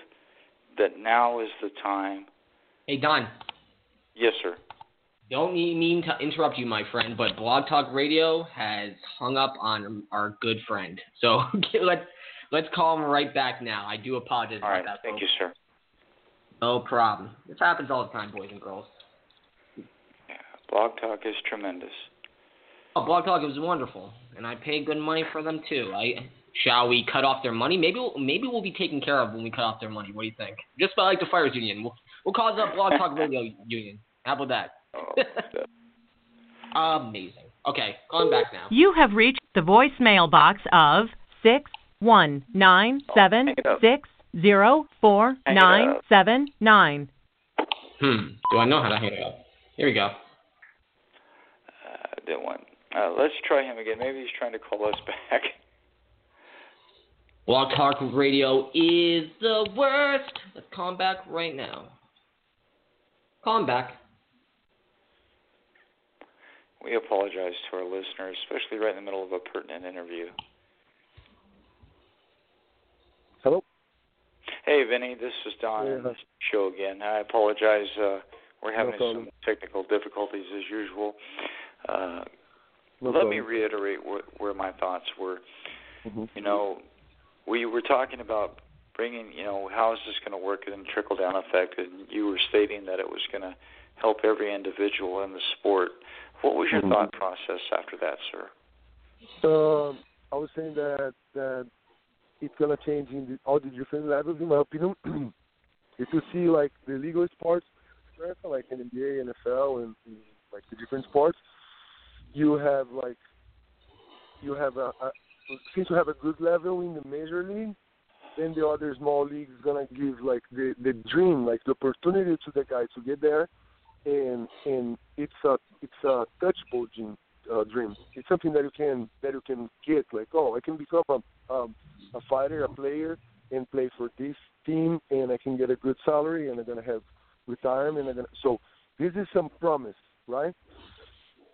that now is the time. Hey Don. Yes, sir. Don't mean to interrupt you, my friend, but Blog Talk Radio has hung up on our good friend. So let's let's call him right back now. I do apologize all right, about that. Thank folks. you, sir. No problem. This happens all the time, boys and girls. Yeah, Blog Talk is tremendous. Oh, Blog Talk is wonderful, and I pay good money for them too. I shall we cut off their money? Maybe we'll, maybe we'll be taken care of when we cut off their money. What do you think? Just by like the fires union, we'll we'll call it Blog Talk Radio Union. How about that? Oh, Amazing. Okay, calling back now. You have reached the voicemail box of six one nine seven hang it up. six zero four Hang nine seven nine. Hmm. Do I know how to hang it up? Here we go. uh, didn't want. Uh, let's try him again. Maybe he's trying to call us back. Blog Talk Radio is the worst. Let's call him back right now. Call him back. We apologize to our listeners, especially right in the middle of a pertinent interview. Hello. Hey, Vinny, this is Don Yeah. the show again. I apologize. Uh, we're having problem. some technical difficulties as usual. Uh, No let me reiterate wh- where my thoughts were. Mhm. You know, we were talking about bringing, you know, how is this going to work in trickle down effect, and you were stating that it was going to help every individual in the sport. What was your Mhm. thought process after that, sir? Um, I was saying that that it's gonna change in the, all the different levels, in my opinion. if you see like the legal sports, like in NBA, NFL, and, and like the different sports, you have like you have a, a since you have a good level in the major league, then the other small league is gonna give like the the dream, like the opportunity to the guy to get there, and and it's a it's a touchable dream uh, dream. It's something that you can that you can get. Like, oh, I can become a um, a fighter, a player, and play for this team, and I can get a good salary, and I'm gonna have retirement. I'm gonna, so this is some promise, right?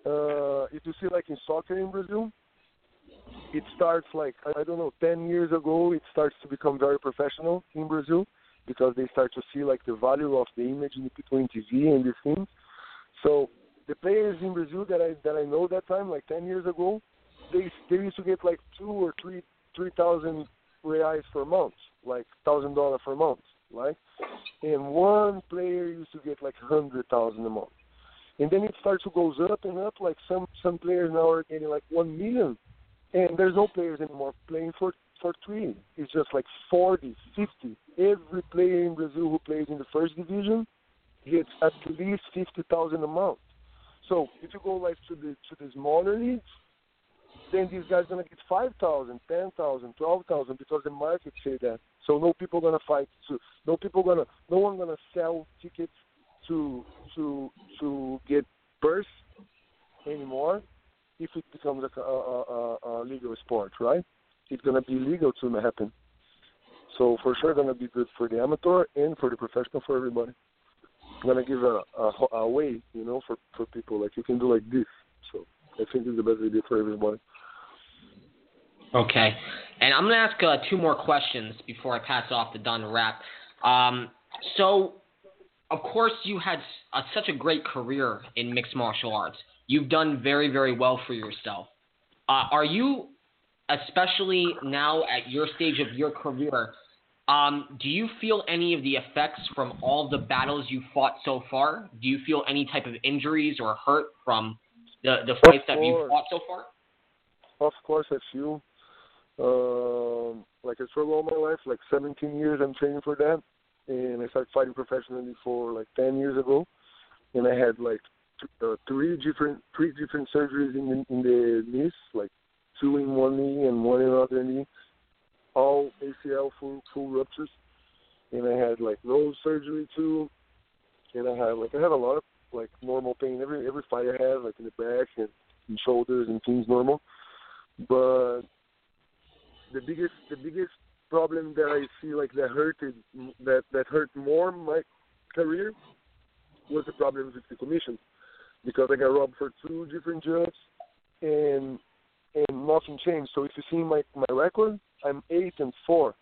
Uh, if you see like in soccer in Brazil, it starts like I don't know, ten years ago, it starts to become very professional in Brazil because they start to see like the value of the image in the people in TV and these things. So the players in Brazil that I that I know that time, like ten years ago, they they used to get like two or three three thousand reais per month, like thousand dollar per month, right? And one player used to get like hundred thousand a month. And then it starts to goes up and up. Like some some players now are getting like one million, and there's no players anymore playing for for three. It's just like 40, 50. Every player in Brazil who plays in the first division gets at least fifty thousand a month. So if you go like to the to the smaller leagues, then these guys gonna get five thousand, ten thousand, twelve thousand because the market say that. So no people gonna fight. To, no people gonna. No one gonna sell tickets to to to get purse anymore if it becomes a, a, a, a legal sport, right? It's gonna be legal to happen. So for sure, gonna be good for the amateur and for the professional, for everybody. Gonna give a, a a way, you know, for for people like you can do like this. So I think it's the best idea for everybody. Okay. And I'm going to ask uh, two more questions before I pass off to Don to wrap. Um, so, of course, you had uh, such a great career in mixed martial arts. You've done very, very well for yourself. Uh, are you, especially now at your stage of your career, um, do you feel any of the effects from all the battles you fought so far? Do you feel any type of injuries or hurt from the, the fights that you've fought so far? Of course, I feel um, like I struggle all my life. Like 17 years, I'm training for that, and I started fighting professionally for like 10 years ago, and I had like th- uh, three different three different surgeries in the, in the knees, like two in one knee and one in another knee, all ACL full full ruptures, and I had like nose surgery too, and I had like I had a lot of like normal pain. Every every fight I had, like in the back and, and shoulders and things normal. But the biggest the biggest problem that I see like that hurted that that hurt more my career was the problems with the commission because I got robbed for two different jobs and and nothing changed. So if you see my my record, I'm eight and four.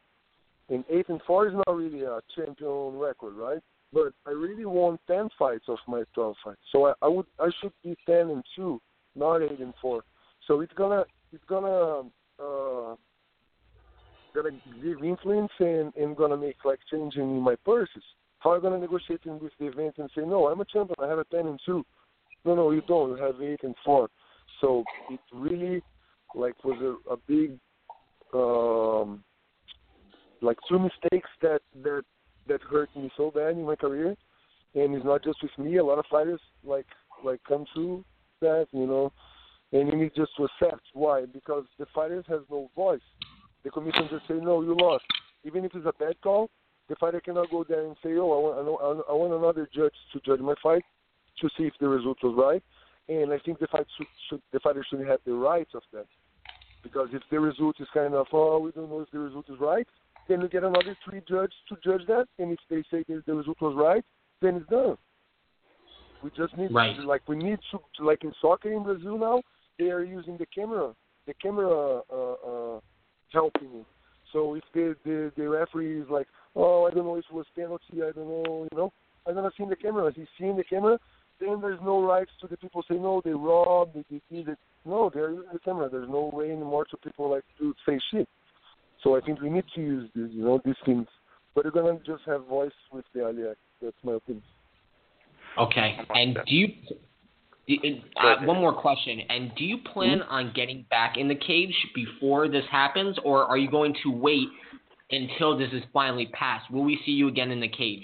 And eight and four is not really a champion record, right? But I really won ten fights of my twelve fights. So I, I would I should be ten and two, not eight and four. So it's gonna it's gonna uh gonna give influence and, and gonna make like changing in my purses. How am I gonna negotiate with the event and say, No, I'm a champion, I have a ten and two. No, no, you don't, you have eight and four. So it really like was a, a big um like two mistakes that that that hurt me so bad in my career. And it's not just with me, a lot of fighters like like come through that, you know, and you need just to accept why? Because the fighters has no voice the commission just say, no, you lost. Even if it's a bad call, the fighter cannot go there and say, oh, I want, I, want another judge to judge my fight to see if the result was right. And I think the fight should, should the fighter should have the rights of that. Because if the result is kind of, oh, we don't know if the result is right, then we get another three judges to judge that. And if they say that the result was right, then it's done. We just need, right. like, we need to, like in soccer in Brazil now, they are using the camera, the camera uh, uh, helping. So if the, the the referee is like, oh, I don't know if it was penalty, I don't know, you know, I'm gonna see the camera. He's seeing the camera, then there's no rights to the people say no, they robbed, they did it. No, they're using the camera. There's no way anymore to people like to say shit. So I think we need to use this, you know, these things. But we're gonna just have voice with the Ali Act. That's my opinion. Okay. And do you uh, one more question. And do you plan mm-hmm. on getting back in the cage before this happens, or are you going to wait until this is finally passed? Will we see you again in the cage?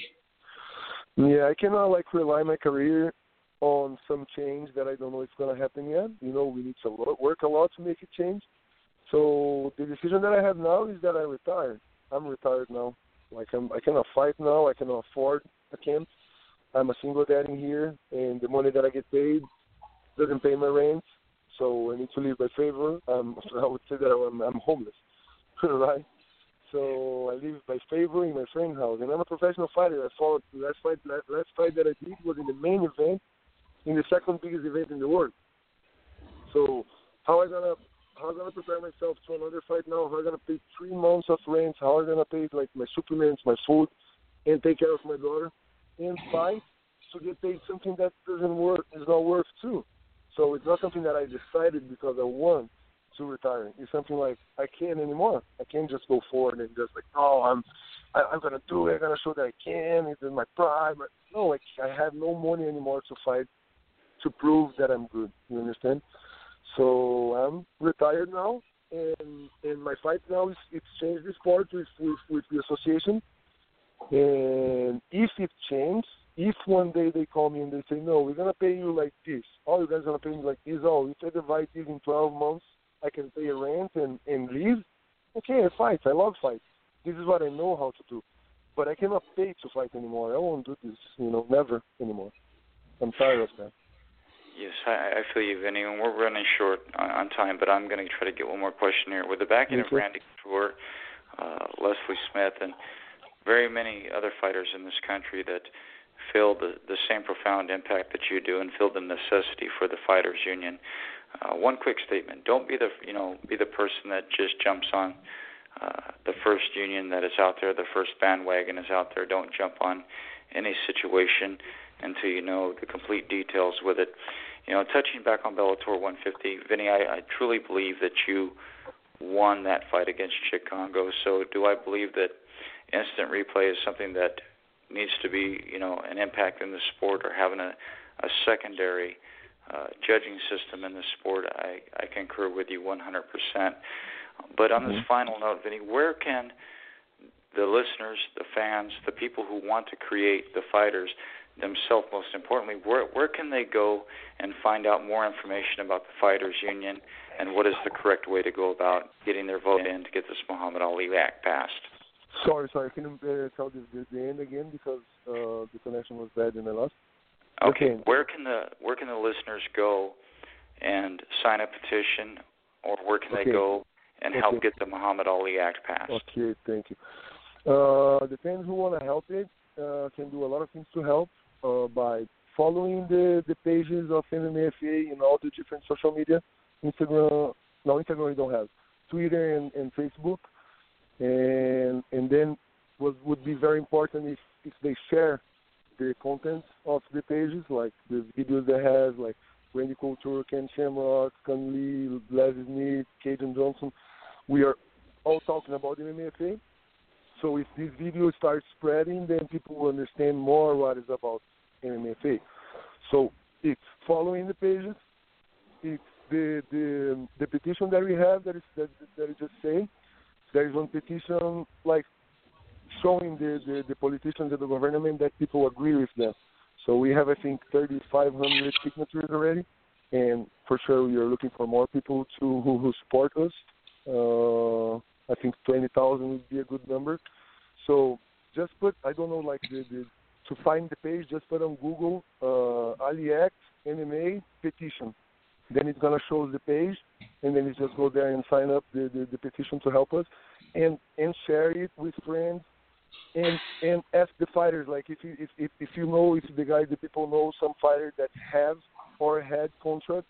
Yeah, I cannot like rely my career on some change that I don't know if it's gonna happen yet. You know, we need to work a lot to make it change. So the decision that I have now is that I retire. I'm retired now. Like I'm, I cannot fight now. I cannot afford a camp. I'm a single dad in here, and the money that I get paid doesn't pay my rent, so I need to live by favor. Um, so I would say that I'm, I'm homeless, right? So I live by favor in my friend's house, and I'm a professional fighter. I fought last fight. Last fight that I did was in the main event, in the second biggest event in the world. So how I gonna how I gonna prepare myself to another fight now? How I gonna pay three months of rent? How I gonna pay like my supplements, my food, and take care of my daughter? And fight to get paid something that doesn't work is not worth too. So it's not something that I decided because I want to retire. It's something like I can't anymore. I can't just go forward and just like, oh, I'm, I, I'm gonna do it. I'm gonna show that I can. It's in my prime. No, like I have no money anymore to fight to prove that I'm good. You understand? So I'm retired now, and and my fight now is it's changed this sport with with, with the association and if it changes, if one day they call me and they say, no, we're going to pay you like this, oh, you guys are going to pay me like this, oh, if I divide this in 12 months, I can pay a rent and, and leave, okay, I fight. I love fight. This is what I know how to do. But I cannot pay to fight anymore. I won't do this, you know, never anymore. I'm tired of that. Yes, I, I feel you, Vinny, and we're running short on, on time, but I'm going to try to get one more question here. With the backing of Randy Couture, uh, Leslie Smith, and very many other fighters in this country that feel the, the same profound impact that you do and feel the necessity for the fighters union. Uh, one quick statement: Don't be the you know be the person that just jumps on uh, the first union that is out there, the first bandwagon is out there. Don't jump on any situation until you know the complete details with it. You know, touching back on Bellator 150, Vinny, I, I truly believe that you won that fight against Cheick Kongo. So, do I believe that instant replay is something that needs to be, you know, an impact in the sport or having a, a secondary uh, judging system in the sport. I, I concur with you 100%. But on mm-hmm. this final note, Vinny, where can the listeners, the fans, the people who want to create the fighters themselves, most importantely, where where can they go and find out more information about the Fighters Union and what is the correct way to go about getting their vote in to get this Muhammad Ali Act passed? Sorry, sorry. Can you uh, tell the, the, the end again because uh, the connection was bad and I lost. Okay. Where can the where can the listeners go and sign a petition, or where can okay. they go and Okay. help get the Muhammad Ali Act passed. Okay, thank you. Uh, the fans who want to help it uh, can do a lot of things to help uh, by following the, the pages of MMAFA in all the different social media. Instagram, no, Instagram we don't have. Twitter and, and Facebook. And and then what would be very important if, if they share the contents of the pages, like the videos they have, like Randy Couture, Ken Shamrock, Cung Le, Leslie Smith, Kajan Johnson. We are all talking about the MMAFA. So if this video starts spreading, then people will understand more what is about MMAFA. So it's following the pages. It's the the the petition that we have that is that that is just saying there is one petition like showing the, the the politicians and the government that people agree with them. So we have I think 3,500 signatures already, and for sure we are looking for more people to who, who support us. Uh, I think 20,000 would be a good number. So just put I don't know like the, the to find the page just put on Google uh, Ali Act MMA petition. Then it's gonna show the page, and then you just go there and sign up the, the, the petition to help us, and and share it with friends, and and ask the fighters like if you if if, if you know if the guys the people know some fighters that have or had contracts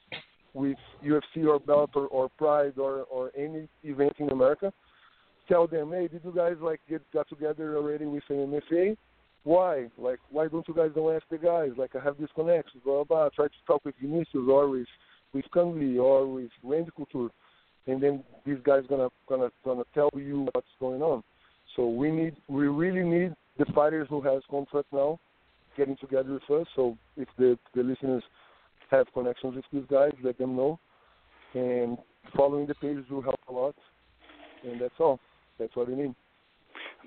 with UFC or Bellator or Pride or or any event in America, tell them hey did you guys like get got together already with an MFA? Why? Like, why don't you guys don't ask the guys? Like, I have this connection, blah, blah, blah. I Try to talk with Vinicius or with, with Cung Le or with Randy Couture. And then these guys gonna, gonna, gonna tell you what's going on. So we need, we really need the fighters who has contract now getting together with us. So if the, the listeners have connections with these guys, let them know. And following the pages will help a lot. And that's all. That's what we need.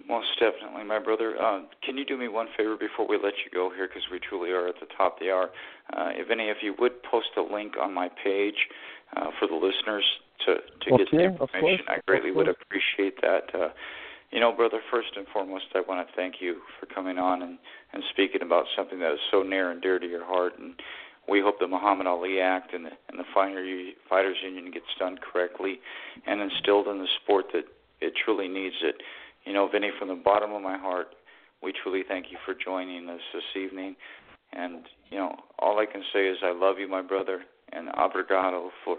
Most definitely, my brother. Uh, can you do me one favor before we let you go here, because we truly are at the top of the hour? Uh, if any of you would post a link on my page uh, for the listeners to to get the information, I greatly would appreciate that. Uh, you know, brother, first and foremost, I want to thank you for coming on and, and speaking about something that is so near and dear to your heart. And we hope the Muhammad Ali Act and the, and the Fighter, Fighters Union gets done correctly and instilled in the sport that it truly needs it. You know, Vinny, from the bottom of my heart, we truly thank you for joining us this evening. And, you know, all I can say is I love you, my brother, and obrigado for,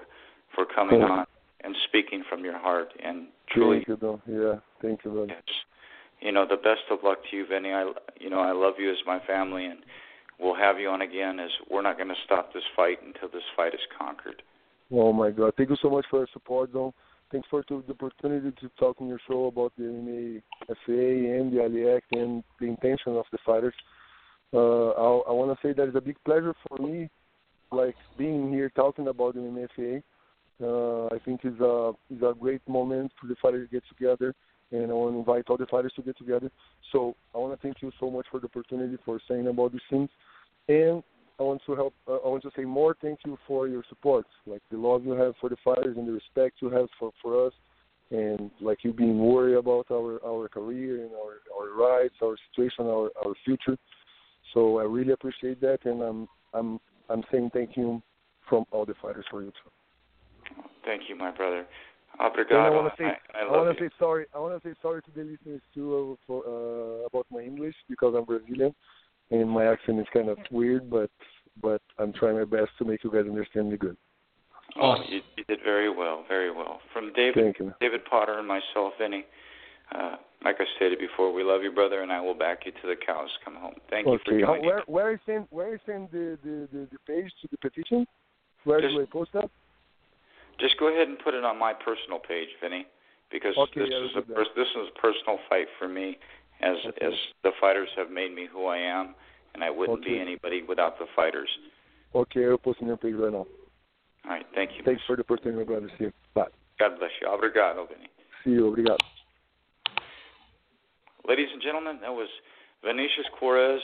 for coming on and speaking from your heart. And truly, Thank you, though. Yeah, thank you, brother. Yes. You know, the best of luck to you, Vinny. I, you know, I love you as my family, and we'll have you on again. As we're not going to stop this fight until this fight is conquered. Oh my God! Thank you so much for your support, though. Thanks for the opportunity to talk on your show about the MMA FA and the Ali Act and the intention of the fighters. Uh, I, I want to say that it's a big pleasure for me, like being here talking about the MMA FA. Uh, I think it's a it's a great moment for the fighters to get together, and I want to invite all the fighters to get together. So I want to thank you so much for the opportunity for saying about these things, and I want to help. Uh, I want to say more thank you for your support, like the love you have for the fighters and the respect you have for for us, and like you being worried about our our career and our our rights, our situation, our our future. So I really appreciate that, and I'm I'm I'm saying thank you from all the fighters for you too. Thank you, my brother. And I want to say I, I I want to say sorry. I want to say sorry to the listeners too uh, for uh, about my English because I'm Brazilian and my accent is kind of weird, but but I'm trying my best to make you guys understand me good. Oh, you, you did very well, very well. From David. David Potter and myself, Vinny. Uh, like I stated before, we love you, brother, and I will back you to the cows come home. Thank you for Okay. Joining. where where is send where is send the, the, the, the page to the petition? Where Just- do I post that? Just go ahead and put it on my personal page, Vinny, because Okay, this yeah, is a that. this is a personal fight for me, as as the fighters have made me who I am, and I wouldn't be anybody without the fighters. Okay, I'll post on your page right now. All right, thank you. Thanks for the opportunity, brother. See you. Bye. God bless you. Obrigado, Vinny. See you. Obrigado. Ladies and gentlemen, that was Vinicius Queiroz.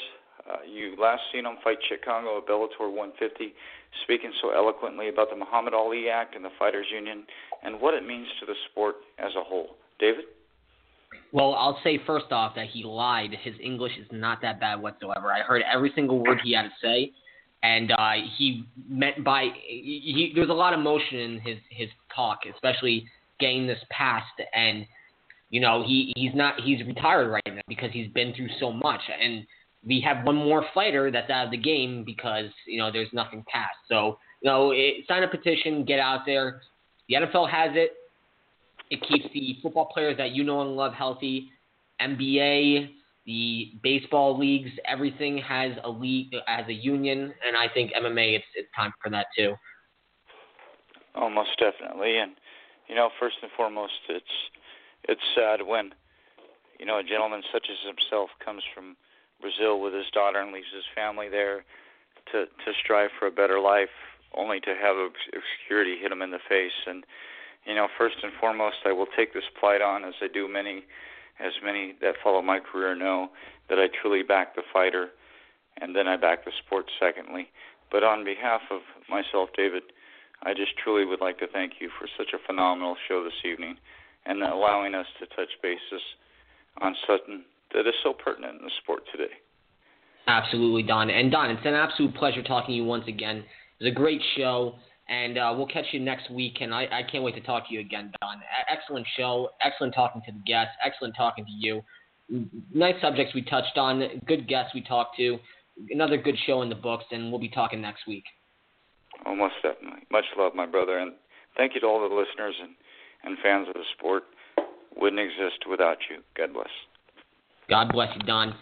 Uh, you last seen him Fight Chicago at Bellator 150, speaking so eloquently about the Muhammad Ali Act and the Fighters Union and what it means to the sport as a whole. David? Well, I'll say first off that he lied. His English is not that bad whatsoever. I heard every single word he had to say, and uh, he meant by he, he, there's a lot of emotion in his his talk, especially getting this passed, and you know he he's not he's retired right now because he's been through so much, and we have one more fighter that's out of the game because you know there's nothing passed. So you know, it, sign a petition, get out there. The NFL has it. It keeps the football players that you know and love healthy. NBA, the baseball leagues, everything has a league as a union, and I think MMA it's it's time for that too. Oh, most definitely, and you know, first and foremost, it's it's sad when you know a gentleman such as himself comes from Brazil with his daughter and leaves his family there to to strive for a better life, only to have obscurity hit him in the face. And you know, first and foremost, I will take this plight on as I do many as many that follow my career know, that I truly back the fighter, and then I back the sport secondly. But on behalf of myself, David, I just truly would like to thank you for such a phenomenal show this evening and allowing us to touch bases on something that is so pertinent in the sport today. Absolutely, Don. And Don, it's an absolute pleasure talking to you once again. It was a great show. And uh, we'll catch you next week. And I, I can't wait to talk to you again, Don. excellent show. Excellent talking to the guests. Excellent talking to you. Nice subjects we touched on. Good guests we talked to. Another good show in the books. And we'll be talking next week. Almost oh, definitely. Much love, my brother. And thank you to all the listeners and, and fans of the sport. Wouldn't exist without you. God bless. God bless you, Don.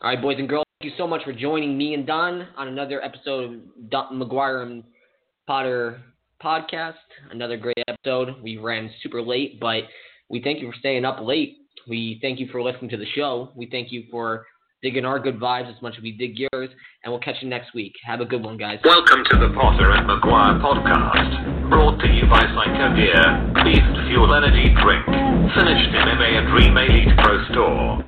All right, boys and girls, thank you so much for joining me and Don on another episode of Don McGuire and Potter podcast. Another great episode. We ran super late, but we thank you for staying up late. We thank you for listening to the show. We thank you for digging our good vibes as much as we dig yours, and we'll catch you next week. Have a good one, guys. Welcome to the Potter and McGuire podcast, brought to you by Psycho Beer, Beast Fuel Energy Drink, finished in MA and Dream Elite Pro Store.